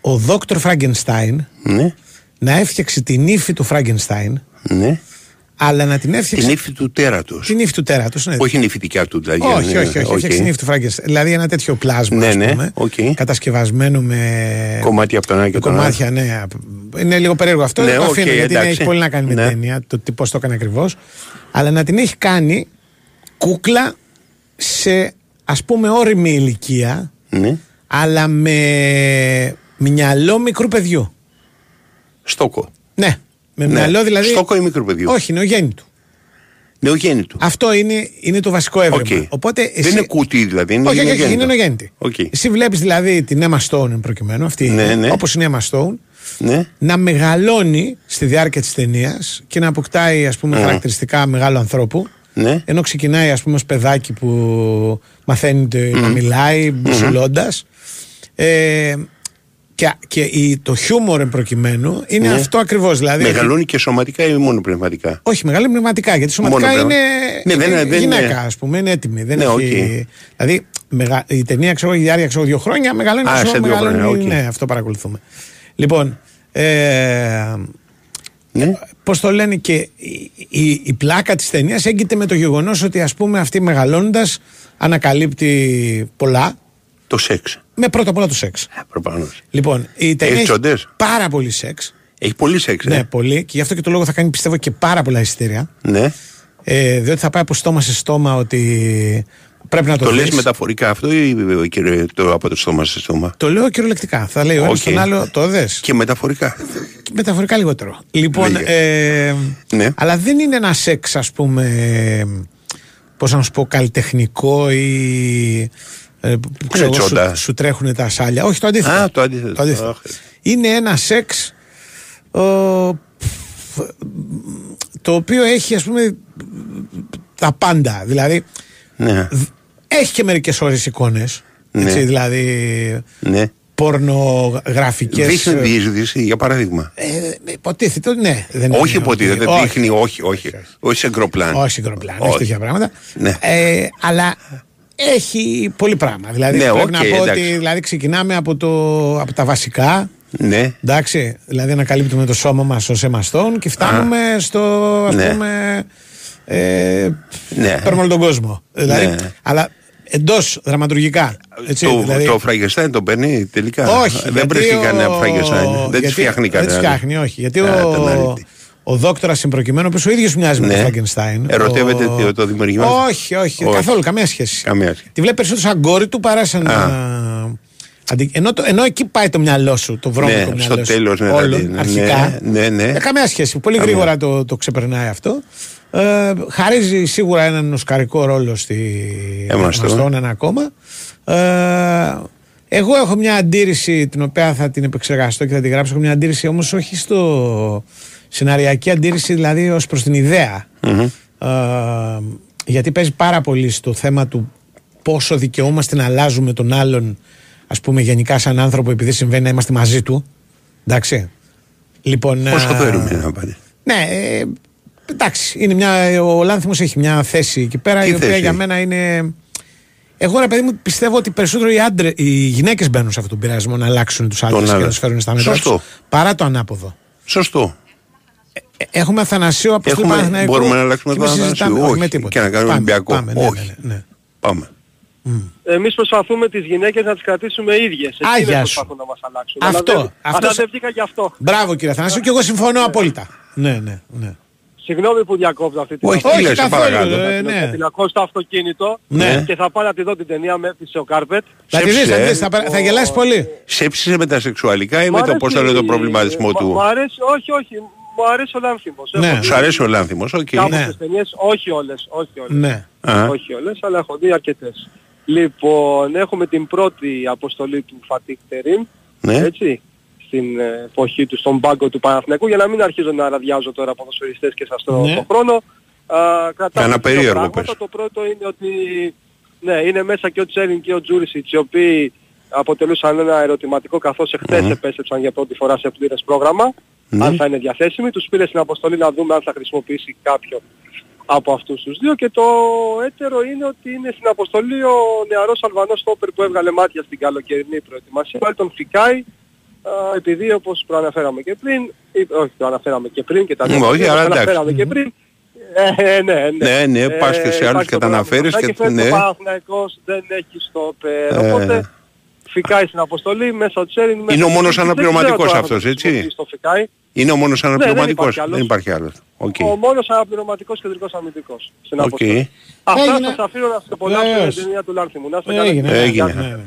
ο Δόκτωρ Φράγκενστάιν Ναι. να έφτιαξε τη νύφη του Φράγκενστάιν Ναι. Αλλά να την έφτιαξε Την ύφη του τέρατος. την νύφη του τέρατος ναι. Όχι η νύφη η δικιά του δηλαδή. όχι, ναι, όχι, όχι, οκ. έφτιαξε τη νύφη του Φράγκενστάιν δηλαδή ένα τέτοιο πλάσμα Ναι, ας ναι, πούμε, οκ. κατασκευασμένο με Κομμάτια από τον ένα και τον άλλο. κομμάτια ναι είναι λίγο περίεργο αυτό Ναι, το οκ, αφήνω γιατί εντάξει. έχει πολύ να κάνει με Ναι. την ταινία το τι- πώς το έκανε ακριβώς αλλά να την έχει κάνει κούκλα σε ας πούμε όριμη ηλικία Ναι. αλλά με μυαλό μικρού παιδιού Στόκο. ναι με Ναι. μυαλό δηλαδή Στόκο ή μικρού παιδιού. όχι νεογέννητου Νεογέννητου. αυτό είναι, είναι το βασικό εύρημα. Οκ. Οπότε εσύ... Δεν είναι κουτί δηλαδή. Είναι όχι, όχι, όχι, νεογέννητο. είναι νεογέννητη. Οκ. Εσύ βλέπεις δηλαδή την Emma Stone εν προκειμένω, αυτή Ναι, ναι. όπως είναι η Emma Stone, Ναι. να μεγαλώνει στη διάρκεια της ταινίας και να αποκτάει ας πούμε, Mm. χαρακτηριστικά μεγάλου ανθρώπου. Ναι. Ενώ ξεκινάει ας πούμε ως παιδάκι που μαθαίνει το- να μιλάει μπουσουλώντας ε, και, και η, το χιούμορ εν προκειμένω είναι Ναι. αυτό ακριβώς δηλαδή Μεγαλώνει και σωματικά ή μόνο πνευματικά; όχι, μεγάλη πνευματικά. Γιατί σωματικά Μόνο είναι, πνευμα- Ναι, είναι δεν είναι- δεν γυναίκα, είναι- ας πούμε, είναι έτοιμη. Δεν Ναι, έχει... Δηλαδή, μεγα... η ταινία ξέρω, η διάρκεια ξέρω, δύο χρόνια, μεγαλώνει Α, όσο σε δύο μεγαλώνει. χρόνια, οκ. Ναι, αυτό παρακολουθούμε. Λοιπόν, ε, Ναι. πώς το λένε και η, η, η πλάκα της ταινίας έγκειται με το γεγονός ότι ας πούμε αυτή μεγαλώνοντας ανακαλύπτει πολλά. Το σεξ. Με πρώτα απ' όλα το σεξ. Προφανώς. Λοιπόν, η ταινία Έχει έχεις τσόντες; πάρα πολύ σεξ. Έχει πολύ σεξ. ε; Ναι, πολύ. Και γι' αυτό και το λόγο θα κάνει πιστεύω και πάρα πολλά εισιτήρια. ναι. Ε, διότι θα πάει από στόμα σε στόμα ότι πρέπει να το, Το λες δεις. μεταφορικά αυτό ή ε, κύριε, το από το στόμα σε στόμα; Το λέω κυριολεκτικά. Θα λέει ο ένας Οκ. τον άλλο, το δες. Και μεταφορικά. Μεταφορικά λιγότερο. Λοιπόν, Λέγε. ε, Ναι. αλλά δεν είναι ένα σεξ, ας πούμε, πώς να σου πω, καλλιτεχνικό ή. Ε, που ξέρω εγώ, τσόντα. σου, σου τρέχουν τα σάλια. Όχι, το αντίθετο. Α, το αντίθετο. Αχ. Είναι ένα σεξ ο, το οποίο έχει ας πούμε τα πάντα. Δηλαδή Ναι. έχει και μερικές ώρες εικόνες. Ναι. Έτσι, δηλαδή ναι. πορνογραφικές Δείχνει διείσδυση, για παράδειγμα. ε, υποτίθεται ότι ναι. Δεν όχι είναι υποτίθεται, ότι- όχι. δείχνει, όχι, όχι. Όχι σε γκροπλάν. Όχι σε γκροπλάν, όχι Όχι. τέτοια πράγματα. Ναι. Ε, αλλά έχει πολύ πράγμα. Δηλαδή Ναι, πρέπει οκ, να πω εντάξει. ότι δηλαδή, ξεκινάμε από, το, από τα βασικά. Ναι. Εντάξει, δηλαδή ανακαλύπτουμε το σώμα μας ως εμαστόν και φτάνουμε στο ας Ναι. πούμε ε, Ναι. παίρνουμε όλο τον κόσμο. Δηλαδή, Ναι. αλλά εντός δραματουργικά. Έτσι, το, δηλαδή, το Φραγκεστάιν τον παίρνει τελικά. όχι, Δεν γιατί βρίσκει ο- κανένα Φραγκεστάιν. Δεν γιατί- του φτιάχνει Δεν κανένα. τους φτιάχνει, όχι. Γιατί Α, τον ο, αλήτη. Ο δόκτωρας συμπροκειμένου, ο οποίος ο ίδιος μοιάζει με Ναι. τον Φραγκενστάιν. Ερωτεύεται ο- το- το δημιουργημένο. Όχι, όχι, Όχι. καθόλου, καμία σχέση. Καμία σχέση. Τη βλέπεις περισσότερο σαν κόρη του παρά σαν. Α. α, αντι- Ενώ, το- ενώ εκεί πάει το μυαλό σου, το βρώμικο Ναι, μυαλό στο σου. τέλος, ναι, όλων, δηλαδή, αρχικά. ναι, ναι, ναι. Ε, καμία σχέση. Πολύ Καμία. γρήγορα το, το ξεπερνάει αυτό. Ε, χαρίζει σίγουρα έναν οσκαρικό ρόλο στη Εμαστό. Εμαστόν, ένα ακόμα. Ε, εγώ έχω μια αντίρρηση την οποία θα την επεξεργαστώ και θα την γράψω. Έχω μια αντίρρηση όμως όχι στο σεναριακή αντίρρηση, δηλαδή ως προς την ιδέα. Ε, γιατί παίζει πάρα πολύ στο θέμα του πόσο δικαιούμαστε να αλλάζουμε τον άλλον, ας πούμε, γενικά σαν άνθρωπο, επειδή συμβαίνει να είμαστε μαζί του. Εντάξει. Λοιπόν, Πόσο ε, θέλουμε να πάρει. ναι, ε, εντάξει. Είναι μια, ο Λάνθιμος έχει μια θέση εκεί πέρα Τι η οποία θέση για έχει; μένα είναι. Εγώ ρε παιδί μου πιστεύω ότι περισσότερο οι, άντρε, οι γυναίκες μπαίνουν σε αυτόν τον πειρασμό να αλλάξουν τους άντρες και άλλο. να τους φέρουν στα μέτρα Σωστό. τους, παρά το ανάποδο. Σωστό. Ε, Έχουμε Αθανασίου από Έχουμε- Παναθηναϊκού μπορούμε να αλλάξουμε και τον μην συζητάμε, Αθανασίου. όχι, με Όχι. τίποτα. Και να κάνουμε Πάμε, Ολυμπιακό. Πάμε, ναι, Όχι. ναι, ναι, ναι. Πάμε. Εμείς προσπαθούμε τις γυναίκες να τις κρατήσουμε ίδιες. Α, Εκείνες γεια σου. προσπαθούν να μας αλλάξουν. Αυτό, Αλλά δεν, αυτό αλλά σε- δεν βγήκα γι' αυτό. Μπράβο κύριε Αθανασίου και εγώ συμφωνώ απόλυτα. Ναι, ναι, ναι. Συγγνώμη που διακόπτω αυτή την Όχι, ώρα. τι λες, σε καθόλου, παρακαλώ. ε, ναι. Θα την ακούω στο αυτοκίνητο Ναι. και θα πάω να τη δω την ταινία με έπεισε ο Κάρπετ. Θα τη δεις, Ψέψε, θα, τη ε. δεις, θα, πε- θα γελάσεις πολύ. Σε έψησε με τα σεξουαλικά ή Μ' με το αρέσει- πώς θα λέει το προβληματισμό Μ' του; Μ' αρέσει, όχι, όχι. Μου αρέσει ο Λάνθιμος. Ναι. Έχω δει Σου αρέσει ο Λάνθιμος, οκ. Κάποιες Ναι. ταινίες, όχι όλες, όχι όλες. Ναι. Α. Όχι όλες, αλλά έχω δει αρκετές. Λοιπόν, έχουμε την πρώτη αποστολή του Φατίχ Τερίμ, Ναι. έτσι, στην ε, εποχή του, στον πάγκο του Παναθηναϊκού, για να μην αρχίζω να ραδιάζω τώρα ποδοσφαιριστές και σας τρώω Ναι. το χρόνο. Α, κρατάμε Κάνα δύο περίεργο πράγματα. πες. Το πρώτο είναι ότι ναι, είναι μέσα και ο Τσέριν και ο Τζούρισιτς, οι οποίοι αποτελούσαν ένα ερωτηματικό καθώς εχθές Μμμ. επέστρεψαν για πρώτη φορά σε πλήρες πρόγραμμα. Ναι. Αν θα είναι διαθέσιμοι. Τους πήρε στην αποστολή να δούμε αν θα χρησιμοποιήσει κάποιον από αυτούς τους δύο και το έτερο είναι ότι είναι στην αποστολή ο νεαρός Αλβανός στόπερ που έβγαλε μάτια στην καλοκαιρινή προετοιμασία. Πάλι τον Φικάι α, επειδή όπως προαναφέραμε και πριν, ή- όχι προαναφέραμε και πριν και τα Μ, δύο, όχι, αλλά εντάξει. αναφέραμε και πριν, ε, ναι, ναι. Ναι, ναι, πας και σε άλλους υπάρχει και το τα πράγμα. αναφέρεις και- φέτος ναι. ο Παναθηναϊκός δεν έχει στόπερ, Ε. οπότε Φικάι στην αποστολή, μέσα ο Τσέριν... μέσα Είναι ο ο μόνος Τζούρισιτς. Δεν αναπληρωματικός ξέρω τώρα αυτός, αν θα έτσι; χρησιμοποιήσει το Φικάι. Είναι ο μόνος αναπληρωματικός. υπάρχει άλλος. Δεν υπάρχει άλλος. Οκ. Ο μόνος αναπληρωματικός κεντρικός αμυντικός στην Οκ. αποστολή. Αυτά Έγινε. σας αφήνω να σε απολαύσετε Βεβαίως. την ταινία του Λάνθιμου. Να είστε καλά. Έγινε. Έγινε. Ναι, ναι.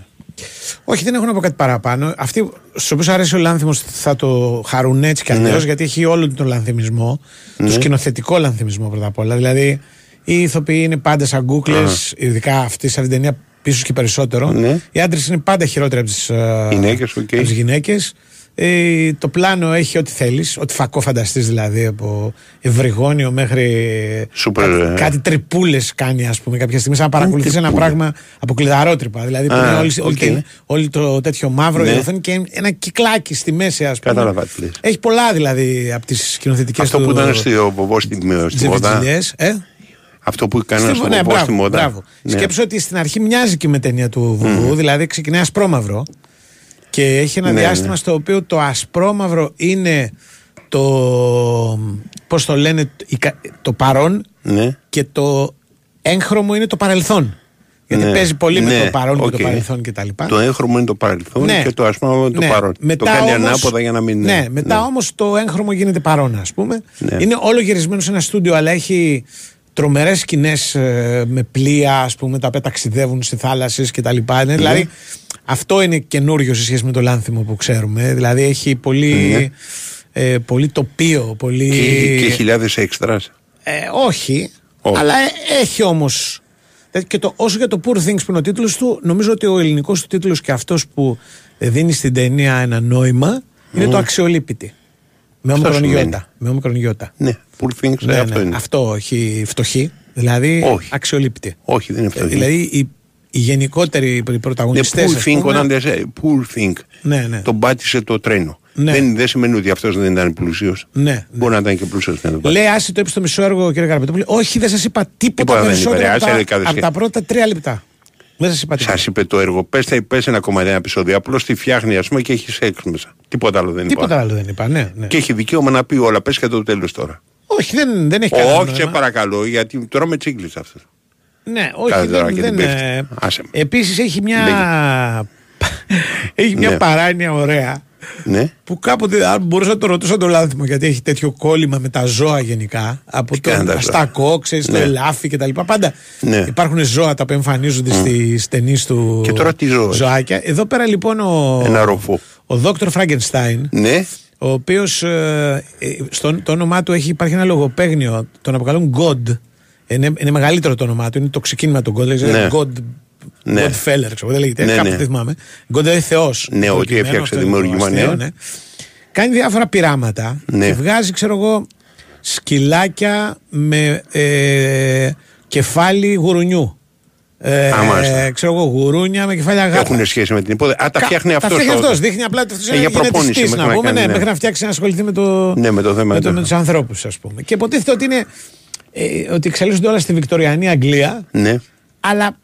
Όχι, δεν έχω να πω κάτι παραπάνω. Αυτοί στους οποίους αρέσει ο Λάνθιμος θα το χαρούν έτσι κι αλλιώς Ναι. γιατί έχει όλο τον λανθιμισμό. Το σκηνοθετικό λανθιμισμό πρώτα απ' όλα. Δηλαδή, οι ηθοποιοί είναι πάντα σαν κούκλες, ειδικά αυτή σε αυτήν την ταινία, ίσως και περισσότερο. Ναι. Οι άντρες είναι πάντα χειρότεροι από τις Γυναίκες, οκ. γυναίκες. Ε, το πλάνο έχει ό,τι θέλει, ό,τι φακό φανταστεί δηλαδή από ευρυγώνιο μέχρι. Σούπερ, κάτι, ε. κάτι τρυπούλες κάνει, ας πούμε, κάποια στιγμή. Σαν να παρακολουθεί ένα τρυπούλες. πράγμα από κλειδαρότρυπα. Δηλαδή που Α, είναι όλη, όλη, οκ. το- όλη το τέτοιο μαύρο Ναι. η οθόνη και ένα κυκλάκι στη μέση, ας πούμε. Κατάλαβα τι λες. Έχει πολλά δηλαδή από τις σκηνοθετικές Αυτό που ήταν στο βουβό στη, στη μόδα. Ε? Αυτό που έκανε Στη- στο ναι, βουβό στη μπράβο, μόδα. μπράβο. Ναι. Σκέψου ότι στην αρχή μοιάζει και με ταινία του βουβού, δηλαδή ξεκινάει ασπρόμαυρο και έχει ένα Ναι, διάστημα ναι. στο οποίο το ασπρόμαυρο είναι το. Πώς το λένε, η κα- το παρόν Ναι. και το έγχρωμο είναι το παρελθόν. Γιατί Ναι. παίζει πολύ με Ναι, το παρόν και οκ. το παρελθόν κτλ. Το έγχρωμο είναι το παρελθόν Ναι. και το ασπρόμαυρο είναι το Ναι. παρόν. Μετά το κάνει όμως- ανάποδα για να μην. Ναι, μετά όμως το έγχρωμο γίνεται παρόν, ας πούμε. Ναι. Είναι όλο γυρισμένο σε ένα στούντιο, αλλά έχει τρομερές σκηνές με πλοία, ας πούμε, τα οποία ταξιδεύουν στις θάλασσες κτλ. Ναι. Δηλαδή, αυτό είναι καινούριο σε σχέση με το Λάνθιμο που ξέρουμε. Δηλαδή, έχει πολύ, Ναι. ε, πολύ τοπίο, πολύ. Και, και χιλιάδες έξτρα. Ε, όχι, Όχι. αλλά ε, έχει όμω. Και το, όσο για το Poor Things που είναι ο τίτλος του, νομίζω ότι ο ελληνικός του τίτλος και αυτός που ε, δίνει στην ταινία ένα νόημα είναι το αξιολύπητη. Με Αυτό όμικρον σημαίνει. γιώτα. Με όμικρον γιώτα. Ναι, poor things, Ναι, αυτό ναι. είναι. Αυτό όχι φτωχή. Δηλαδή Όχι. αξιολύπητη. Όχι, δεν είναι Ε, αυτό. Δηλαδή οι, οι γενικότεροι οι Ναι, πρωταγωνιστέ. poor think όταν δεν σε- poor think. Ναι, ναι. Τον πάτησε το τρένο. Ναι. Δεν, δεν σημαίνει ότι αυτός δεν ήταν πλούσιος. Ναι, Μπορεί να ήταν και πλούσιος. Λέει, άσε το είπε στο μισό έργο, κύριε Καραπετόπουλο. Όχι, δεν σας είπα τίποτα Τίποτα δεν περισσότερο είπα, ρε, από, άσε, τα, ρε, κάθε από τα σχέση. πρώτα τρία λεπτά. Δεν σας είπα τίποτα. Σας είπε το έργο. Πες πες ένα κομμάτι, ένα επεισόδιο. Απλώς τη φτιάχνει, ας πούμε, και έχεις σεξ μέσα. Τίποτα άλλο δεν Τίποτα υπάρχει. άλλο δεν είπα. Ναι, ναι. Και έχει δικαίωμα να πει όλα. Πες και το τέλος τώρα. Όχι, δεν, δεν έχει κανένα Όχι, σε νόημα. παρακαλώ, γιατί τρώμε τσίγκλι αυτός. Ναι, όχι, Κάτσε τώρα δεν, και δεν την ε, πέφτει. Άσε με. Επίσης έχει μια έχει μια Ναι. παράνοια ωραία Ναι. που κάποτε αν μπορούσα να το ρωτήσω το λάθημα γιατί έχει τέτοιο κόλλημα με τα ζώα γενικά από το κάνουν τα ζώα; αστακό, ξέρεις, το Ναι. ελάφι κτλ. Πάντα Ναι. υπάρχουν ζώα τα οποία εμφανίζονται στις ταινίες του Και τώρα τι ζώα; ζωάκια. Εδώ πέρα λοιπόν ο, Ένα ροφό. ο Δόκτωρ Φράγκενστάιν Ναι. ο οποίος στο το όνομά του έχει, υπάρχει ένα λογοπαίγνιο, τον αποκαλούν God. Είναι, είναι μεγαλύτερο το όνομά του, είναι το ξεκίνημα του God. Λέγεται Ναι. God, Ναι. Godfeller, ξέρω, δεν λέγεται. Ναι, κάπου ναι. δεν θυμάμαι. God δηλαδή Θεός. Ναι, ότι έφτιαξε δημιούργημα, ναι. Κάνει διάφορα πειράματα Ναι. και βγάζει, ξέρω εγώ, σκυλάκια με ε, κεφάλι γουρουνιού. Ε, Α, μάλιστα. ξέρω εγώ, γουρούνια με κεφάλια γάτα. Έχουν σχέση με την υπόθεση. Α, τα Κα- φτιάχνει αυτός. Τα φτιάχνει αυτός. Δείχνει απλά ότι αυτός Ε, για είναι προπόνηση γενετιστής, μέχρι να να πούμε. κάνει, ναι, ναι. μέχρι να φτιάξει να ασχοληθεί με το, Ναι, με το θέμα με, το, του. με τους ανθρώπους, ας πούμε. Και υποτίθεται ότι είναι. Ε, ότι εξελίσσονται όλα στη Βικτοριανή Αγγλία, Ναι. αλλά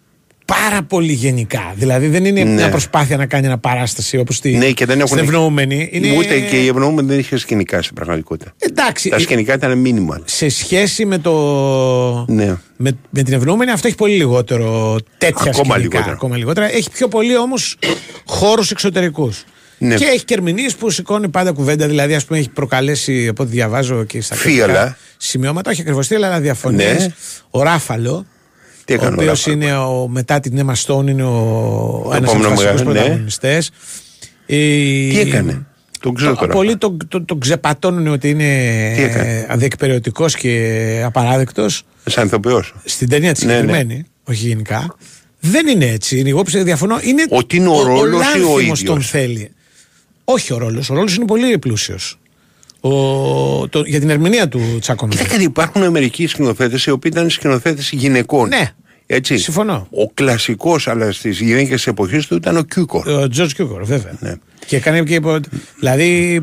πάρα πολύ γενικά. Δηλαδή δεν είναι Ναι. μια προσπάθεια να κάνει ένα παράσταση όπως στη, Ναι, και δεν έχουν. στην ευνοούμενη. Είναι, Ούτε και οι ευνοούμενοι δεν είχε σκηνικά στην πραγματικότητα. Εντάξει, Τα ε, σκηνικά ήταν μήνυμα. σε σχέση με το. Ναι. Με, με την ευνοούμενη, αυτό έχει πολύ λιγότερο τέτοια Ακόμα σκηνικά. λιγότερο. Ακόμα λιγότερα. Έχει πιο πολύ όμως χώρους εξωτερικούς. Ναι. Και έχει και ερμηνείε που σηκώνει πάντα κουβέντα. Δηλαδή, ας πούμε, έχει προκαλέσει από ό,τι διαβάζω και στα Φίαλα. κριτικά σημειώματα. Όχι ακριβώς αλλά διαφωνίες. Ναι. Ο Ράφαλο. Τι ο έκανε ο οποίος Ράφαλο; είναι ο, μετά την Emma Stone είναι ο, ένας από του επόμενο βασικού μεγάλο, ναι. πρωταγωνιστές. Τι έκανε; Τον ξέρω τώρα. Πολλοί τον το, το ξεπατώνουν ότι είναι Τι έκανε; αδιεκπαιρεωτικό και απαράδεκτος. Σαν ηθοποιός. Στην ταινία της Ναι, ναι. συγκεκριμένη, όχι γενικά. Δεν είναι έτσι. Εγώ πιστεύω διαφωνώ. Είναι Ότι είναι ο ρόλος ή ο Λάνθιμος ίδιος; τον θέλει. Όχι ο ρόλος. Ο ρόλος είναι πολύ πλούσιος. Το, για την ερμηνεία του Τσάκωνο. Κοίτα κάτι, υπάρχουν μερικοί σκηνοθέτες οι οποίοι ήταν σκηνοθέτες γυναικών. Ναι. Έτσι. Συμφωνώ. Ο κλασικός, αλλά στις γυναίκες της εποχής του ήταν ο Κιούκορ. Ο Τζορτζ Κιούκορ, βέβαια. Ναι. Και έκανε και. υπο- Δηλαδή,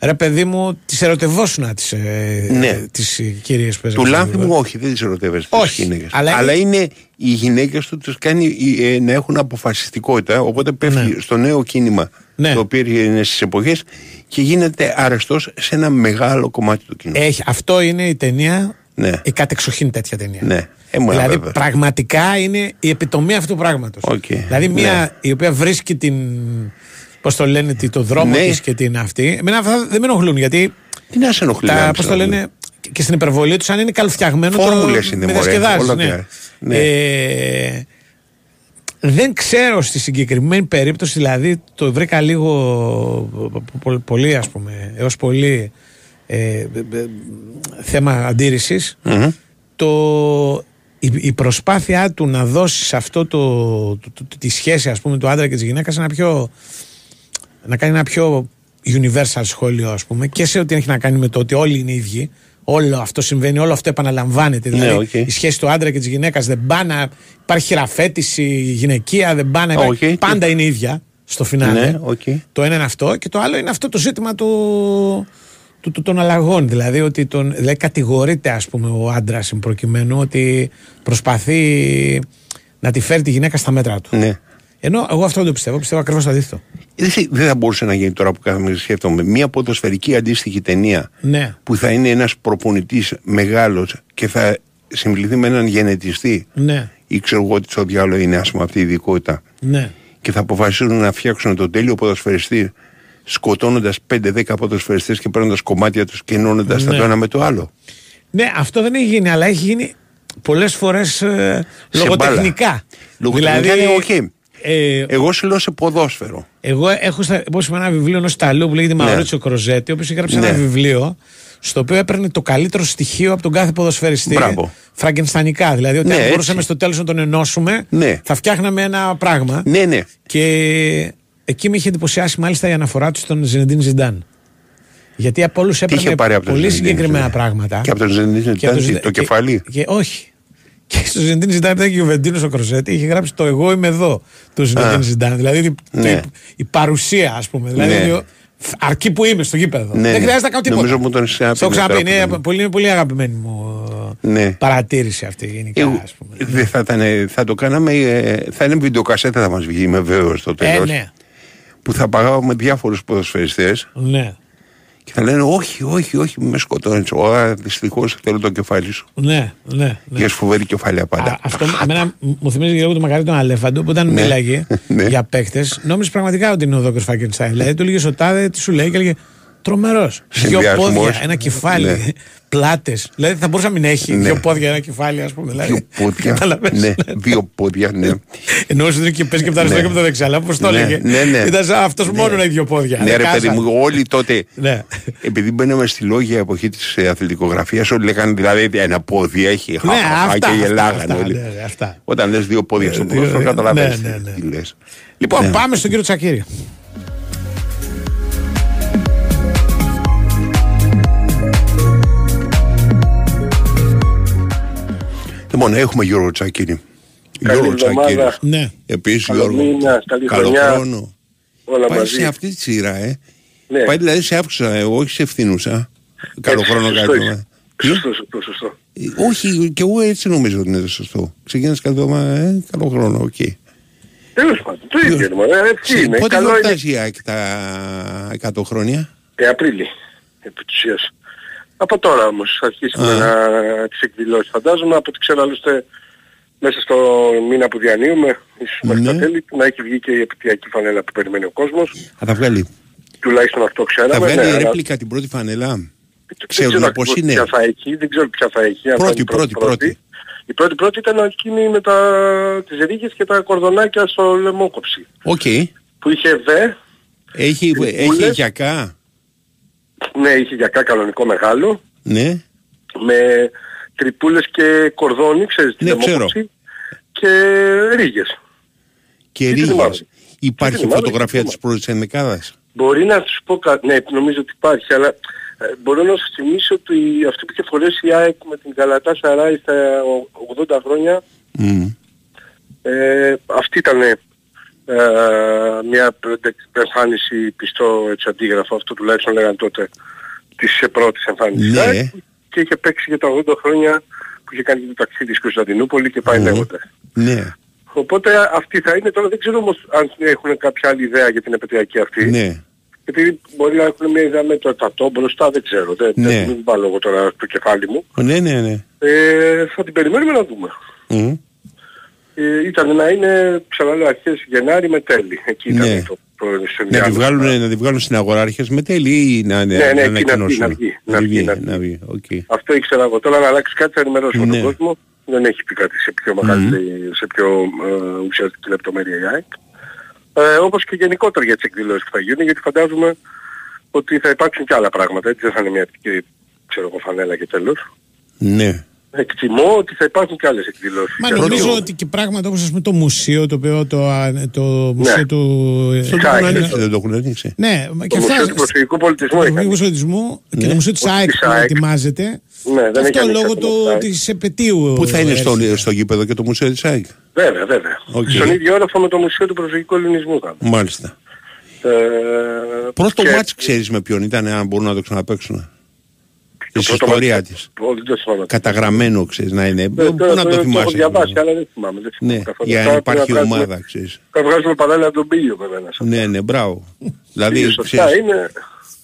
ρε παιδί μου, τις ερωτευόσουνα τις ε, Ναι. τις κυρίες που Του λάνθη μου, όχι, δεν τις ερωτεύεσαι τις Όχι, γυναίκες. αλλά Αλλά, είναι- είναι οι γυναίκες του τους κάνει ε, να έχουν αποφασιστικότητα. Οπότε πέφτει Ναι. στο νέο κίνημα Ναι. το οποίο είναι στις εποχές και γίνεται αρεστό σε ένα μεγάλο κομμάτι του κοινού. Έχει, αυτό είναι η ταινία. Ναι. Η κατεξοχήν τέτοια ταινία. Ναι. Ε, μου, δηλαδή βέβαια. πραγματικά είναι η επιτομή αυτού του πράγματος. Οκ. Δηλαδή μια Ναι. η οποία βρίσκει την. Πώς το λένε, τη- το δρόμο Ναι. της τη και την αυτή. Εμένα αυτά δεν με ενοχλούν γιατί. Τι να σε ενοχλεί. να Τα, μην πώς σε το ενοχλεί. λένε, και στην υπερβολή τους, αν είναι καλοφτιαγμένο. Φόρμουλες το, είναι, με μωρέ, διασκεδάζεις, όλα ναι. πια. Ναι. Ε, δεν ξέρω στη συγκεκριμένη περίπτωση, δηλαδή το βρήκα λίγο πο- πολύ, ας πούμε, έως πολύ ε, ε, ε, θέμα αντίρρηση. Μμμ. Το, η, η προσπάθειά του να δώσεις σε αυτό το, το- το- τη σχέση ας πούμε του άντρα και της γυναίκας ένα πιο να κάνει ένα πιο universal σχόλιο ας πούμε και σε ό,τι έχει να κάνει με το ότι όλοι είναι ίδιοι όλο αυτό συμβαίνει, όλο αυτό επαναλαμβάνεται δηλαδή Ναι, οκ. η σχέση του άντρα και της γυναίκας δεν πάνε να- υπάρχει χειραφέτηση γυναικεία δεν πάνε να- Οκ. πάντα είναι ίδια στο φινάλε Ναι, οκ. το ένα είναι αυτό και το άλλο είναι αυτό το ζήτημα του, του, του- των αλλαγών. Δηλαδή ότι τον, δηλαδή κατηγορείται ας πούμε ο άντρας προκειμένου ότι προσπαθεί να τη φέρει τη γυναίκα στα μέτρα του. Ναι. Ενώ εγώ αυτό δεν το πιστεύω, πιστεύω ακριβώς το αντίθετο. Δεν θε- Δεν θα μπορούσε να γίνει τώρα που κάθομαι και σκέφτομαι. Μια ποδοσφαιρική αντίστοιχη ταινία Ναι, που θα είναι ένας προπονητής μεγάλος και θα συμβληθεί με έναν γενετιστή ναι. ή ξέρω εγώ τι στο διάλογο είναι ας πούμε αυτή η ειδικότητα Ναι. και θα αποφασίσουν να φτιάξουν τον τέλειο ποδοσφαιριστή σκοτώνοντας 5-10 ποδοσφαιριστές και παίρνοντας κομμάτια τους και ενώνοντας τα Ναι. το ένα με το άλλο. Ναι, αυτό δεν έχει γίνει, αλλά έχει γίνει πολλές φορές ε, λογοτεχνικά. Λογοτεχνικά δηλαδή, είναι οκ. Ε, Εγώ σου λέω σε ποδόσφαιρο. εγώ έχω στα, πώς είπα, ένα βιβλίο ενός Ιταλού που λέγεται Ναι. Μαουρίτσιο Κροζέτι, ο οποίος έγραψε Ναι. ένα βιβλίο στο οποίο έπαιρνε το καλύτερο στοιχείο από τον κάθε ποδοσφαιριστή. Μπράβο. Φραγκενστανικά. Δηλαδή, ότι Ναι, αν έτσι. μπορούσαμε στο τέλος να τον ενώσουμε, Ναι. θα φτιάχναμε ένα πράγμα. Ναι, ναι. Και εκεί με είχε εντυπωσιάσει μάλιστα η αναφορά του στον Ζινεντίν Ζιντάν. Γιατί από όλους Τι είχε έπαιρνε πάρει από τον πολύ Ζινεντίν συγκεκριμένα Ζιντάν; πράγματα. Και από τον Ζινεντίν Και από Ζιντάν, τον το Ζινε- κεφάλι; Και, όχι. Και στο Ζιντίν Ζιντάν ήταν και ο Βεντίνο ο Κροζέτη, είχε γράψει το Εγώ είμαι εδώ του Ζιντίν Ζιντάν. Δηλαδή το- Ναι. η παρουσία, ας πούμε. Δηλαδή Ναι. ο- αρκεί που είμαι στο γήπεδο. Ναι, Δεν ναι. χρειάζεται να κάνω τίποτα. Νομίζω μου τον ξαναπεί Στο έχω μετά ξαναπεί. από Είναι τον- πολύ, είναι πολύ αγαπημένη μου ε, Ναι. παρατήρηση αυτή γενικά. Εγώ- ας πούμε. δεν θα, ήταν, θα το κάναμε, ε, θα είναι βιντεοκασέτα θα μας βγει, είμαι βέβαιος στο Ε, τέλος. ναι. Που θα παγάγουμε διάφορους ποδοσφαιριστές Ναι. Και θα λένε όχι, όχι, όχι, μη με σκοτώνεις. Ωρα, δυστυχώς θέλω το κεφάλι σου. Ναι, ναι. ναι. Και έχει φοβερή κεφάλαια πάντα. Α, αυτό εμένα μου θυμίζει λίγο το μακαρί τον Αλέφαντο που όταν Ναι. μίλαγε Ναι. για παίκτες, νόμιζες πραγματικά ότι είναι ο Δόκο Φάκενστάιν. Δηλαδή του έλεγε ο Τάδε, τι σου λέει και έλεγε Τρομερός. Δύο Συνδυασμός. πόδια, ένα κεφάλι, Ναι. πλάτες. Δηλαδή θα μπορούσε να μην έχει Ναι. δύο πόδια, ένα κεφάλι, ας πούμε. Δηλαδή, Δύο πόδια. Κατάλαβες. ναι, δύο πόδια, ναι. Εννοούσε ότι και παίζει και από τα αριστερά και από τα δεξιά. Αλλά πώ το Ναι, έλεγε. ναι, ναι. Ήταν σαν αυτός μόνο να έχει δύο πόδια. Ναι, Δεν ρε παιδί κάζαν. μου, όλοι τότε. Ναι. Επειδή μπαίναμε στη λόγια εποχή της αθλητικογραφίας, όλοι λέγανε δηλαδή ένα πόδι έχει. Ναι, χαχαχα, αυτά, και αυτά, γελάγανε αυτά, όλοι. ναι, ναι, αυτά. Όταν λες δύο πόδια στο Ε, ποδόσφαιρο, ναι, καταλαβαίνεις ναι, ναι. τι λες. Λοιπόν, Ναι. πάμε στον κύριο Τσακύρη. Λοιπόν, έχουμε Γιώργο Τσακύρη. Καλή Γιώργο εβδομάδα. Τσακύρη. Ναι. Επίσης, Καλό Γιώργο. μήνα, καλή Καλό χρονιά. χρόνο. Όλα Πάει μαζί. σε αυτή τη σειρά, ε. Ναι. Πάει δηλαδή σε άκουσα, εγώ όχι σε ευθύνουσα. Καλό Έτσι, χρόνο σωστό κάτι. είναι. ε. Τι; Σωστό, σωστό, σωστό. Ε, Όχι, και εγώ έτσι νομίζω ότι είναι το σωστό. Ξεκίνησε κάθε εβδομάδα, ε, καλό χρόνο, οκ. Τέλος πάντων, το ίδιο είναι. μωρέ, Έτσι είναι. Πότε Καλό είναι. γιορτάζει η ΑΕΚ τα 100 χρόνια; Ε, Απρίλη, επί της ουσίας. Από τώρα όμως θα αρχίσουμε Α. να τις εκδηλώσεις φαντάζομαι. Από ό,τι ξέρω άλλωστε μέσα στο μήνα που διανύουμε, ίσως μέχρι Ναι. τα τέλη, να έχει βγει και η επιτυχιακή φανέλα που περιμένει ο κόσμος. Θα τα βγάλει. Τουλάχιστον αυτό ξέραμε. Θα βγάλει ναι, αλλά ρέπλικα την πρώτη φανέλα. δεν Ξέρουν ξέρω πώς ακριβώς είναι. Ποια θα έχει, δεν ξέρω ποια θα έχει. αν θα Πρώτη, είναι η πρώτη, πρώτη. Η πρώτη πρώτη ήταν εκείνη με τα, τις ρίγες και τα κορδονάκια στο λαιμόκοψη. Οκ. Που είχε δε, Έχει, Τρυπούλες. έχει γιακά. Ναι είχε γιακά κανονικό μεγάλο, Ναι. με τρυπούλες και κορδόνι, ξέρεις τη Ναι, ξέρω. λαιμόκοψη, και ρίγες. Και Τι ρίγες. θυμάμαι. Υπάρχει Τι θυμάμαι, φωτογραφία τι της πρώτης ενδεκάδας. Μπορεί να σου πω κάτι, ναι νομίζω ότι υπάρχει, αλλά ε, μπορώ να σου θυμίσω ότι αυτή που είχε φορέσει η ΑΕΚ με την Καλατά Σαράι στα 80 χρόνια, Μμ. ε, αυτή ήταν ε, μια εμφάνιση πιστό έτσι αντίγραφο, αυτό τουλάχιστον λέγανε τότε, της ε, πρώτης εμφάνισης. Ναι. της ΑΕΚ, και είχε παίξει για τα 80 χρόνια που είχε κάνει και το ταξίδι στην Κωνσταντινούπολη και πάει Μμμ. λέγοντας. Ναι. Οπότε αυτή θα είναι, τώρα δεν ξέρω όμως αν έχουν κάποια άλλη ιδέα για την επαιτειακή αυτή. Ναι. Γιατί μπορεί να έχουν μια ιδέα με το ετατό μπροστά, δεν ξέρω. Δεν, Ναι. δεν μην βάλω εγώ τώρα το κεφάλι μου. Ναι, ναι, ναι. Ε, θα την περιμένουμε να δούμε. Μμ. Ε, ήταν να είναι, ξαναλέω, αρχές Γενάρη με τέλη. Εκεί ήταν Ναι. το, το Να τη, συνδυάσμα. βγάλουν, να τη βγάλουν στην αγορά αρχές με τέλη ή να, ναι, να εκεί να ανακοινώσουν; βγει, να βγει, να βγει, να βγει. να βγει. Οκ. Αυτό ήξερα εγώ. Τώρα να αλλάξει κάτι θα ενημερώσουμε Ναι. τον κόσμο. Δεν έχει πει κάτι σε πιο μεγάλη, σε πιο ε, ουσιαστική λεπτομέρεια η ΑΕΚ. Ε, όπως και γενικότερα για τις εκδηλώσεις που θα γίνουν, γιατί φαντάζομαι ότι θα υπάρξουν και άλλα πράγματα. Έτσι δεν θα είναι μια τυπική, ξέρω εγώ, φανέλα και τέλος. Ναι. Εκτιμώ ότι θα υπάρχουν και άλλες εκδηλώσεις. Μα Και νομίζω αυτό- ότι και πράγματα όπως ας πούμε το μουσείο, το οποίο το, α, το μουσείο Ναι. του... Αυτό το Τσάι, έχουν ναι. ανοίξει, δεν το έχουν ανοίξει. Ναι, μα και Το αυτά. Μουσείο του Προσφυγικού Πολιτισμού Το είχαν. Προσφυγικού Πολιτισμού και Ναι. το Μουσείο της Όχι ΑΕΚ της που ΑΕΚ. ετοιμάζεται. Ναι, δεν έχει Αυτό ανοίξει λόγω ακόμα του, το ΑΕΚ. της επαιτίου. Πού θα είναι στο, έρχεται. στο γήπεδο και το Μουσείο της ΑΕΚ; Βέβαια, βέβαια. Οκ. Στον ίδιο όροφο με το Μουσείο του Προσφυγικού Ελληνισμού θα. είναι. Μάλιστα. Ε, Πρώτο και- μάτς ξέρεις με ποιον ήταν, αν μπορούν να το ξαναπαίξουν. Το Της πρώτο ιστορία μάτς- της. Ω, Δεν το θυμάμαι. Καταγραμμένο ξέρεις να είναι. Ε, Πού τώρα να το έχω θυμάσαι. διαβάσει, αλλά δεν θυμάμαι. Δεν θυμάμαι Ναι, καθόλου. για Τώρα να υπάρχει πρέπει βγάζουμε- ομάδα ξέρεις. Θα βγάζουμε παράλληλα τον πύλιο βέβαια. σε αυτό. Ναι, ναι, μπράβο. Δηλαδή, Πύλιο σωστά ξέρεις, είναι.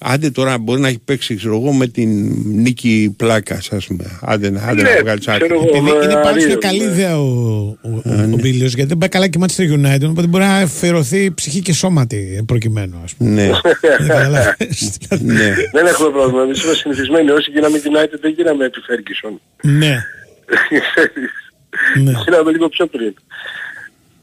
Άντε τώρα μπορεί να έχει παίξει ξέρω εγώ με την νίκη πλάκα, ας πούμε. Άντε, να- άντε Ναι, να βγάλει άκρη. ξέρω εγώ, Επειδή με είναι πάντως αρίζουν, μια καλή ναι. ιδέα ο, ο, ο, ο Μπίλιος, γιατί δεν πάει καλά και η Manchester United, οπότε μπορεί να αφιερωθεί ψυχή και σώματι προκειμένου, ας πούμε. Ναι, Δεν καταλαβαίνεις. ναι. Δεν έχουμε πρόβλημα. Εμείς είμαστε συνηθισμένοι. Όσοι γίναμε United δεν γίναμε επί Ferguson. ναι, ναι. Γίναμε λίγο πιο πριν.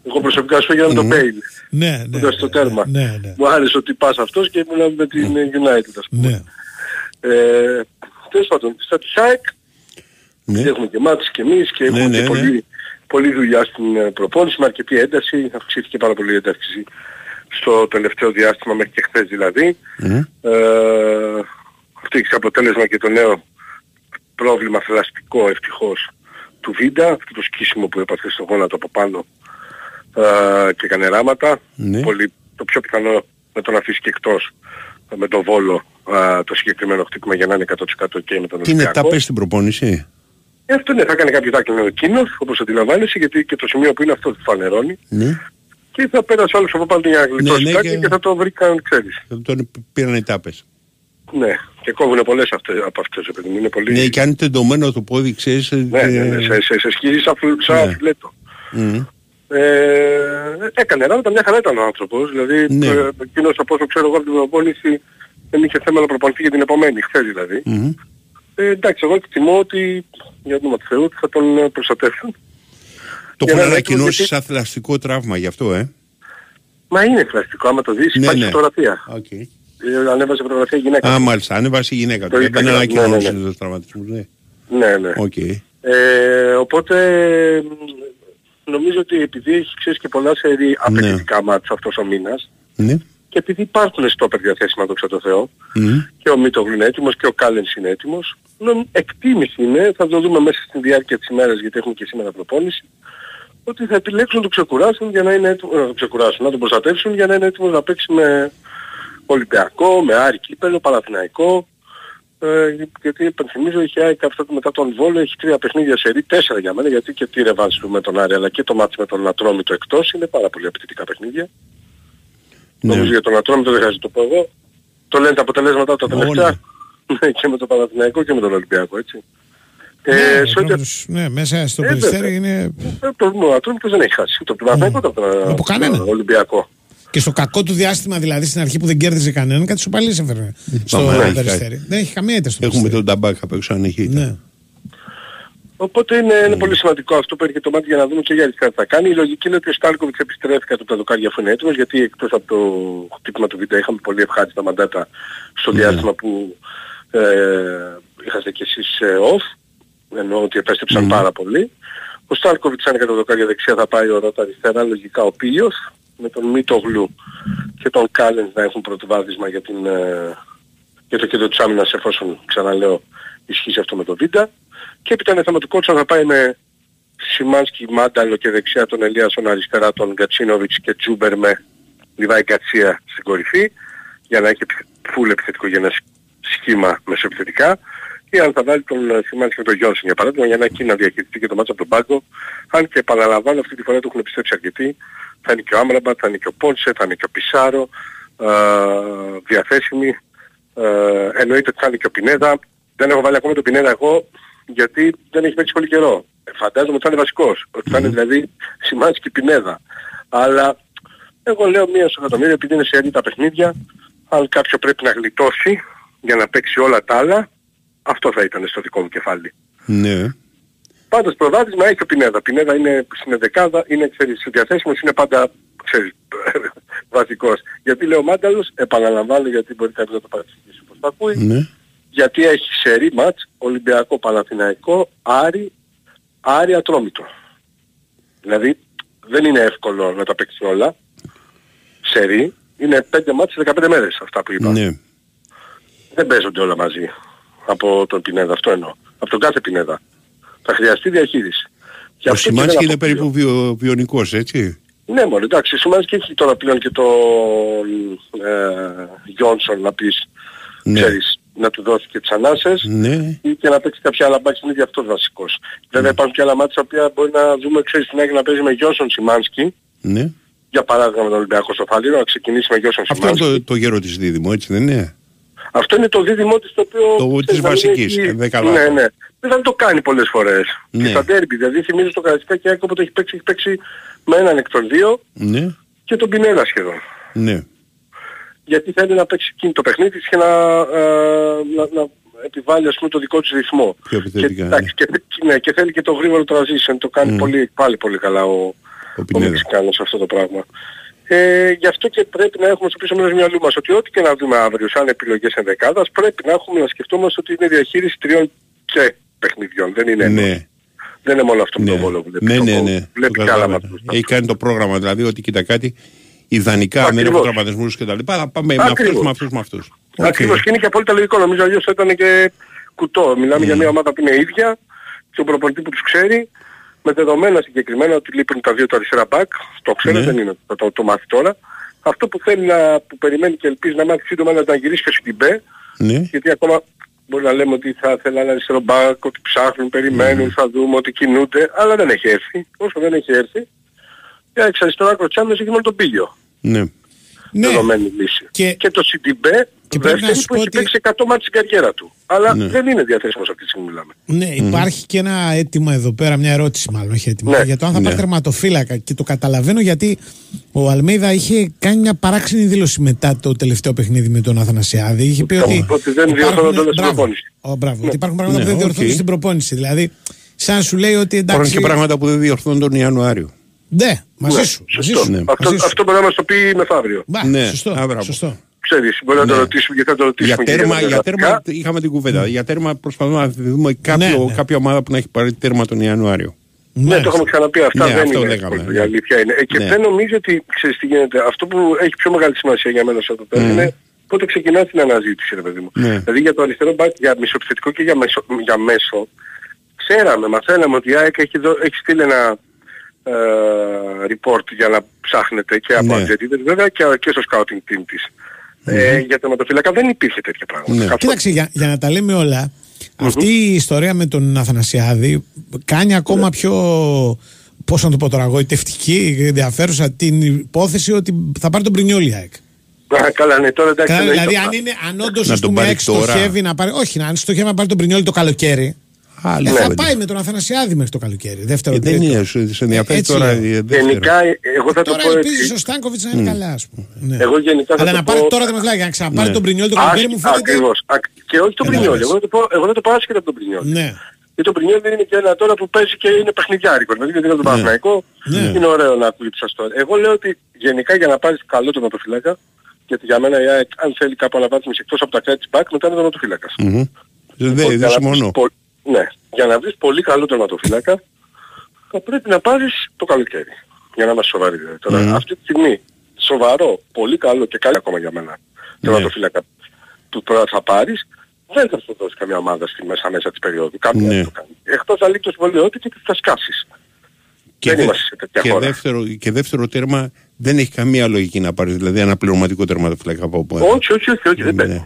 Εγώ προσωπικά σου γίναμε το Bale. Ναι, ναι. Κοντά στο τέρμα. Ναι, ναι. Μου άρεσε ότι πας αυτός και ήμουν με την United ας πούμε. Ναι. Ε, τέλος πάντων, στα της ΑΕΚ ναι. έχουμε και μάτς και εμείς και έχουμε Ναι, ναι, και ναι. πολλή, πολλή δουλειά στην ε, προπόνηση με αρκετή ένταση. Αυξήθηκε πάρα πολύ η ένταση στο τελευταίο διάστημα μέχρι και χθες δηλαδή. Μμ. Ε, αυτό έχει σαν αποτέλεσμα και το νέο πρόβλημα θελαστικό ευτυχώς του Βίντα, αυτό το σκίσιμο που έπαθε στο γόνατο από πάνω ε, και έκανε ράματα. Ναι. Πολύ, το πιο πιθανό με το να αφήσει και εκτός ε, με το Βόλο ε, το συγκεκριμένο χτύπημα για να είναι 100% και με τον Τι είναι, Ολυμπιακό. τα πες στην προπόνηση. Ε, αυτό ναι, θα κάνει κάποιο τάκινο εκείνος, όπως αντιλαμβάνεσαι, γιατί και το σημείο που είναι αυτό το φανερώνει. Ναι. Και θα πέρασε άλλος από πάνω για να γλιτώσει ναι, κάτι και- και... θα το βρει καν, ξέρεις. Τον πήραν οι τάπες. Ναι, και κόβουν πολλές αυτές, από αυτές, επειδή είναι πολύ... Ναι, και αν είναι τεντωμένο το πόδι, ξέρεις... Ναι, ναι, ναι, σε, σε, σε σκίζει σαν, φου- σαν Ναι. φιλέτο. Μμ. Ε, έκανε ράμματα, μια χαρά ήταν ο άνθρωπος. Δηλαδή, Ναι. ε, εκείνος από όσο ξέρω εγώ από την προπόνηση δεν είχε θέμα να προπονηθεί για την επομένη, χθες δηλαδή. Μμ. Ε, εντάξει, εγώ εκτιμώ ότι για όνομα του Θεού θα τον ε, προστατεύσουν. Το Για έχουν να ανακοινώσει γιατί- σαν θλαστικό τραύμα γι' αυτό, ε. Μα είναι θλαστικό, άμα το δεις, Ναι, υπάρχει ναι. φωτογραφία. Οκ. Ε, ανέβασε φωτογραφία γυναίκα. Α, μάλιστα, ανέβασε η γυναίκα Το του. είδα, Δεν ναι, ανακοίνωσε ναι, ναι. τους τραυματισμούς, ναι. Ναι, ναι. Οκ. Ε, οπότε μ, νομίζω ότι επειδή έχει ξέρεις και πολλά σερί απαιτητικά ματς αυτός ο μήνας Ναι. και επειδή υπάρχουν στόπερ διαθέσιμα δόξα τω Θεώ Μμ. και ο Μίτογλου είναι έτοιμος και ο Κάλενς είναι έτοιμος νομ- εκτίμηση είναι, θα το δούμε μέσα στην διάρκεια της ημέρας γιατί έχουμε και σήμερα προπόνηση ότι θα επιλέξουν να το ξεκουράσουν για να είναι έτοιμο, να το ξεκουράσουν, να τον προστατεύσουν για να είναι έτοιμος να παίξει με Ολυμπιακό, με Άρη Κύπελλο, Παναθηναϊκό ε, γιατί υπενθυμίζω είχε ΑΕΚ αυτό το μετά τον Βόλο έχει τρία παιχνίδια σε ρί, τέσσερα για μένα γιατί και τη ρεβάνς του με τον Άρη αλλά και το μάτι με τον Ατρόμητο εκτός είναι πάρα πολύ απαιτητικά παιχνίδια. Ναι. Νομίζω για τον Ατρόμητο δεν χρειάζεται να το πω εγώ. Το λένε τα αποτελέσματα τα Όλα. τελευταία. Ναι, και με τον Παναθηναϊκό και με τον Ολυμπιακό, έτσι. Ναι, Ε, ο σε ό,τι- πρώτος, ναι, μέσα στο Ε, περιστέρι βέβαια. είναι ε, το ο Ατρόμητος δεν έχει χάσει. Το Παναθηναϊκό το Από από κανέναν. τον Ολυμπιακό. Και στο κακό του διάστημα, δηλαδή στην αρχή που δεν κέρδιζε κανέναν, κάτι σοπαλίες έφερε στο Πάμε, έχει περιστέρι. Δεν έχει καμία ήττα στο Έχουμε περιστέρι. τον ταμπάκ απ' έξω αν έχει. ήττα. Ναι. Οπότε είναι, είναι πολύ σημαντικό αυτό που έρχεται το μάτι για να δούμε και για αριστερά τι θα κάνει. Η λογική είναι ότι ο Στάλκοβιτς επιστρέφει κάτω από τα δοκάρια αφού είναι έτοιμος γιατί εκτός από το χτύπημα του βίντεο είχαμε πολύ ευχάριστα μαντάτα στο διάστημα που ε, είχατε κι εσείς ε, off. Εννοώ ότι επέστρεψαν πάρα πολύ. Ο Στάλκοβιτς αν είναι κάτω από τα δοκάρια δεξιά θα πάει ο Ρώτα αριστερά λογικά ο Πίλιος με τον Μίτογλου και τον Κάλενς να έχουν πρωτοβάδισμα για, την, ε, για το κέντρο της άμυνας εφόσον ξαναλέω ισχύσει αυτό με το Βίντα. Και έπειτα είναι θέμα του κόουτς αν θα πάει με Σιμάνσκι, Μάνταλο και δεξιά τον Ελίασον αριστερά τον Γκατσίνοβιτς και Τζούμπερ με Λιβάι Γκαρσία στην κορυφή για να έχει φουλ επιθετικό για ένα σχήμα μεσοεπιθετικά ή αν θα βάλει τον ε, Σιμάνσκι με τον Γιόνσον για παράδειγμα για να εκεί να διαχειριστεί και το ματς από τον πάγκο αν και επαναλαμβάνω αυτή τη φορά το έχουν επιστρέψει αρκετοί θα είναι και ο Άμραμπατ, θα είναι και ο Πόνσε, θα είναι και ο Πισάρο ε, διαθέσιμοι ε, εννοείται ότι θα είναι και ο Πινέδα δεν έχω βάλει ακόμα τον Πινέδα εγώ γιατί δεν έχει παίξει πολύ καιρό. Ε, Φαντάζομαι ότι θα είναι βασικός. Ότι θα είναι δηλαδή σημάδι και Πινέδα. Αλλά εγώ λέω μία στο εκατομμύριο επειδή είναι σε έρη τα παιχνίδια αν κάποιο πρέπει να γλιτώσει για να παίξει όλα τα άλλα αυτό θα ήταν στο δικό μου κεφάλι. Ναι. Πάντως προβάδισμα έχει ο Πινέδα. Πινέδα είναι στην δεκάδα, είναι ξέρεις, διαθέσιμος, είναι πάντα ξέρεις, βασικός. Γιατί λέω Μάνταλος, επαναλαμβάνω γιατί μπορεί κάποιος να το παρεξηγήσει όπως το ακούει Ναι. γιατί έχει σερή μάτς Ολυμπιακό Παναθηναϊκό Άρη Άρη Ατρόμητο δηλαδή δεν είναι εύκολο να τα παίξει όλα σερή είναι 5 μάτς σε 15 μέρες αυτά που είπα Ναι. δεν παίζονται όλα μαζί από τον Πινέδα αυτό εννοώ από τον κάθε Πινέδα θα χρειαστεί διαχείριση Και Ο αυτό και Σιμάνσκι δεν είναι αποκλείω. περίπου βιο, βιονικός, έτσι; Ναι, μόνο εντάξει, σημαίνει και έχει τώρα πλέον και τον ε, Γιόνσον να πεις, Ναι. ξέρεις, να του δώσει και τις ανάσες Ναι. ή και να παίξει κάποια άλλα μπάκια είναι αυτός βασικός. Βέβαια υπάρχουν και άλλα μάτια τα οποία μπορεί να δούμε, ξέρεις, την Άγια να παίζει με Γιόνσον Σιμάνσκι, Ναι. για παράδειγμα με τον Ολυμπιακό στο Φαλήρο, να ξεκινήσει με Γιόνσον Αυτό είναι Σιμάνσκι. το, το γέρο της δίδυμο, έτσι δεν είναι; Αυτό είναι το δίδυμό της το οποίο... Το της ξέρεις, να μην βασικής, έχει- δέκα Ναι, βάθος. ναι. Δεν θα το κάνει πολλές φορές. Ναι. Και στα ντέρμπι, δηλαδή θυμίζω στο Καραϊσκάκι Άκη όποτε έχει παίξει, έχει παίξει με έναν εκ των δύο Ναι, και τον Πινέλα σχεδόν. ναι. γιατί θέλει να παίξει εκείνη το παιχνίδι της και να, ε, να, να επιβάλλει ας πούμε το δικό της ρυθμό. Πιο επιθετικά, Και, εντάξει, και, ναι, και θέλει και το γρήγορο transition, το κάνει Μμ. πολύ, πάλι πολύ καλά ο, Ο ο Πινέδα. Μεξικάνος αυτό το πράγμα. Ε, γι' αυτό και πρέπει να έχουμε στο πίσω μέρος του μυαλού μας ότι ό,τι και να δούμε αύριο σαν επιλογές ενδεκάδας πρέπει να έχουμε να σκεφτόμαστε ότι είναι διαχείριση τριών και παιχνιδιών. Δεν είναι, Ναι. δεν είναι μόνο αυτό που Ναι, το βόλο βλέπει. ναι, το ναι, βόλο. ναι. Βλέπει Το και άλλα καταλαβαίνω. μάτια. Έχει κάνει το πρόγραμμα δηλαδή ότι κοίτα κάτι, ιδανικά αν δεν έχω Ακριβώς. τραυματισμούς και τα λοιπά θα πάμε με αυτούς, Ακριβώς. με αυτούς, με αυτούς. Ακριβώς και είναι και απόλυτα λογικό. Νομίζω αλλιώς θα ήταν και κουτό. Μιλάμε για μια ομάδα που είναι ίδια, στον προπονητής που τους ξέρει, με δεδομένα συγκεκριμένα ότι λείπουν τα δύο του αριστερά μπακ. Το ξέρω, Ναι. δεν είναι το, το, το μάθει τώρα. Αυτό που θέλει να, που περιμένει και ελπίζει να μάθει σύντομα είναι να γυρίσει και στην B, Ναι. γιατί ακόμα μπορεί να λέμε ότι θα θέλει ένα αριστερό μπακ, ότι ψάχνουν, περιμένουν, θα δούμε ότι κινούνται, αλλά δεν έχει έρθει. Όσο δεν έχει έρθει, για εξ αριστερό άκρο Τσάμιος έχει μόνο τον πίγιο. Ναι. Ναι. Δεδομένη λύση. Και- Και, το CDB Και πρέπει να δεύτερη σου που πω έχει ότι- παίξει 100 μάτς στην καριέρα του. Αλλά Ναι. δεν είναι διαθέσιμος αυτή τη στιγμή μιλάμε. Ναι, υπάρχει και ένα αίτημα εδώ πέρα, μια ερώτηση μάλλον έχει έτοιμη. Ναι. Για το αν θα Ναι. πάρει τερματοφύλακα. Και το καταλαβαίνω γιατί ο Αλμέιδα είχε κάνει μια παράξενη δήλωση μετά το τελευταίο παιχνίδι με τον Αθανασιάδη. Είχε πει ότι. Ότι δεν υπάρχουν- διορθώνονται όλες στην μπράβο. προπόνηση. Ω, μπράβο, ότι υπάρχουν πράγματα Ναι, που δεν διορθώνονται οκ. στην προπόνηση. Δηλαδή, σαν να σου λέει ότι Υπάρχουν εντάξει. και πράγματα που δεν διορθώνουν τον Ιανουάριο. Ναι, μαζί Ναι, σου. Μαζί σωστό. σου. Ναι. Αυτό, Μαζί σου. αυτό μπορεί να μας το πει μεθαύριο. Μπα, Ναι, σωστό, α, μπράβο. σωστό. Ξέρεις, μπορεί να το Ναι. ρωτήσουμε γιατί θα το ρωτήσουμε. Για και τέρμα, τα για γραφικά. τέρμα είχαμε την κουβέντα. Για τέρμα προσπαθούμε να δούμε κάποιο, Ναι, ναι. κάποια ομάδα που να έχει πάρει τέρμα τον Ιανουάριο. Ναι, Μάλιστα. το έχουμε ξαναπεί. Αυτά Ναι, δεν αυτό είναι λέγαμε, εύκολο, ναι. η αλήθεια είναι. Ε, και Ναι. δεν νομίζω ότι, ξέρεις τι γίνεται, αυτό που έχει πιο μεγάλη σημασία για μένα σε αυτό το Mm. είναι πότε ξεκινά την αναζήτηση, ρε παιδί μου. Ναι. Δηλαδή για το αριστερό μπακ, για μισοεπιθετικό και για μέσο, για μέσο, ξέραμε, μαθαίναμε ότι η ΑΕΚ έχει, δω- έχει στείλει ένα ε, report για να ψάχνετε και από Ναι. Αργεντίνες βέβαια και, και στο scouting team της. Ε, για τερματοφύλακα δεν υπήρχε τέτοια πράγματα. Ναι. Καθόλου. Κοίταξε, για, για να τα λέμε όλα, αυτή η ιστορία με τον Αθανασιάδη κάνει ακόμα πιο. Πώς να το πω τώρα, γοητευτική, ενδιαφέρουσα την υπόθεση ότι θα πάρει τον Πρινιόλη η ΑΕΚ. Α, καλά, ναι, τώρα εντάξει. Καλά, εννοείται δηλαδή, αυτά. αν, είναι, αν όντως Να τον πάρει τώρα. στοχεύει να πάρει. Όχι, αν στοχεύει να πάρει τον Πρινιόλη το καλοκαίρι. Άλλη ε, θα κουβέντα. πάει με τον Αθανασιάδη μέχρι το καλοκαίρι. Δεύτερο Ε, Δεν τρίτο. είναι, σου σε ενδιαφέρει Έτσι τώρα. λέω. ε, δεύτερο. Γενικά, ε, εγώ θα το Τώρα πω ελπίζεις έτσι. ο Στάνκοβιτς να είναι καλά, ας πούμε. Ναι. Εγώ γενικά θα Αλλά το να πω- πάρει τώρα δεν για να ξαναπάρει Ναι. τον Πρινιόλη το καλοκαίρι μου φαίνεται. Ακριβώς. Α, Και όχι τον Κατάλαβες. Πρινιόλη. Εγώ θα το πω, εγώ θα το πω άσχετα από τον Πρινιόλη. Ναι. Γιατί το Πρινιόλη είναι και ένα τώρα που παίζει και είναι παιχνιδιάρικο. Δηλαδή γιατί είναι τον Παναθηναϊκό Ναι. είναι ωραίο να ακούει τις ιστορίες. Εγώ λέω ότι γενικά για να πάρεις καλό τερματοφύλακα, γιατί για μένα η ΑΕΚ αν θέλει κάπου αναβάθμιση εκτός από τα κράτη της μπακ μετά είναι τερματοφύλακας. Μμμ. Δεν Λοιπόν, δεν για να βρεις συμφωνώ. Πο- Ναι. Για να βρεις πολύ καλό τερματοφύλακα θα πρέπει να πάρεις το καλοκαίρι. Για να είμαστε σοβαροί. δηλαδή. Τώρα Μμμ. αυτή τη στιγμή σοβαρό, πολύ καλό και καλό ακόμα για μένα τερματοφύλακα που τώρα θα πάρεις δεν θα σου δώσει καμιά ομάδα στη μέσα μέσα της περίοδου. Καμία Ναι. δεν το κάνει. Εκτός αν λείπει το συμβολιότη και θα σκάσεις. Και, δεν δε- είμαστε σε τέτοια και, χώρα. δεύτερο, και δεύτερο τέρμα δεν έχει καμία λογική να πάρεις. Δηλαδή ένα πληρωματικό τερματοφύλακα από όπου. Όχι, όχι, όχι, όχι, δεν Ναι. παίρνεις.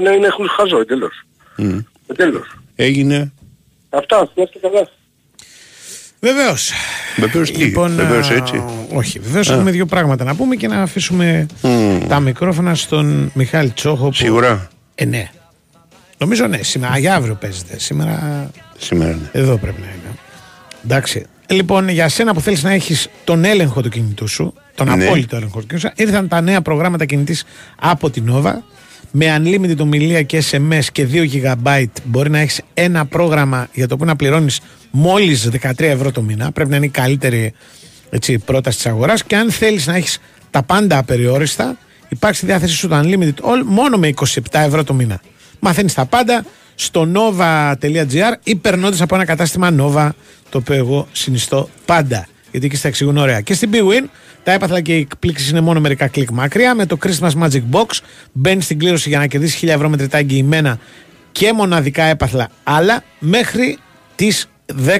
Είναι, είναι χαζό εντελώς. Μμ. Εντελώς. Έγινε. Αυτά, να είστε καλά. Βεβαίως. Βεβαίως τι, Λοιπόν, βεβαίως α, έτσι. όχι, βεβαίως έχουμε δύο πράγματα να πούμε και να αφήσουμε Μμ. τα μικρόφωνα στον Μιχάλη Τσόχο. Που... Σίγουρα. Ε, ναι. Νομίζω ναι, σήμερα, για αύριο παίζεται. Σήμερα Σήμερα ναι. εδώ πρέπει να είναι. Εντάξει. Ε, Λοιπόν, για σένα που θέλεις να έχεις τον έλεγχο του κινητού σου, τον Ναι. απόλυτο έλεγχο του κινητού σου, ήρθαν τα νέα προγράμματα κινητής από την Nova. Με unlimited ομιλία και SMS και 2 GB μπορεί να έχεις ένα πρόγραμμα για το οποίο να πληρώνεις μόλις 13 ευρώ το μήνα. Πρέπει να είναι η καλύτερη έτσι, πρόταση της αγοράς. Και αν θέλεις να έχεις τα πάντα απεριόριστα, υπάρχει στη διάθεσή σου το unlimited all μόνο με 27 ευρώ το μήνα. Μαθαίνεις τα πάντα στο nova.gr ή περνώντας από ένα κατάστημα Nova, το οποίο εγώ συνιστώ πάντα. Γιατί εκεί στα εξηγούν ωραία. Και στην Big Win, τα έπαθλα και οι εκπλήξεις είναι μόνο μερικά κλικ μακριά. Με το Christmas Magic Box μπαίνει στην κλήρωση για να κερδίσεις 1000 ευρώ μετρητά εγγυημένα και μοναδικά έπαθλα άλλα μέχρι τις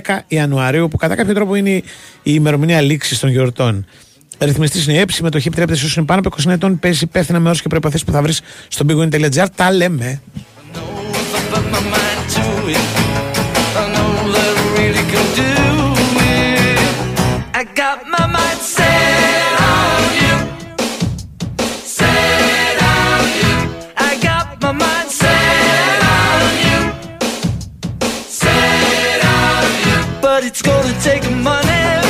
10 Ιανουαρίου, που κατά κάποιο τρόπο είναι η ημερομηνία λήξης των γιορτών. Ρυθμιστής είναι η ΕΠ, συμμετοχή επιτρέπεται σε όσους είναι πάνω από 20 ετών. Παίζει υπεύθυνα με όρους και προποθέσει που θα βρεις στο bigwin.gr. Τα λέμε. put my mind to it. I know that I really can do it. I got my it's gonna take money.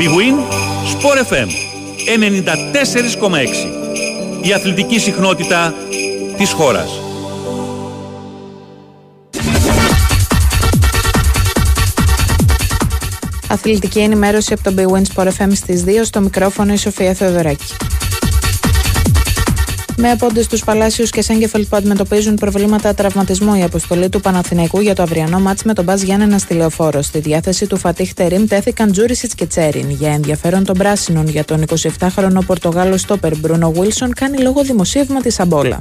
Big Win Sport FM 94,6 Η αθλητική συχνότητα της χώρας. Αθλητική ενημέρωση από τον Big Win Sport FM στις 2 στο μικρόφωνο η Σοφία Θεοδωράκη. Με απόντες του Παλάσιους και Σέγκεφελτ που αντιμετωπίζουν προβλήματα τραυματισμού, η αποστολή του Παναθηναϊκού για το αυριανό μάτς με τον Μπας Γιάννενα τηλεοφόρο. Στη διάθεση του Φατίχ Τερήμ τέθηκαν Τζούρισιτς και Τσέριν. Για ενδιαφέρον των πράσινων για τον 27χρονο Πορτογάλο στόπερ Μπρούνο Βίλσον κάνει λόγο δημοσίευμα της Αμπόλα.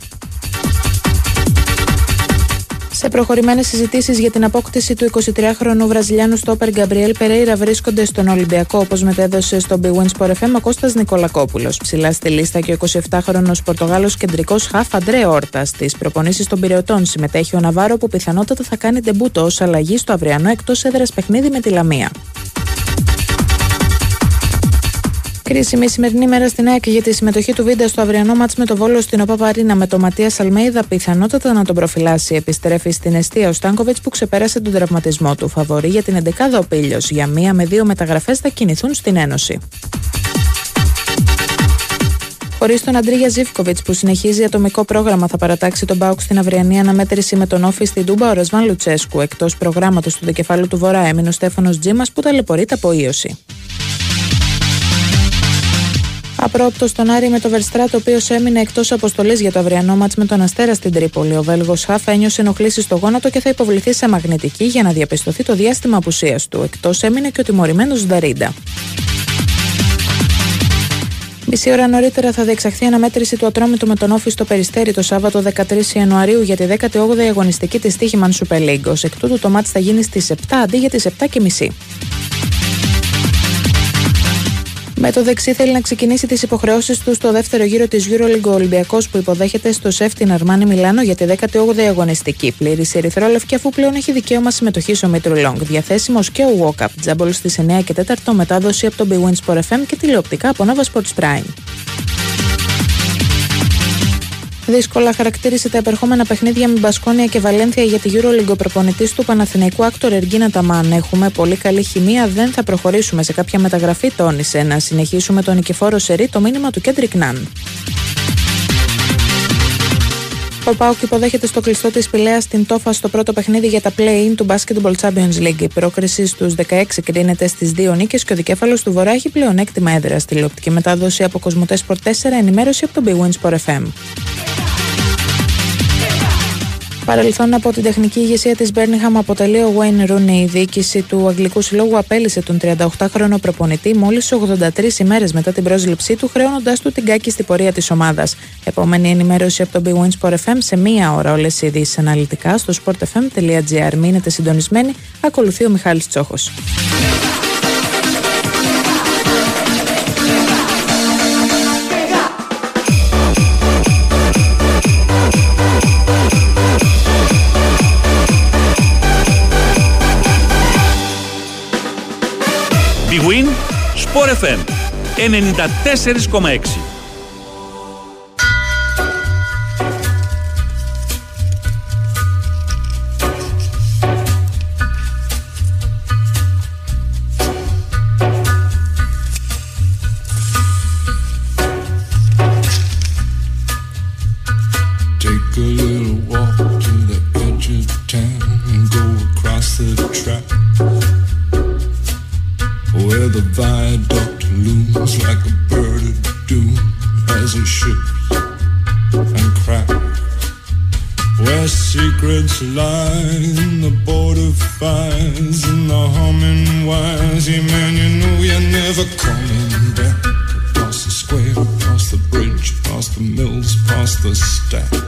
Σε προχωρημένες συζητήσεις για την απόκτηση του 23χρονου Βραζιλιάνου στόπερ Γκαμπριέλ Περέιρα βρίσκονται στον Ολυμπιακό, όπως μετέδωσε στο Big Win Sport FM ο Κώστας Νικολακόπουλος. Ψηλά στη λίστα και ο 27χρονο Πορτογάλος κεντρικός χαφ Αντρέ Όρτας. Στις προπονήσεις των Πυρεωτών συμμετέχει ο Ναβάρο που πιθανότατα θα κάνει ντεμπούτο ως αλλαγή στο αυριανό εκτός έδρας παιχνίδι με τη Λαμία. Κρίσιμη σημερινή μέρα στην ΑΕΚ για τη συμμετοχή του Βίντα στο αυριανό μάτς με το Βόλο στην Οπαπαρίνα με το Ματίας Αλμέιδα πιθανότατα να τον προφυλάσει. Επιστρέφει στην αιστεία ο Στάνκοβιτς που ξεπέρασε τον τραυματισμό του. Φαβορή για την 11 ο Πίλιος. Για μία με δύο μεταγραφές θα κινηθούν στην Ένωση. Χωρίς τον Αντρίγια Ζήφκοβιτς που συνεχίζει ατομικό πρόγραμμα, θα παρατάξει τον Μπάουκ στην αυριανή αναμέτρηση με τον Όφη στην Τούμπα ο Ρασβάν Λουτσέσκου. Εκτός προγράμματος του δικεφάλου του Βορρά έμεινε ο Στέφανος Τζίμας που ταλαιπωρείται από ίωση. Απρόπτο στον Άρη με το Βερστράτ, ο οποίος έμεινε εκτός αποστολής για το αυριανό μάτς με τον Αστέρα στην Τρίπολη. Ο Βέλγος Χαφ ένιωσε ενοχλήσεις στο γόνατο και θα υποβληθεί σε μαγνητική για να διαπιστωθεί το διάστημα απουσίας του. Εκτός έμεινε και ο τιμωρημένος Νταρίντα. Μισή ώρα νωρίτερα θα διεξαχθεί αναμέτρηση του Ατρόμητου με τον Όφη στο Περιστέρι το Σάββατο 13 Ιανουαρίου για τη 18η αγωνιστική της Τύχημαν Super League. Ω εκ τούτου το μάτς θα γίνει στις 7 αντί για τις 7.30. Με το δεξί θέλει να ξεκινήσει τις υποχρεώσεις του στο δεύτερο γύρο της EuroLeague ο Ολυμπιακός που υποδέχεται στο ΣΕΦ την Αρμάνι Μιλάνο για τη 18η αγωνιστική. Πλήρεις οι ερυθρόλευκοι αφού πλέον έχει δικαίωμα συμμετοχής ο Μήτρου Λονγκ. Διαθέσιμος και ο Walkup. Τζάμπολ στις 9 και 4 μετάδοση από τον Big Win Sport FM και τηλεοπτικά από Nova Sports Prime. Δύσκολα χαρακτήρισε τα επερχόμενα παιχνίδια με Μπασκόνια και Βαλένθια για τη EuroLeague ο προπονητής του Παναθηναϊκού AKTOR Εργκίν Αταμάν. Έχουμε πολύ καλή χημεία, δεν θα προχωρήσουμε σε κάποια μεταγραφή, τόνισε. Να συνεχίσουμε τον νικηφόρο σερί, το μήνυμα του Κέντρικ Ναν. Ο Πάουκ υποδέχεται στο κλειστό της Πηλέα στην Τόφα στο πρώτο παιχνίδι για τα play-in του Basketball Champions League. Η πρόκριση στους 16 κρίνεται στις δύο νίκες και ο δικέφαλος του Βορρά έχει πλεονέκτημα έδρας. Τηλεοπτική μετάδοση από Κοσμοτές Sport 4, ενημέρωση από τον Big Win Sport FM. Παρελθόν από την τεχνική ηγεσία της Μπέρνιχαμ αποτελεί ο Wayne Rooney. Η διοίκηση του Αγγλικού Συλλόγου απέλησε τον 38χρονο προπονητή μόλις 83 ημέρες μετά την πρόσληψή του, χρεώνοντάς του την κάκη στην πορεία της ομάδας. Επόμενη ενημέρωση από τον Big Win Sport FM σε μία ώρα. Όλες οι ειδήσεις αναλυτικά στο sportfm.gr. Μείνετε συντονισμένοι. Ακολουθεί ο Μιχάλης Τσόχος. Sport FM 94,6 the viaduct looms like a bird of doom as it shifts and cracks. Where secrets lie in the border fires and the humming wires. Hey man, you know you're never coming back. Across the square, across the bridge, past the mills, past the stacks.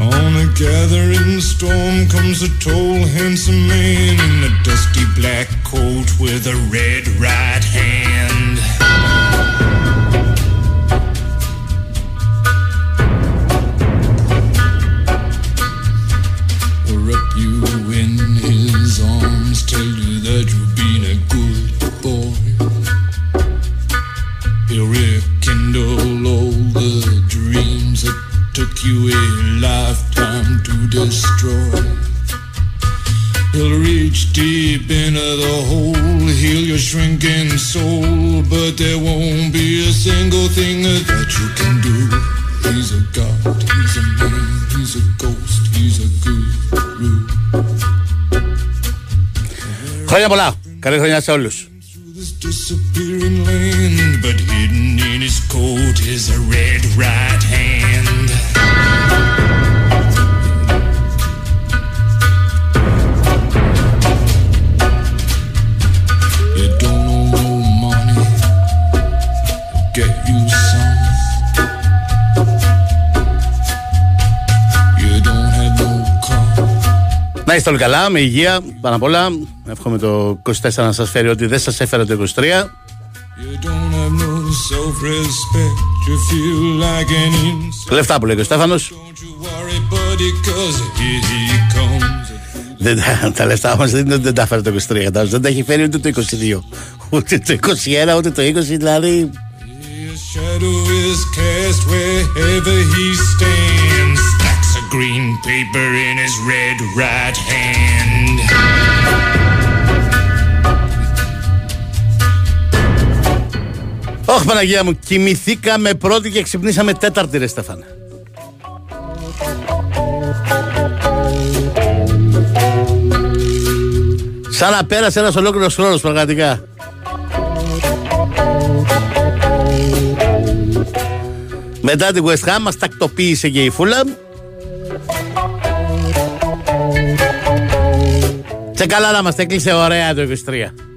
On a gathering storm comes a tall, handsome man in a dusty black coat with a red right hand. Πολλά. Καλή χρονιά σε όλους. Είστε όλοι καλά, με υγεία, πάνω απ' όλα. Εύχομαι το 24 να σας φέρει ότι δεν σας έφερε το 23. You don't have no self-respect. You feel like an insect. Λεφτά που λέει και ο Στέφανος. Worry, buddy, cause here he comes. Δεν, τα- τα λεφτά μας δεν, δεν τα έφερε το 23. κατάλαβες. Δεν τα έχει φέρει ούτε το 22. Ούτε το 21, ούτε το 20, δηλαδή. His shadow is cast wherever he stands. Stacks of green paper in his red right hand. Όχι Παναγία μου, κοιμηθήκαμε πρώτη και ξυπνήσαμε τέταρτη ρε Στέφανε. Σαν να πέρασε ένας ολόκληρος χρόνος πραγματικά. Μετά την West Ham μας τακτοποίησε και η Fulham. Και καλά να μας τα έκλεισε ωραία το 23.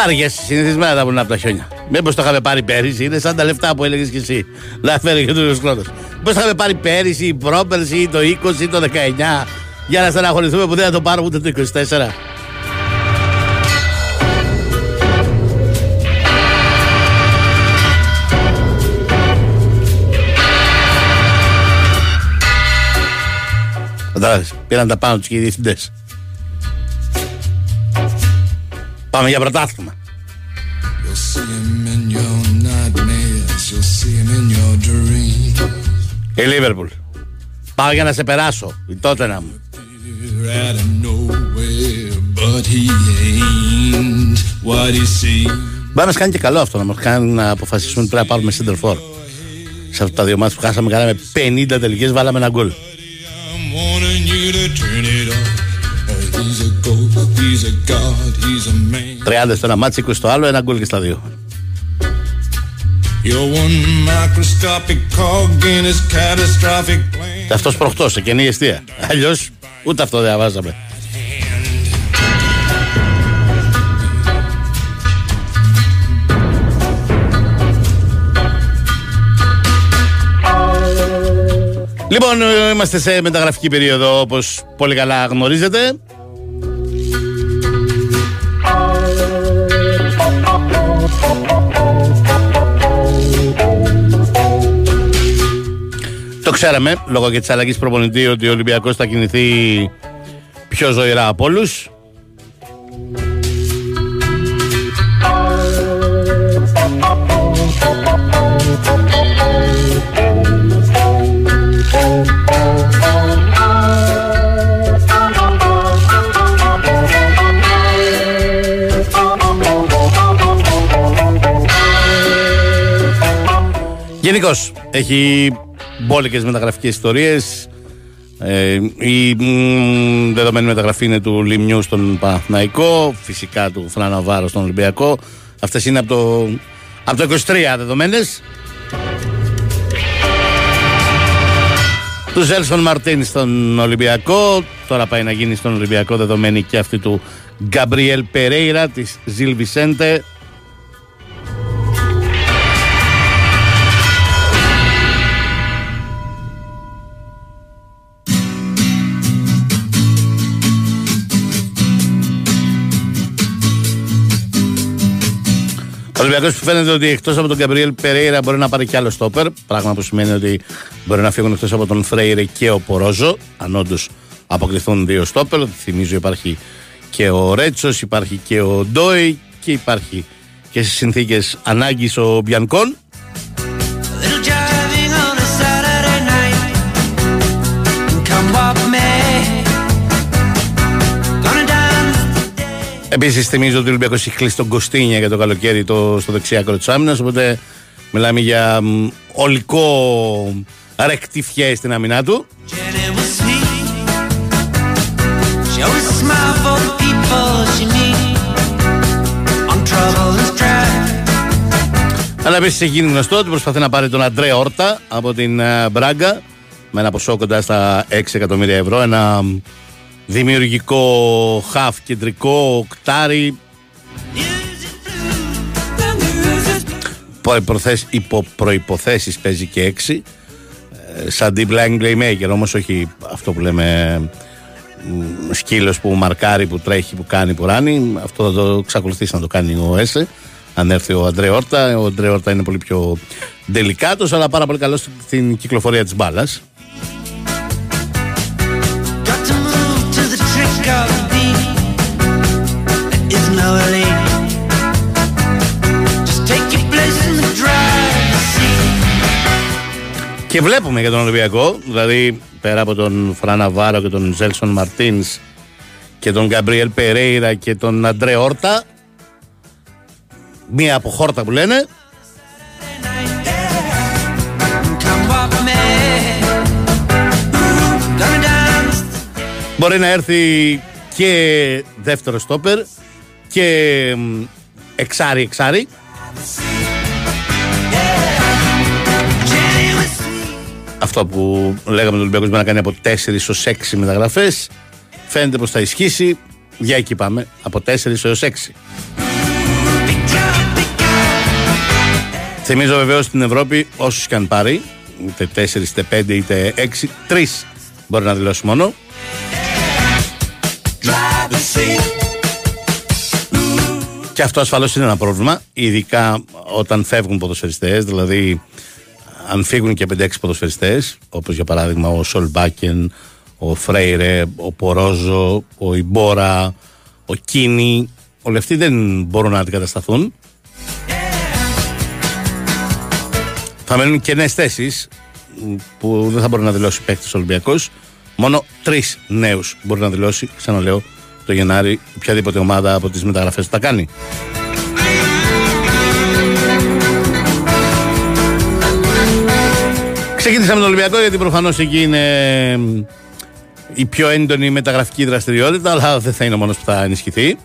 Βαριέσαι συνηθισμένα τα βουνά από τα χιόνια. Μήπως το είχαμε πάρει πέρυσι, είναι σαν τα λεφτά που έλεγες και εσύ. Να φέρει και το χρόνο. Μήπως το είχαμε πάρει πέρυσι, ή πρόπερσι, ή το 20 ή το 19, για να στεναχωρηθούμε που δεν θα το πάρουμε ούτε το 24. Κατάλαβες, πήραν τα πάνω τους και οι διευθυντές. In your dreams. Η Λίβερπουλ. Πάω για να σε περάσω. Η τότε να μου. Out of nowhere, but he ain't what he seems. Μπορεί να μας κάνει και καλό αυτό να μας κάνει να αποφασίσουμε ότι πρέπει να πάρουμε center for. Σε αυτά τα δύο μάτια που χάσαμε, κάναμε 50 τελικές, βάλαμε ένα γκολ. 30 στο ένα μάτσι, 20 στο άλλο, ένα γκολ και στα δύο. You're one microscopic cog in his catastrophic plan. Και αυτός προχτός, σε καινή αιστεία. Αλλιώς, ούτε αυτό δεν βάζαμε. Λοιπόν, ε, είμαστε σε μεταγραφική περίοδο όπως πολύ καλά γνωρίζετε. ξέραμε λόγω και της αλλαγής προπονητή ότι ο Ολυμπιακός θα κινηθεί πιο ζωηρά από όλους. Γενικώς έχει μπόλικες μεταγραφικές ιστορίες. Ε, η μ, δεδομένη μεταγραφή είναι του Λιμιού στον Παναθηναϊκό, φυσικά του Φράνα Βάρο στον Ολυμπιακό. Αυτές είναι από το, από το 23 δεδομένες. Του Ζέλσον Μαρτίν στον Ολυμπιακό. Τώρα πάει να γίνει στον Ολυμπιακό δεδομένη και αυτή του Γκαμπριέλ Περέιρα της Ζιλ Βισέντε. Ολυμπιακός που φαίνεται ότι εκτός από τον Γκαμπριέλ Περέιρα μπορεί να πάρει και άλλο στόπερ. Πράγμα που σημαίνει ότι μπορεί να φύγουν εκτός από τον Φρέιρε και ο Πορόζο. Αν όντως αποκλειθούν δύο στόπερ. Θυμίζω υπάρχει και ο Ρέτσος, υπάρχει και ο Ντόι και υπάρχει και στις συνθήκες ανάγκης ο Μπιανκόν. Επίσης, θυμίζω ότι ο Ολυμπιακός έχει κλείσει τον Κωστίνια για το καλοκαίρι το, στο δεξιάκρο της άμυνας. Οπότε μιλάμε για μ, ολικό ρεκτιφιέ στην άμυνά του. Jenny was sweet. She always smiled for the people she meet. On trouble and strife. Αλλά επίσης έχει γίνει γνωστό ότι προσπαθεί να πάρει τον Αντρέ Όρτα από την ε, Μπράγκα με ένα ποσό κοντά στα 6 εκατομμύρια ευρώ. Ένα μ, δημιουργικό χαφ κεντρικό κτάρι. Προϋποθέσεις, υπό προϋποθέσεις παίζει και 6 ε, σαν deep line playmaker όμως όχι αυτό που λέμε μ, σκύλος που μαρκάρει, που τρέχει, που κάνει, που ράνει. Αυτό θα το εξακολουθήσει να το κάνει ο Έσε αν έρθει ο Αντρέ Όρτα. Ο Αντρέ Όρτα είναι πολύ πιο τελικάτος αλλά πάρα πολύ καλός στην κυκλοφορία της μπάλας Και βλέπουμε για τον Ολυμπιακό, δηλαδή πέρα από τον Φράνα Βάρο και τον Ζέλσον Μαρτίνς και τον Γκαμπριέλ Περέιρα και τον Αντρέ Όρτα, μία από χόρτα που λένε, Come walk me. Gonna dance. μπορεί να έρθει και δεύτερο στόπερ και μ, εξάρι εξάρι. Αυτό που λέγαμε τον Ολυμπιακό μπορεί να κάνει από 4 έως 6 μεταγραφές φαίνεται πως θα ισχύσει. Για εκεί πάμε, από 4 έως 6. Θυμίζω βεβαίως στην Ευρώπη όσους και αν πάρει, είτε 4 είτε 5 είτε 6, 3 μπορεί να δηλώσει μόνο. Driver's seat. Και αυτό ασφαλώς είναι ένα πρόβλημα, ειδικά όταν φεύγουν ποδοσφαιριστές, δηλαδή αν φύγουν και 5-6 ποδοσφαιριστές, όπως για παράδειγμα ο Σολμπάκεν, ο Φρέιρε, ο Πορόζο, ο Ιμπόρα, ο Κίνη, όλοι αυτοί δεν μπορούν να αντικατασταθούν. Θα μένουν κενέ θέσεις που δεν θα μπορεί να δηλώσει παίκτης Ολυμπιακός. Μόνο τρεις νέους μπορεί να δηλώσει, ξαναλέω, το Γενάρη οποιαδήποτε ομάδα από τις μεταγραφές που θα κάνει. Ξεκίνησα με τον Ολυμπιακό γιατί προφανώς εκεί είναι μ, η πιο έντονη μεταγραφική δραστηριότητα, αλλά δεν θα είναι ο μόνος που θα ενισχυθεί.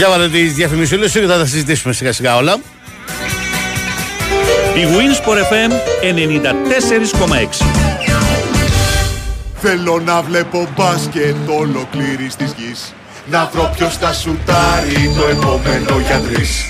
Για βάλε τις διαφημισούλες σου και θα τα συζητήσουμε σιγά σιγά όλα. Η Winsport FM 94,6. Θέλω να βλέπω μπάσκετ ολοκλήρης της γης Να βρω ποιος θα σουτάρει το επόμενο για τρεις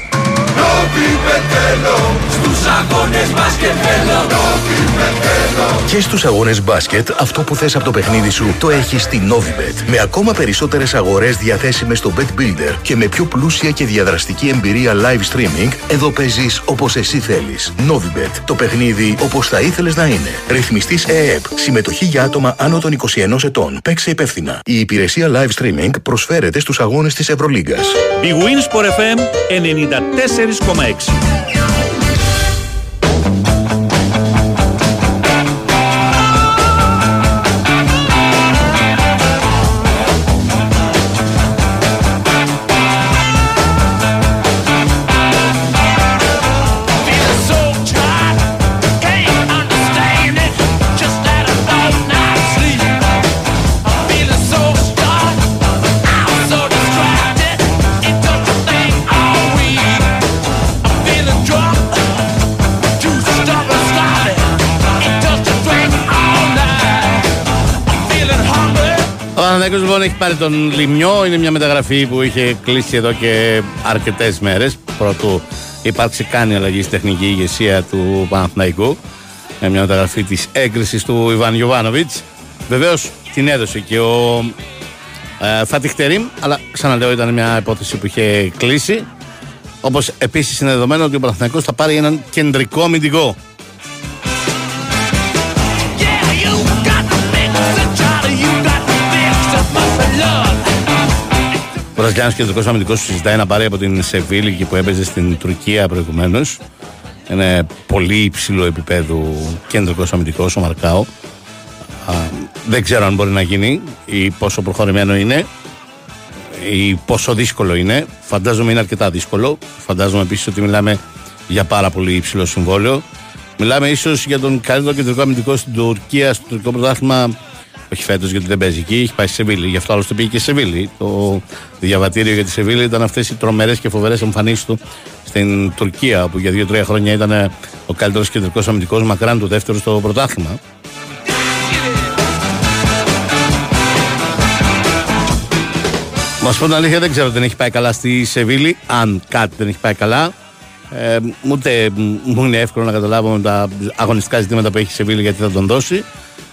Νόβι με θέλω, στους αγώνες μπάσκετ θέλω Νόβι με θέλω, Και στους αγώνες μπάσκετ, αυτό που θες από το παιχνίδι σου το έχεις στη Novibet. Με ακόμα περισσότερες αγορές διαθέσιμες στο Bet Builder και με πιο πλούσια και διαδραστική εμπειρία live streaming, εδώ παίζεις όπως εσύ θέλεις. Novibet. Το παιχνίδι όπως θα ήθελες να είναι. Ρυθμιστής ΕΕΠ. Συμμετοχή για άτομα άνω των 21 ετών. Παίξε υπεύθυνα. Η υπηρεσία live streaming προσφέρεται στους αγώνες της Ευρωλίγκας. Η Winsport FM 94,6. Παναθηναϊκός λοιπόν έχει πάρει τον Λιμιό. Είναι μια μεταγραφή που είχε κλείσει εδώ και αρκετές μέρες. Πρωτού υπάρξει καν η αλλαγή στη τεχνική ηγεσία του Παναθηναϊκού. Με μια μεταγραφή της έγκρισης του Ιβάν Γιοβάνοβιτ. Βεβαίως την έδωσε και ο ε, Φάτιχ Τερίμ, αλλά ξαναλέω ήταν μια υπόθεση που είχε κλείσει. Όπως επίσης είναι δεδομένο ότι ο Παναθηναϊκός θα πάρει έναν κεντρικό αμυντικό. Ο Βραζιλιάνος κεντρικός αμυντικός συζητάει να πάρει από την Σεβίλη που έπαιζε στην Τουρκία προηγουμένως. Είναι πολύ υψηλό επίπεδο κεντρικός αμυντικός ο Μαρκάο. Α, δεν ξέρω αν μπορεί να γίνει ή πόσο προχωρημένο είναι ή πόσο δύσκολο είναι. Φαντάζομαι είναι αρκετά δύσκολο. Φαντάζομαι επίσης ότι μιλάμε για πάρα πολύ υψηλό συμβόλαιο. Μιλάμε ίσως για τον καλύτερο κεντρικό αμυντικό στην Τουρκία, στο τουρκικό πρωτάθλημα. Όχι φέτος γιατί δεν παίζει εκεί, έχει πάει στη Σεβίλη. Γι' αυτό άλλωστε πήγε και στη Σεβίλη. Το διαβατήριο για τη Σεβίλη ήταν αυτές οι τρομερές και φοβερές εμφανίσεις του στην Τουρκία, όπου για δύο-τρία χρόνια ήταν ο καλύτερος κεντρικός αμυντικός μακράν του δεύτερου στο πρωτάθλημα. Μας πω την αλήθεια, δεν ξέρω αν δεν έχει πάει καλά στη Σεβίλη. Αν κάτι δεν έχει πάει καλά, ε, ούτε μου είναι εύκολο να καταλάβω με τα αγωνιστικά ζητήματα που έχει η Σεβίλη γιατί θα τον δώσει.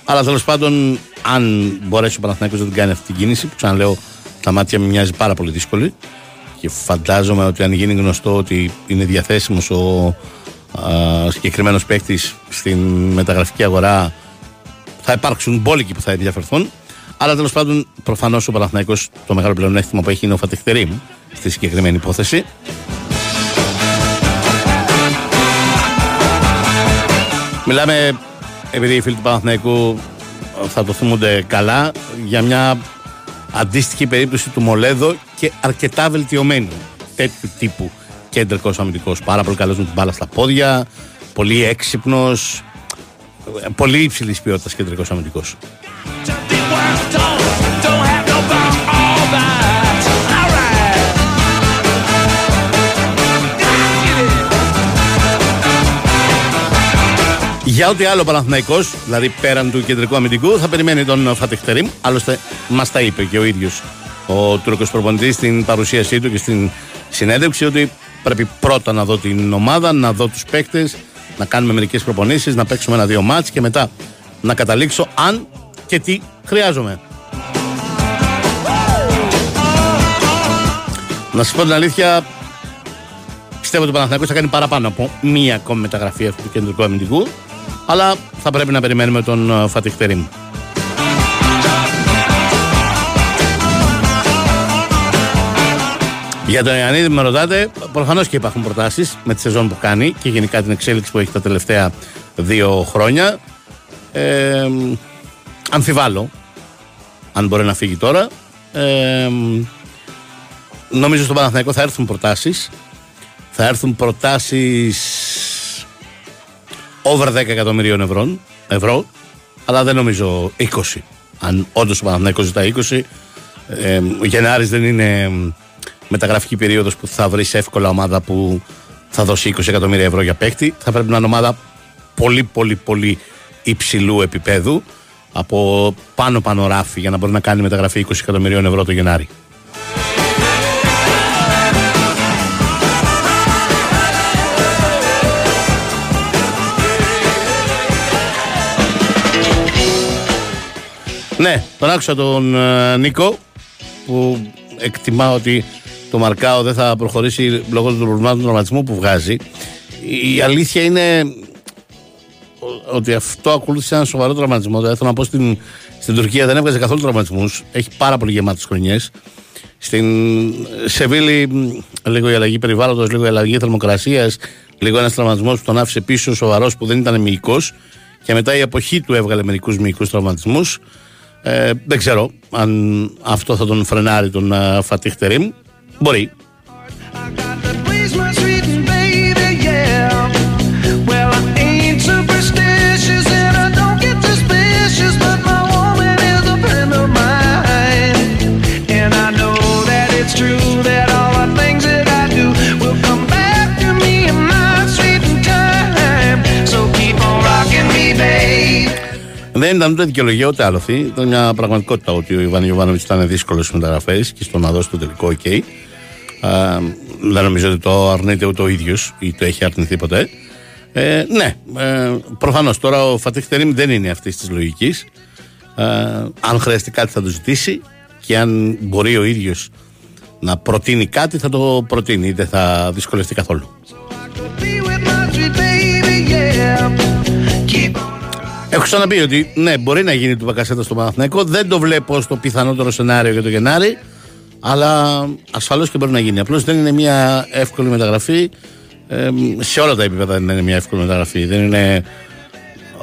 Αλλά τέλος πάντων, αν μπορέσει ο Παναθηναϊκός να την κάνει αυτή την κίνηση, που ξαναλέω, τα μάτια μου μοιάζει πάρα πολύ δύσκολη. Και φαντάζομαι ότι αν γίνει γνωστό ότι είναι διαθέσιμος ο συγκεκριμένος παίκτης στην μεταγραφική αγορά, θα υπάρξουν μπόλικοι που θα ενδιαφερθούν. Αλλά τέλος πάντων, προφανώς ο Παναθηναϊκός το μεγάλο πλεονέκτημα που έχει είναι ο Φατεχτερήμ στη συγκεκριμένη υπόθεση. Μιλάμε, επειδή οι φίλοι του Παναθηναϊκού θα το θυμούνται καλά, για μια αντίστοιχη περίπτωση του Μολέδο και αρκετά βελτιωμένη τέτοιου τύπου κεντρικός αμυντικός. Πάρα πολύ καλός με την μπάλα στα πόδια, πολύ έξυπνος, πολύ υψηλής ποιότητας κεντρικός αμυντικός. Για ό,τι άλλο Παναθυναϊκό, δηλαδή πέραν του κεντρικού αμυντικού, θα περιμένει τον Φατεχτερήμ. Άλλωστε, μας τα είπε και ο ίδιος ο Τούρκος προπονητής στην παρουσίασή του και στην συνέντευξη ότι πρέπει πρώτα να δω την ομάδα, να δω τους παίκτες, να κάνουμε μερικές προπονήσεις, να παίξουμε ένα-δύο μάτς και μετά να καταλήξω αν και τι χρειάζομαι. Να σας πω την αλήθεια, πιστεύω ότι ο Παναθηναϊκός θα κάνει παραπάνω από μία ακόμη μεταγραφή αυτού του κεντρικού αμυντικού. Αλλά θα πρέπει να περιμένουμε τον Φατιχ Τερίμ. Για τον Ιωαννίδη με ρωτάτε, προφανώς και υπάρχουν προτάσεις με τη σεζόν που κάνει και γενικά την εξέλιξη που έχει τα τελευταία δύο χρόνια. Ε, αμφιβάλλω αν μπορεί να φύγει τώρα. Ε, νομίζω στον Παναθηναϊκό θα έρθουν προτάσεις. Θα έρθουν προτάσεις over 10 εκατομμυρίων ευρώ, ευρώ αλλά δεν νομίζω 20. Αν όντως ο Παναθηναϊκός ζητάει 20, ε, ο Γενάρης δεν είναι μεταγραφική περίοδος που θα βρεις εύκολα ομάδα που θα δώσει 20 εκατομμύρια ευρώ για παίκτη. Θα πρέπει να είναι ομάδα πολύ πολύ πολύ υψηλού επίπεδου από πάνω πάνω ράφι για να μπορεί να κάνει μεταγραφή 20 εκατομμυρίων ευρώ το Γενάρη. Ναι, τον άκουσα τον ε, Νίκο που εκτιμά ότι το Μαρκάο δεν θα προχωρήσει λόγω του προβλημάτων του τραυματισμού που βγάζει. Η αλήθεια είναι ότι αυτό ακολούθησε ένα σοβαρό τραυματισμό. Δηλαδή, θέλω να πω στην, στην Τουρκία δεν έβγαζε καθόλου τραυματισμούς. Έχει πάρα πολύ γεμάτες χρονιές. Στην Σεβίλη, μ, λίγο η αλλαγή περιβάλλοντος, λίγο η αλλαγή θερμοκρασίας, λίγο ένας τραυματισμός που τον άφησε πίσω σοβαρός που δεν ήταν μυϊκός. Και μετά η εποχή του έβγαλε μερικούς μυϊκούς τραυματισμούς. Ε, δεν ξέρω αν αυτό θα τον φρενάρει τον uh, Φατίχ Τερίμ. Μπορεί. Δεν ήταν ούτε δικαιολογία ούτε άλοθη. Ήταν μια πραγματικότητα ότι ο Ιβάν Ιωβάνοβιτς ήταν δύσκολος στι μεταγραφέ και στο να δώσει το τελικό OK. Α, δεν νομίζω ότι το αρνείται ούτε ο ίδιος ή το έχει αρνηθεί ποτέ. Ε, ναι, ε, προφανώς τώρα ο Φατίχ Τερίμ δεν είναι αυτής της λογικής. Ε, αν χρειαστεί κάτι θα το ζητήσει και αν μπορεί ο ίδιος να προτείνει κάτι θα το προτείνει. Δεν θα δυσκολευτεί καθόλου. Be Έχω ξαναπεί ότι ναι, μπορεί να γίνει του Μπακασέτα στο Παναθηναϊκό. Δεν το βλέπω στο πιθανότερο σενάριο για το Γενάρη. Αλλά ασφαλώς και μπορεί να γίνει. Απλώς δεν είναι μια εύκολη μεταγραφή. Ε, σε όλα τα επίπεδα δεν είναι μια εύκολη μεταγραφή. Δεν είναι.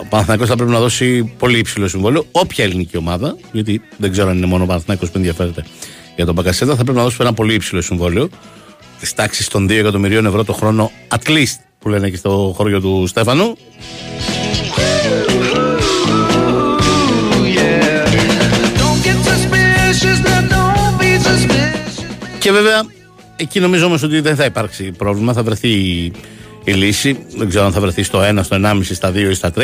Ο Παναθηναϊκός θα πρέπει να δώσει πολύ υψηλό συμβόλαιο. Όποια ελληνική ομάδα, γιατί δεν ξέρω αν είναι μόνο ο Παναθηναϊκός που ενδιαφέρεται για τον Μπακασέτα, θα πρέπει να δώσει ένα πολύ υψηλό συμβόλαιο. Τη τάξη των 2 εκατομμυρίων ευρώ το χρόνο, at least, που λένε εκεί στο χωριό του Στέφανου. Και βέβαια, εκεί νομίζω όμως ότι δεν θα υπάρξει πρόβλημα. Θα βρεθεί η, η λύση. Δεν ξέρω αν θα βρεθεί στο 1, στο 1,5, στα 2 ή στα 3.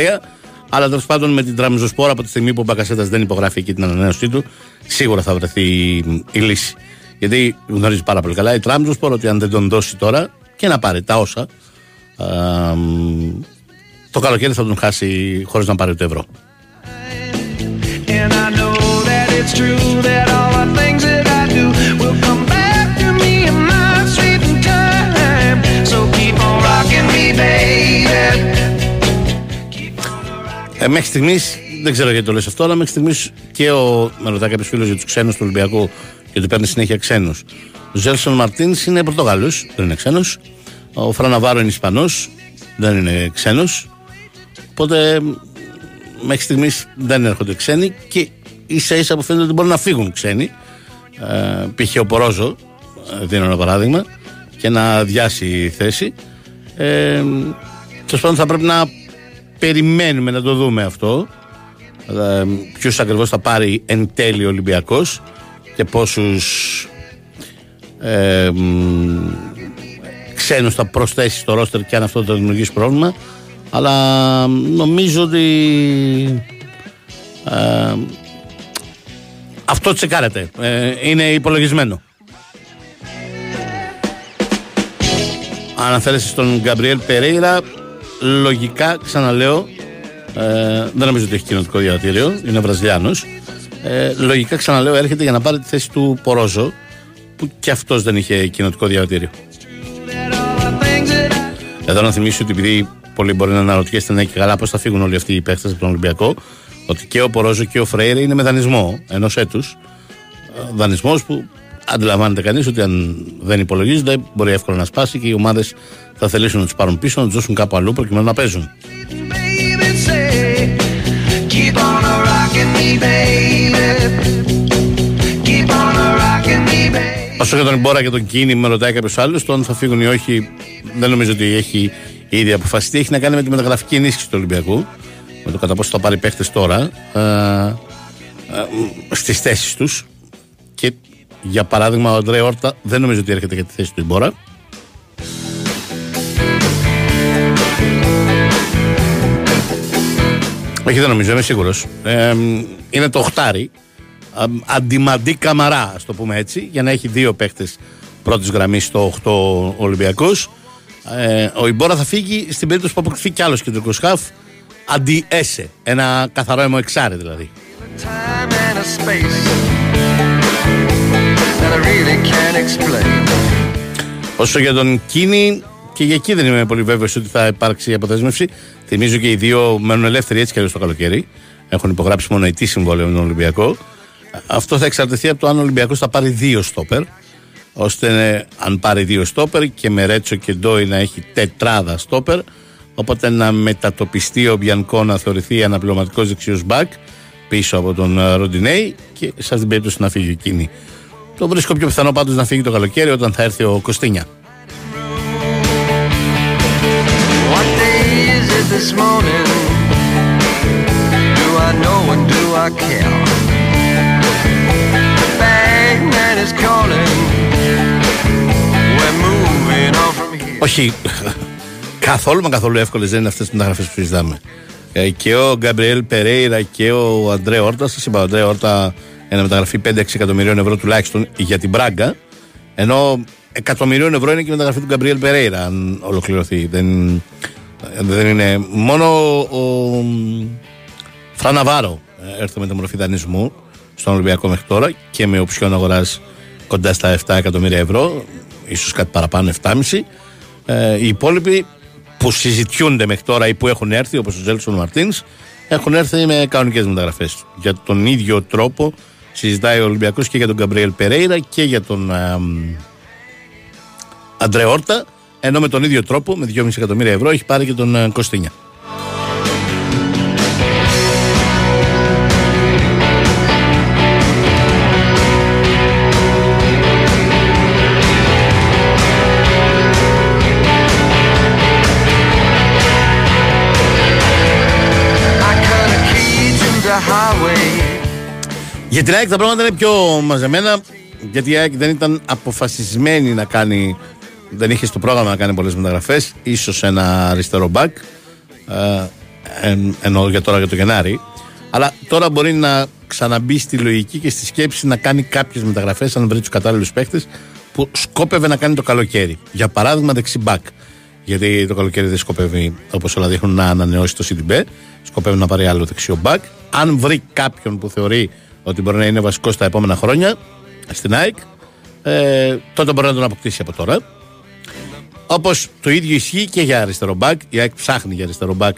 Αλλά τέλος πάντων με την Τραμζοσπόρα από τη στιγμή που ο Μπακασέτας δεν υπογράφει εκεί την ανανέωσή του, σίγουρα θα βρεθεί η, η λύση. Γιατί γνωρίζει πάρα πολύ καλά η Τραμζοσπόρα ότι αν δεν τον δώσει τώρα και να πάρει τα όσα, α, μ, το καλοκαίρι θα τον χάσει χωρίς να πάρει το ευρώ. And I know that it's true that all the things that I Ε, μέχρι στιγμής, δεν ξέρω γιατί το λες αυτό, αλλά μέχρι στιγμής και ο. Με ρωτάει κάποιος φίλος για τους ξένους του Ολυμπιακού, γιατί παίρνει συνέχεια ξένους. Ο Ζέλσον Μαρτίνς είναι Πορτογάλος, δεν είναι ξένος. Ο Φραν Ναβάρο είναι Ισπανός, δεν είναι ξένος. Οπότε μέχρι στιγμής δεν έρχονται ξένοι και ίσα ίσα που φαίνεται ότι μπορούν να φύγουν ξένοι. Ε, π.χ. ο Πορόζο, ε, δίνω ένα παράδειγμα, και να αδειάσει η θέση. Ε, Τέλος πάντων θα πρέπει να περιμένουμε να το δούμε αυτό. Ε, Ποιου ακριβώς θα πάρει εν τέλει ο Ολυμπιακός και πόσους ε, μ, ξένους θα προσθέσει στο ρόστερ και αν αυτό θα δημιουργήσει πρόβλημα. Αλλά νομίζω ότι ε, αυτό τσεκάρεται. Ε, είναι υπολογισμένο. Αναφέρεσαι στον Γκαμπριέλ Περέιρα. Λογικά, ξαναλέω, ε, δεν νομίζω ότι έχει κοινοτικό διαβατήριο, είναι Βραζιλιάνος. Ε, λογικά, ξαναλέω, έρχεται για να πάρει τη θέση του Πορόζο, που και αυτός δεν είχε κοινοτικό διαβατήριο. Εδώ να θυμίσω ότι επειδή πολλοί μπορεί να αναρωτιέστε ναι και καλά πώς θα φύγουν όλοι αυτοί οι παίχτες από τον Ολυμπιακό, ότι και ο Πορόζο και ο Φρέιρε είναι με δανεισμό ενός έτους. Δανεισμός που αντιλαμβάνεται κανείς ότι αν δεν υπολογίζονται μπορεί εύκολα να σπάσει και οι ομάδες θα θελήσουν να τους πάρουν πίσω, να τους δώσουν κάπου αλλού προκειμένου να παίζουν. Baby, say, keep on rocking me, baby. Keep on rocking me, baby. Όσο για τον Ιμπόρα και τον Κίνη, με ρωτάει κάποιος άλλος, το αν θα φύγουν ή όχι, δεν νομίζω ότι έχει ήδη αποφασιστεί. Έχει να κάνει με τη μεταγραφική ενίσχυση του Ολυμπιακού. Με το κατά πόσο θα πάρει παίχτες τώρα ε, ε, στις θέσεις τους. Και για παράδειγμα, ο Αντρέ Όρτα δεν νομίζω ότι έρχεται για τη θέση του Ιμπόρα. Όχι, δεν νομίζω, είμαι σίγουρος. είναι το οχτάρι. Ε, αντιμαντή καμαρά, ας το πούμε έτσι, για να έχει δύο παίχτε πρώτης γραμμής στο 8 Ολυμπιακό. Ε, ο Ιμπόρα θα φύγει στην περίπτωση που αποκτηθεί κι άλλος κεντρικός χαφ. Αντί Έσε. Ένα καθαρό αιμοεξάρι δηλαδή. Time and a space Όσο για τον Κίνη, και για εκεί δεν είμαι πολύ βέβαιος ότι θα υπάρξει αποδέσμευση. Θυμίζω και οι δύο μένουν ελεύθεροι έτσι κι αλλιώς το καλοκαίρι. Έχουν υπογράψει μόνο ετή συμβόλαιο με τον Ολυμπιακό. Αυτό θα εξαρτηθεί από το αν ο Ολυμπιακός θα πάρει δύο στόπερ. Ώστε ε, αν πάρει δύο στόπερ και με Ρέτσο και Ντόι να έχει τετράδα στόπερ. Οπότε να μετατοπιστεί ο Μπιανκό να θεωρηθεί αναπληρωματικός δεξιός μπακ πίσω από τον ε, Ροντινέη και σε αυτήν την περίπτωση να φύγει εκείνη. Το βρίσκω πιο πιθανό πάντως να φύγει το καλοκαίρι όταν θα έρθει ο Κωστίνια. What day is it this morning? Do I know and do I care? The bagman is calling. We're moving on from here. Όχι, καθόλου μα καθόλου εύκολες δεν είναι αυτές τι μεταγραφές που συζητάμε. Ε, και ο Γκαμπριέλ Περέιρα και ο Αντρέ Όρτα, σας είπα, ο Αντρέ Όρτα ένα μεταγραφή 5-6 εκατομμυρίων ευρώ τουλάχιστον για την Μπράγκα. Ενώ εκατομμυρίων ευρώ είναι και η μεταγραφή του Γκαμπριέλ Περέιρα, αν ολοκληρωθεί. Δεν, δεν είναι. Μόνο ο Φραν Ναβάρο ήρθε με τη μορφή δανεισμού στον Ολυμπιακό μέχρι τώρα και με οψιόν αγοράς κοντά στα 7 εκατομμύρια ευρώ, ίσως κάτι παραπάνω, 7,5. Ε, οι υπόλοιποι που συζητιούνται μέχρι τώρα ή που έχουν έρθει, όπως ο Τζέλσον Μαρτίνς, έχουν έρθει με κανονικές μεταγραφές. Για τον ίδιο τρόπο συζητάει ο Ολυμπιακός και για τον Γκαμπριέλ Περέιρα και για τον ε, Αντρέ Όρτα. Ενώ με τον ίδιο τρόπο, με 2,5 εκατομμύρια ευρώ, έχει πάρει και τον ε, Κωστίνια. Για την ΑΕΚ τα πράγματα είναι πιο μαζεμένα, γιατί η ΑΕΚ δεν ήταν αποφασισμένη να κάνει. Δεν είχε στο πρόγραμμα να κάνει πολλές μεταγραφές. ίσως ένα αριστερό μπακ. Ε, εν, εννοώ για τώρα για το Γενάρη. Αλλά τώρα μπορεί να ξαναμπεί στη λογική και στη σκέψη να κάνει κάποιες μεταγραφές, αν βρει τους κατάλληλους παίχτε που σκόπευε να κάνει το καλοκαίρι. Για παράδειγμα, δεξί μπακ. Γιατί το καλοκαίρι δεν σκοπεύει, όπως όλα δείχνουν, να ανανεώσει το CDB. Σκοπεύει να πάρει άλλο δεξιό μπακ. Αν βρει κάποιον που θεωρεί ότι μπορεί να είναι βασικός στα επόμενα χρόνια στην ΑΕΚ, ε, τότε μπορεί να τον αποκτήσει από τώρα. Όπως το ίδιο ισχύει και για αριστερό μπακ. Η ΑΕΚ ψάχνει για αριστερό μπακ.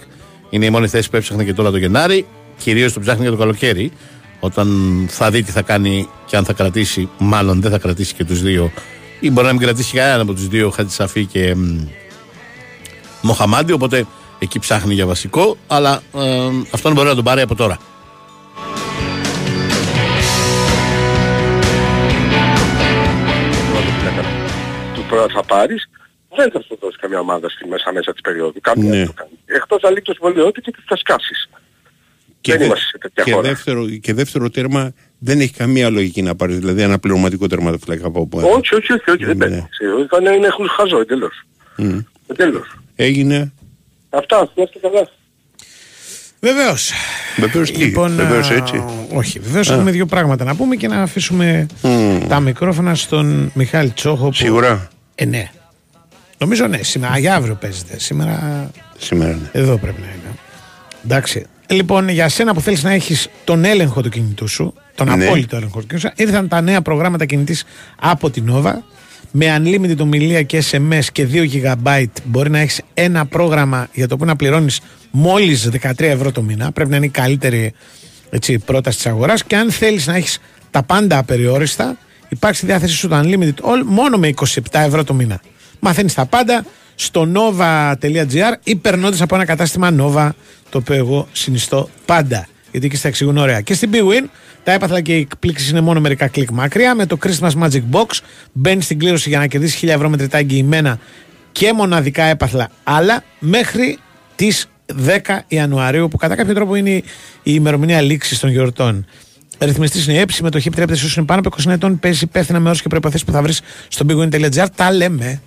Είναι η μόνη θέση που έψαχνε και τώρα το Γενάρη. Κυρίως το ψάχνει για το καλοκαίρι. Όταν θα δει τι θα κάνει και αν θα κρατήσει, μάλλον δεν θα κρατήσει και τους δύο, ή μπορεί να μην κρατήσει κανέναν από τους δύο, Χατζησαφή και μ, Μοχαμάντι. Οπότε εκεί ψάχνει για βασικό. Αλλά ε, αυτόν μπορεί να τον πάρει από τώρα. Του πρώτα θα πάρεις, δεν θα σου δώσει καμιά ομάδα στη μέσα μέσα της περίοδου. Καμία Ναι. δεν το κάνει. Εκτός αν λείπει το συμβολιό του και θα σκάσεις. Και, δεν δε- είμαστε σε τέτοια και, χώρα. δεύτερο, και δεύτερο τέρμα δεν έχει καμία λογική να πάρεις. Δηλαδή ένα πληρωματικό τερματοφύλακα από όπου Όχι, όχι, όχι, όχι, δεν Ναι. παίρνεις. Είναι, είναι χαζό, εντελώς. Μμ. Εντελώς. Έγινε. Αυτά, να είστε καλά. Βεβαίως. Βεβαίως τι. Λοιπόν, Βεβαίως α, έτσι. όχι, βεβαίως Α. έχουμε δύο πράγματα να πούμε και να αφήσουμε Μμ. τα μικρόφωνα στον Μιχάλη Τσόχο. Που... Σίγουρα. Ε, ναι. Νομίζω ναι, σήμερα, για αύριο παίζεται. Σήμερα Σήμερα ναι. εδώ πρέπει να είναι. Εντάξει. Λοιπόν, για σένα που θέλεις να έχεις τον έλεγχο του κινητού σου, τον Ναι. απόλυτο έλεγχο του κινητού σου, ήρθαν τα νέα προγράμματα κινητής από την Nova. Με unlimited ομιλία και SMS και 2 GB μπορεί να έχεις ένα πρόγραμμα για το που να πληρώνεις μόλις 13 ευρώ το μήνα. Πρέπει να είναι η καλύτερη έτσι, πρόταση της αγοράς. Και αν θέλεις να έχεις τα πάντα απεριόριστα, υπάρχει στη διάθεσή σου το unlimited all μόνο με 27 ευρώ το μήνα. Μαθαίνεις τα πάντα στο nova.gr ή περνώντας από ένα κατάστημα Nova, το οποίο εγώ συνιστώ πάντα. Γιατί εκεί στα εξηγούν ωραία. Και στην Big Win τα έπαθλα και οι εκπλήξεις είναι μόνο μερικά κλικ μακριά. Με το Christmas Magic Box μπαίνεις στην κλήρωση για να κερδίσεις 1000 ευρώ μετρητά εγγυημένα και μοναδικά έπαθλα άλλα μέχρι τις 10 Ιανουαρίου, που κατά κάποιο τρόπο είναι η ημερομηνία λήξης των γιορτών. Ρυθμιστής είναι η ΕΠ, συμμετοχή επιτρέπεται σε όσους είναι πάνω από 20 ετών. Παίζει υπεύθυνα με όρου και προποθέσει που θα βρεις στο bigwin.gr. Τα λέμε.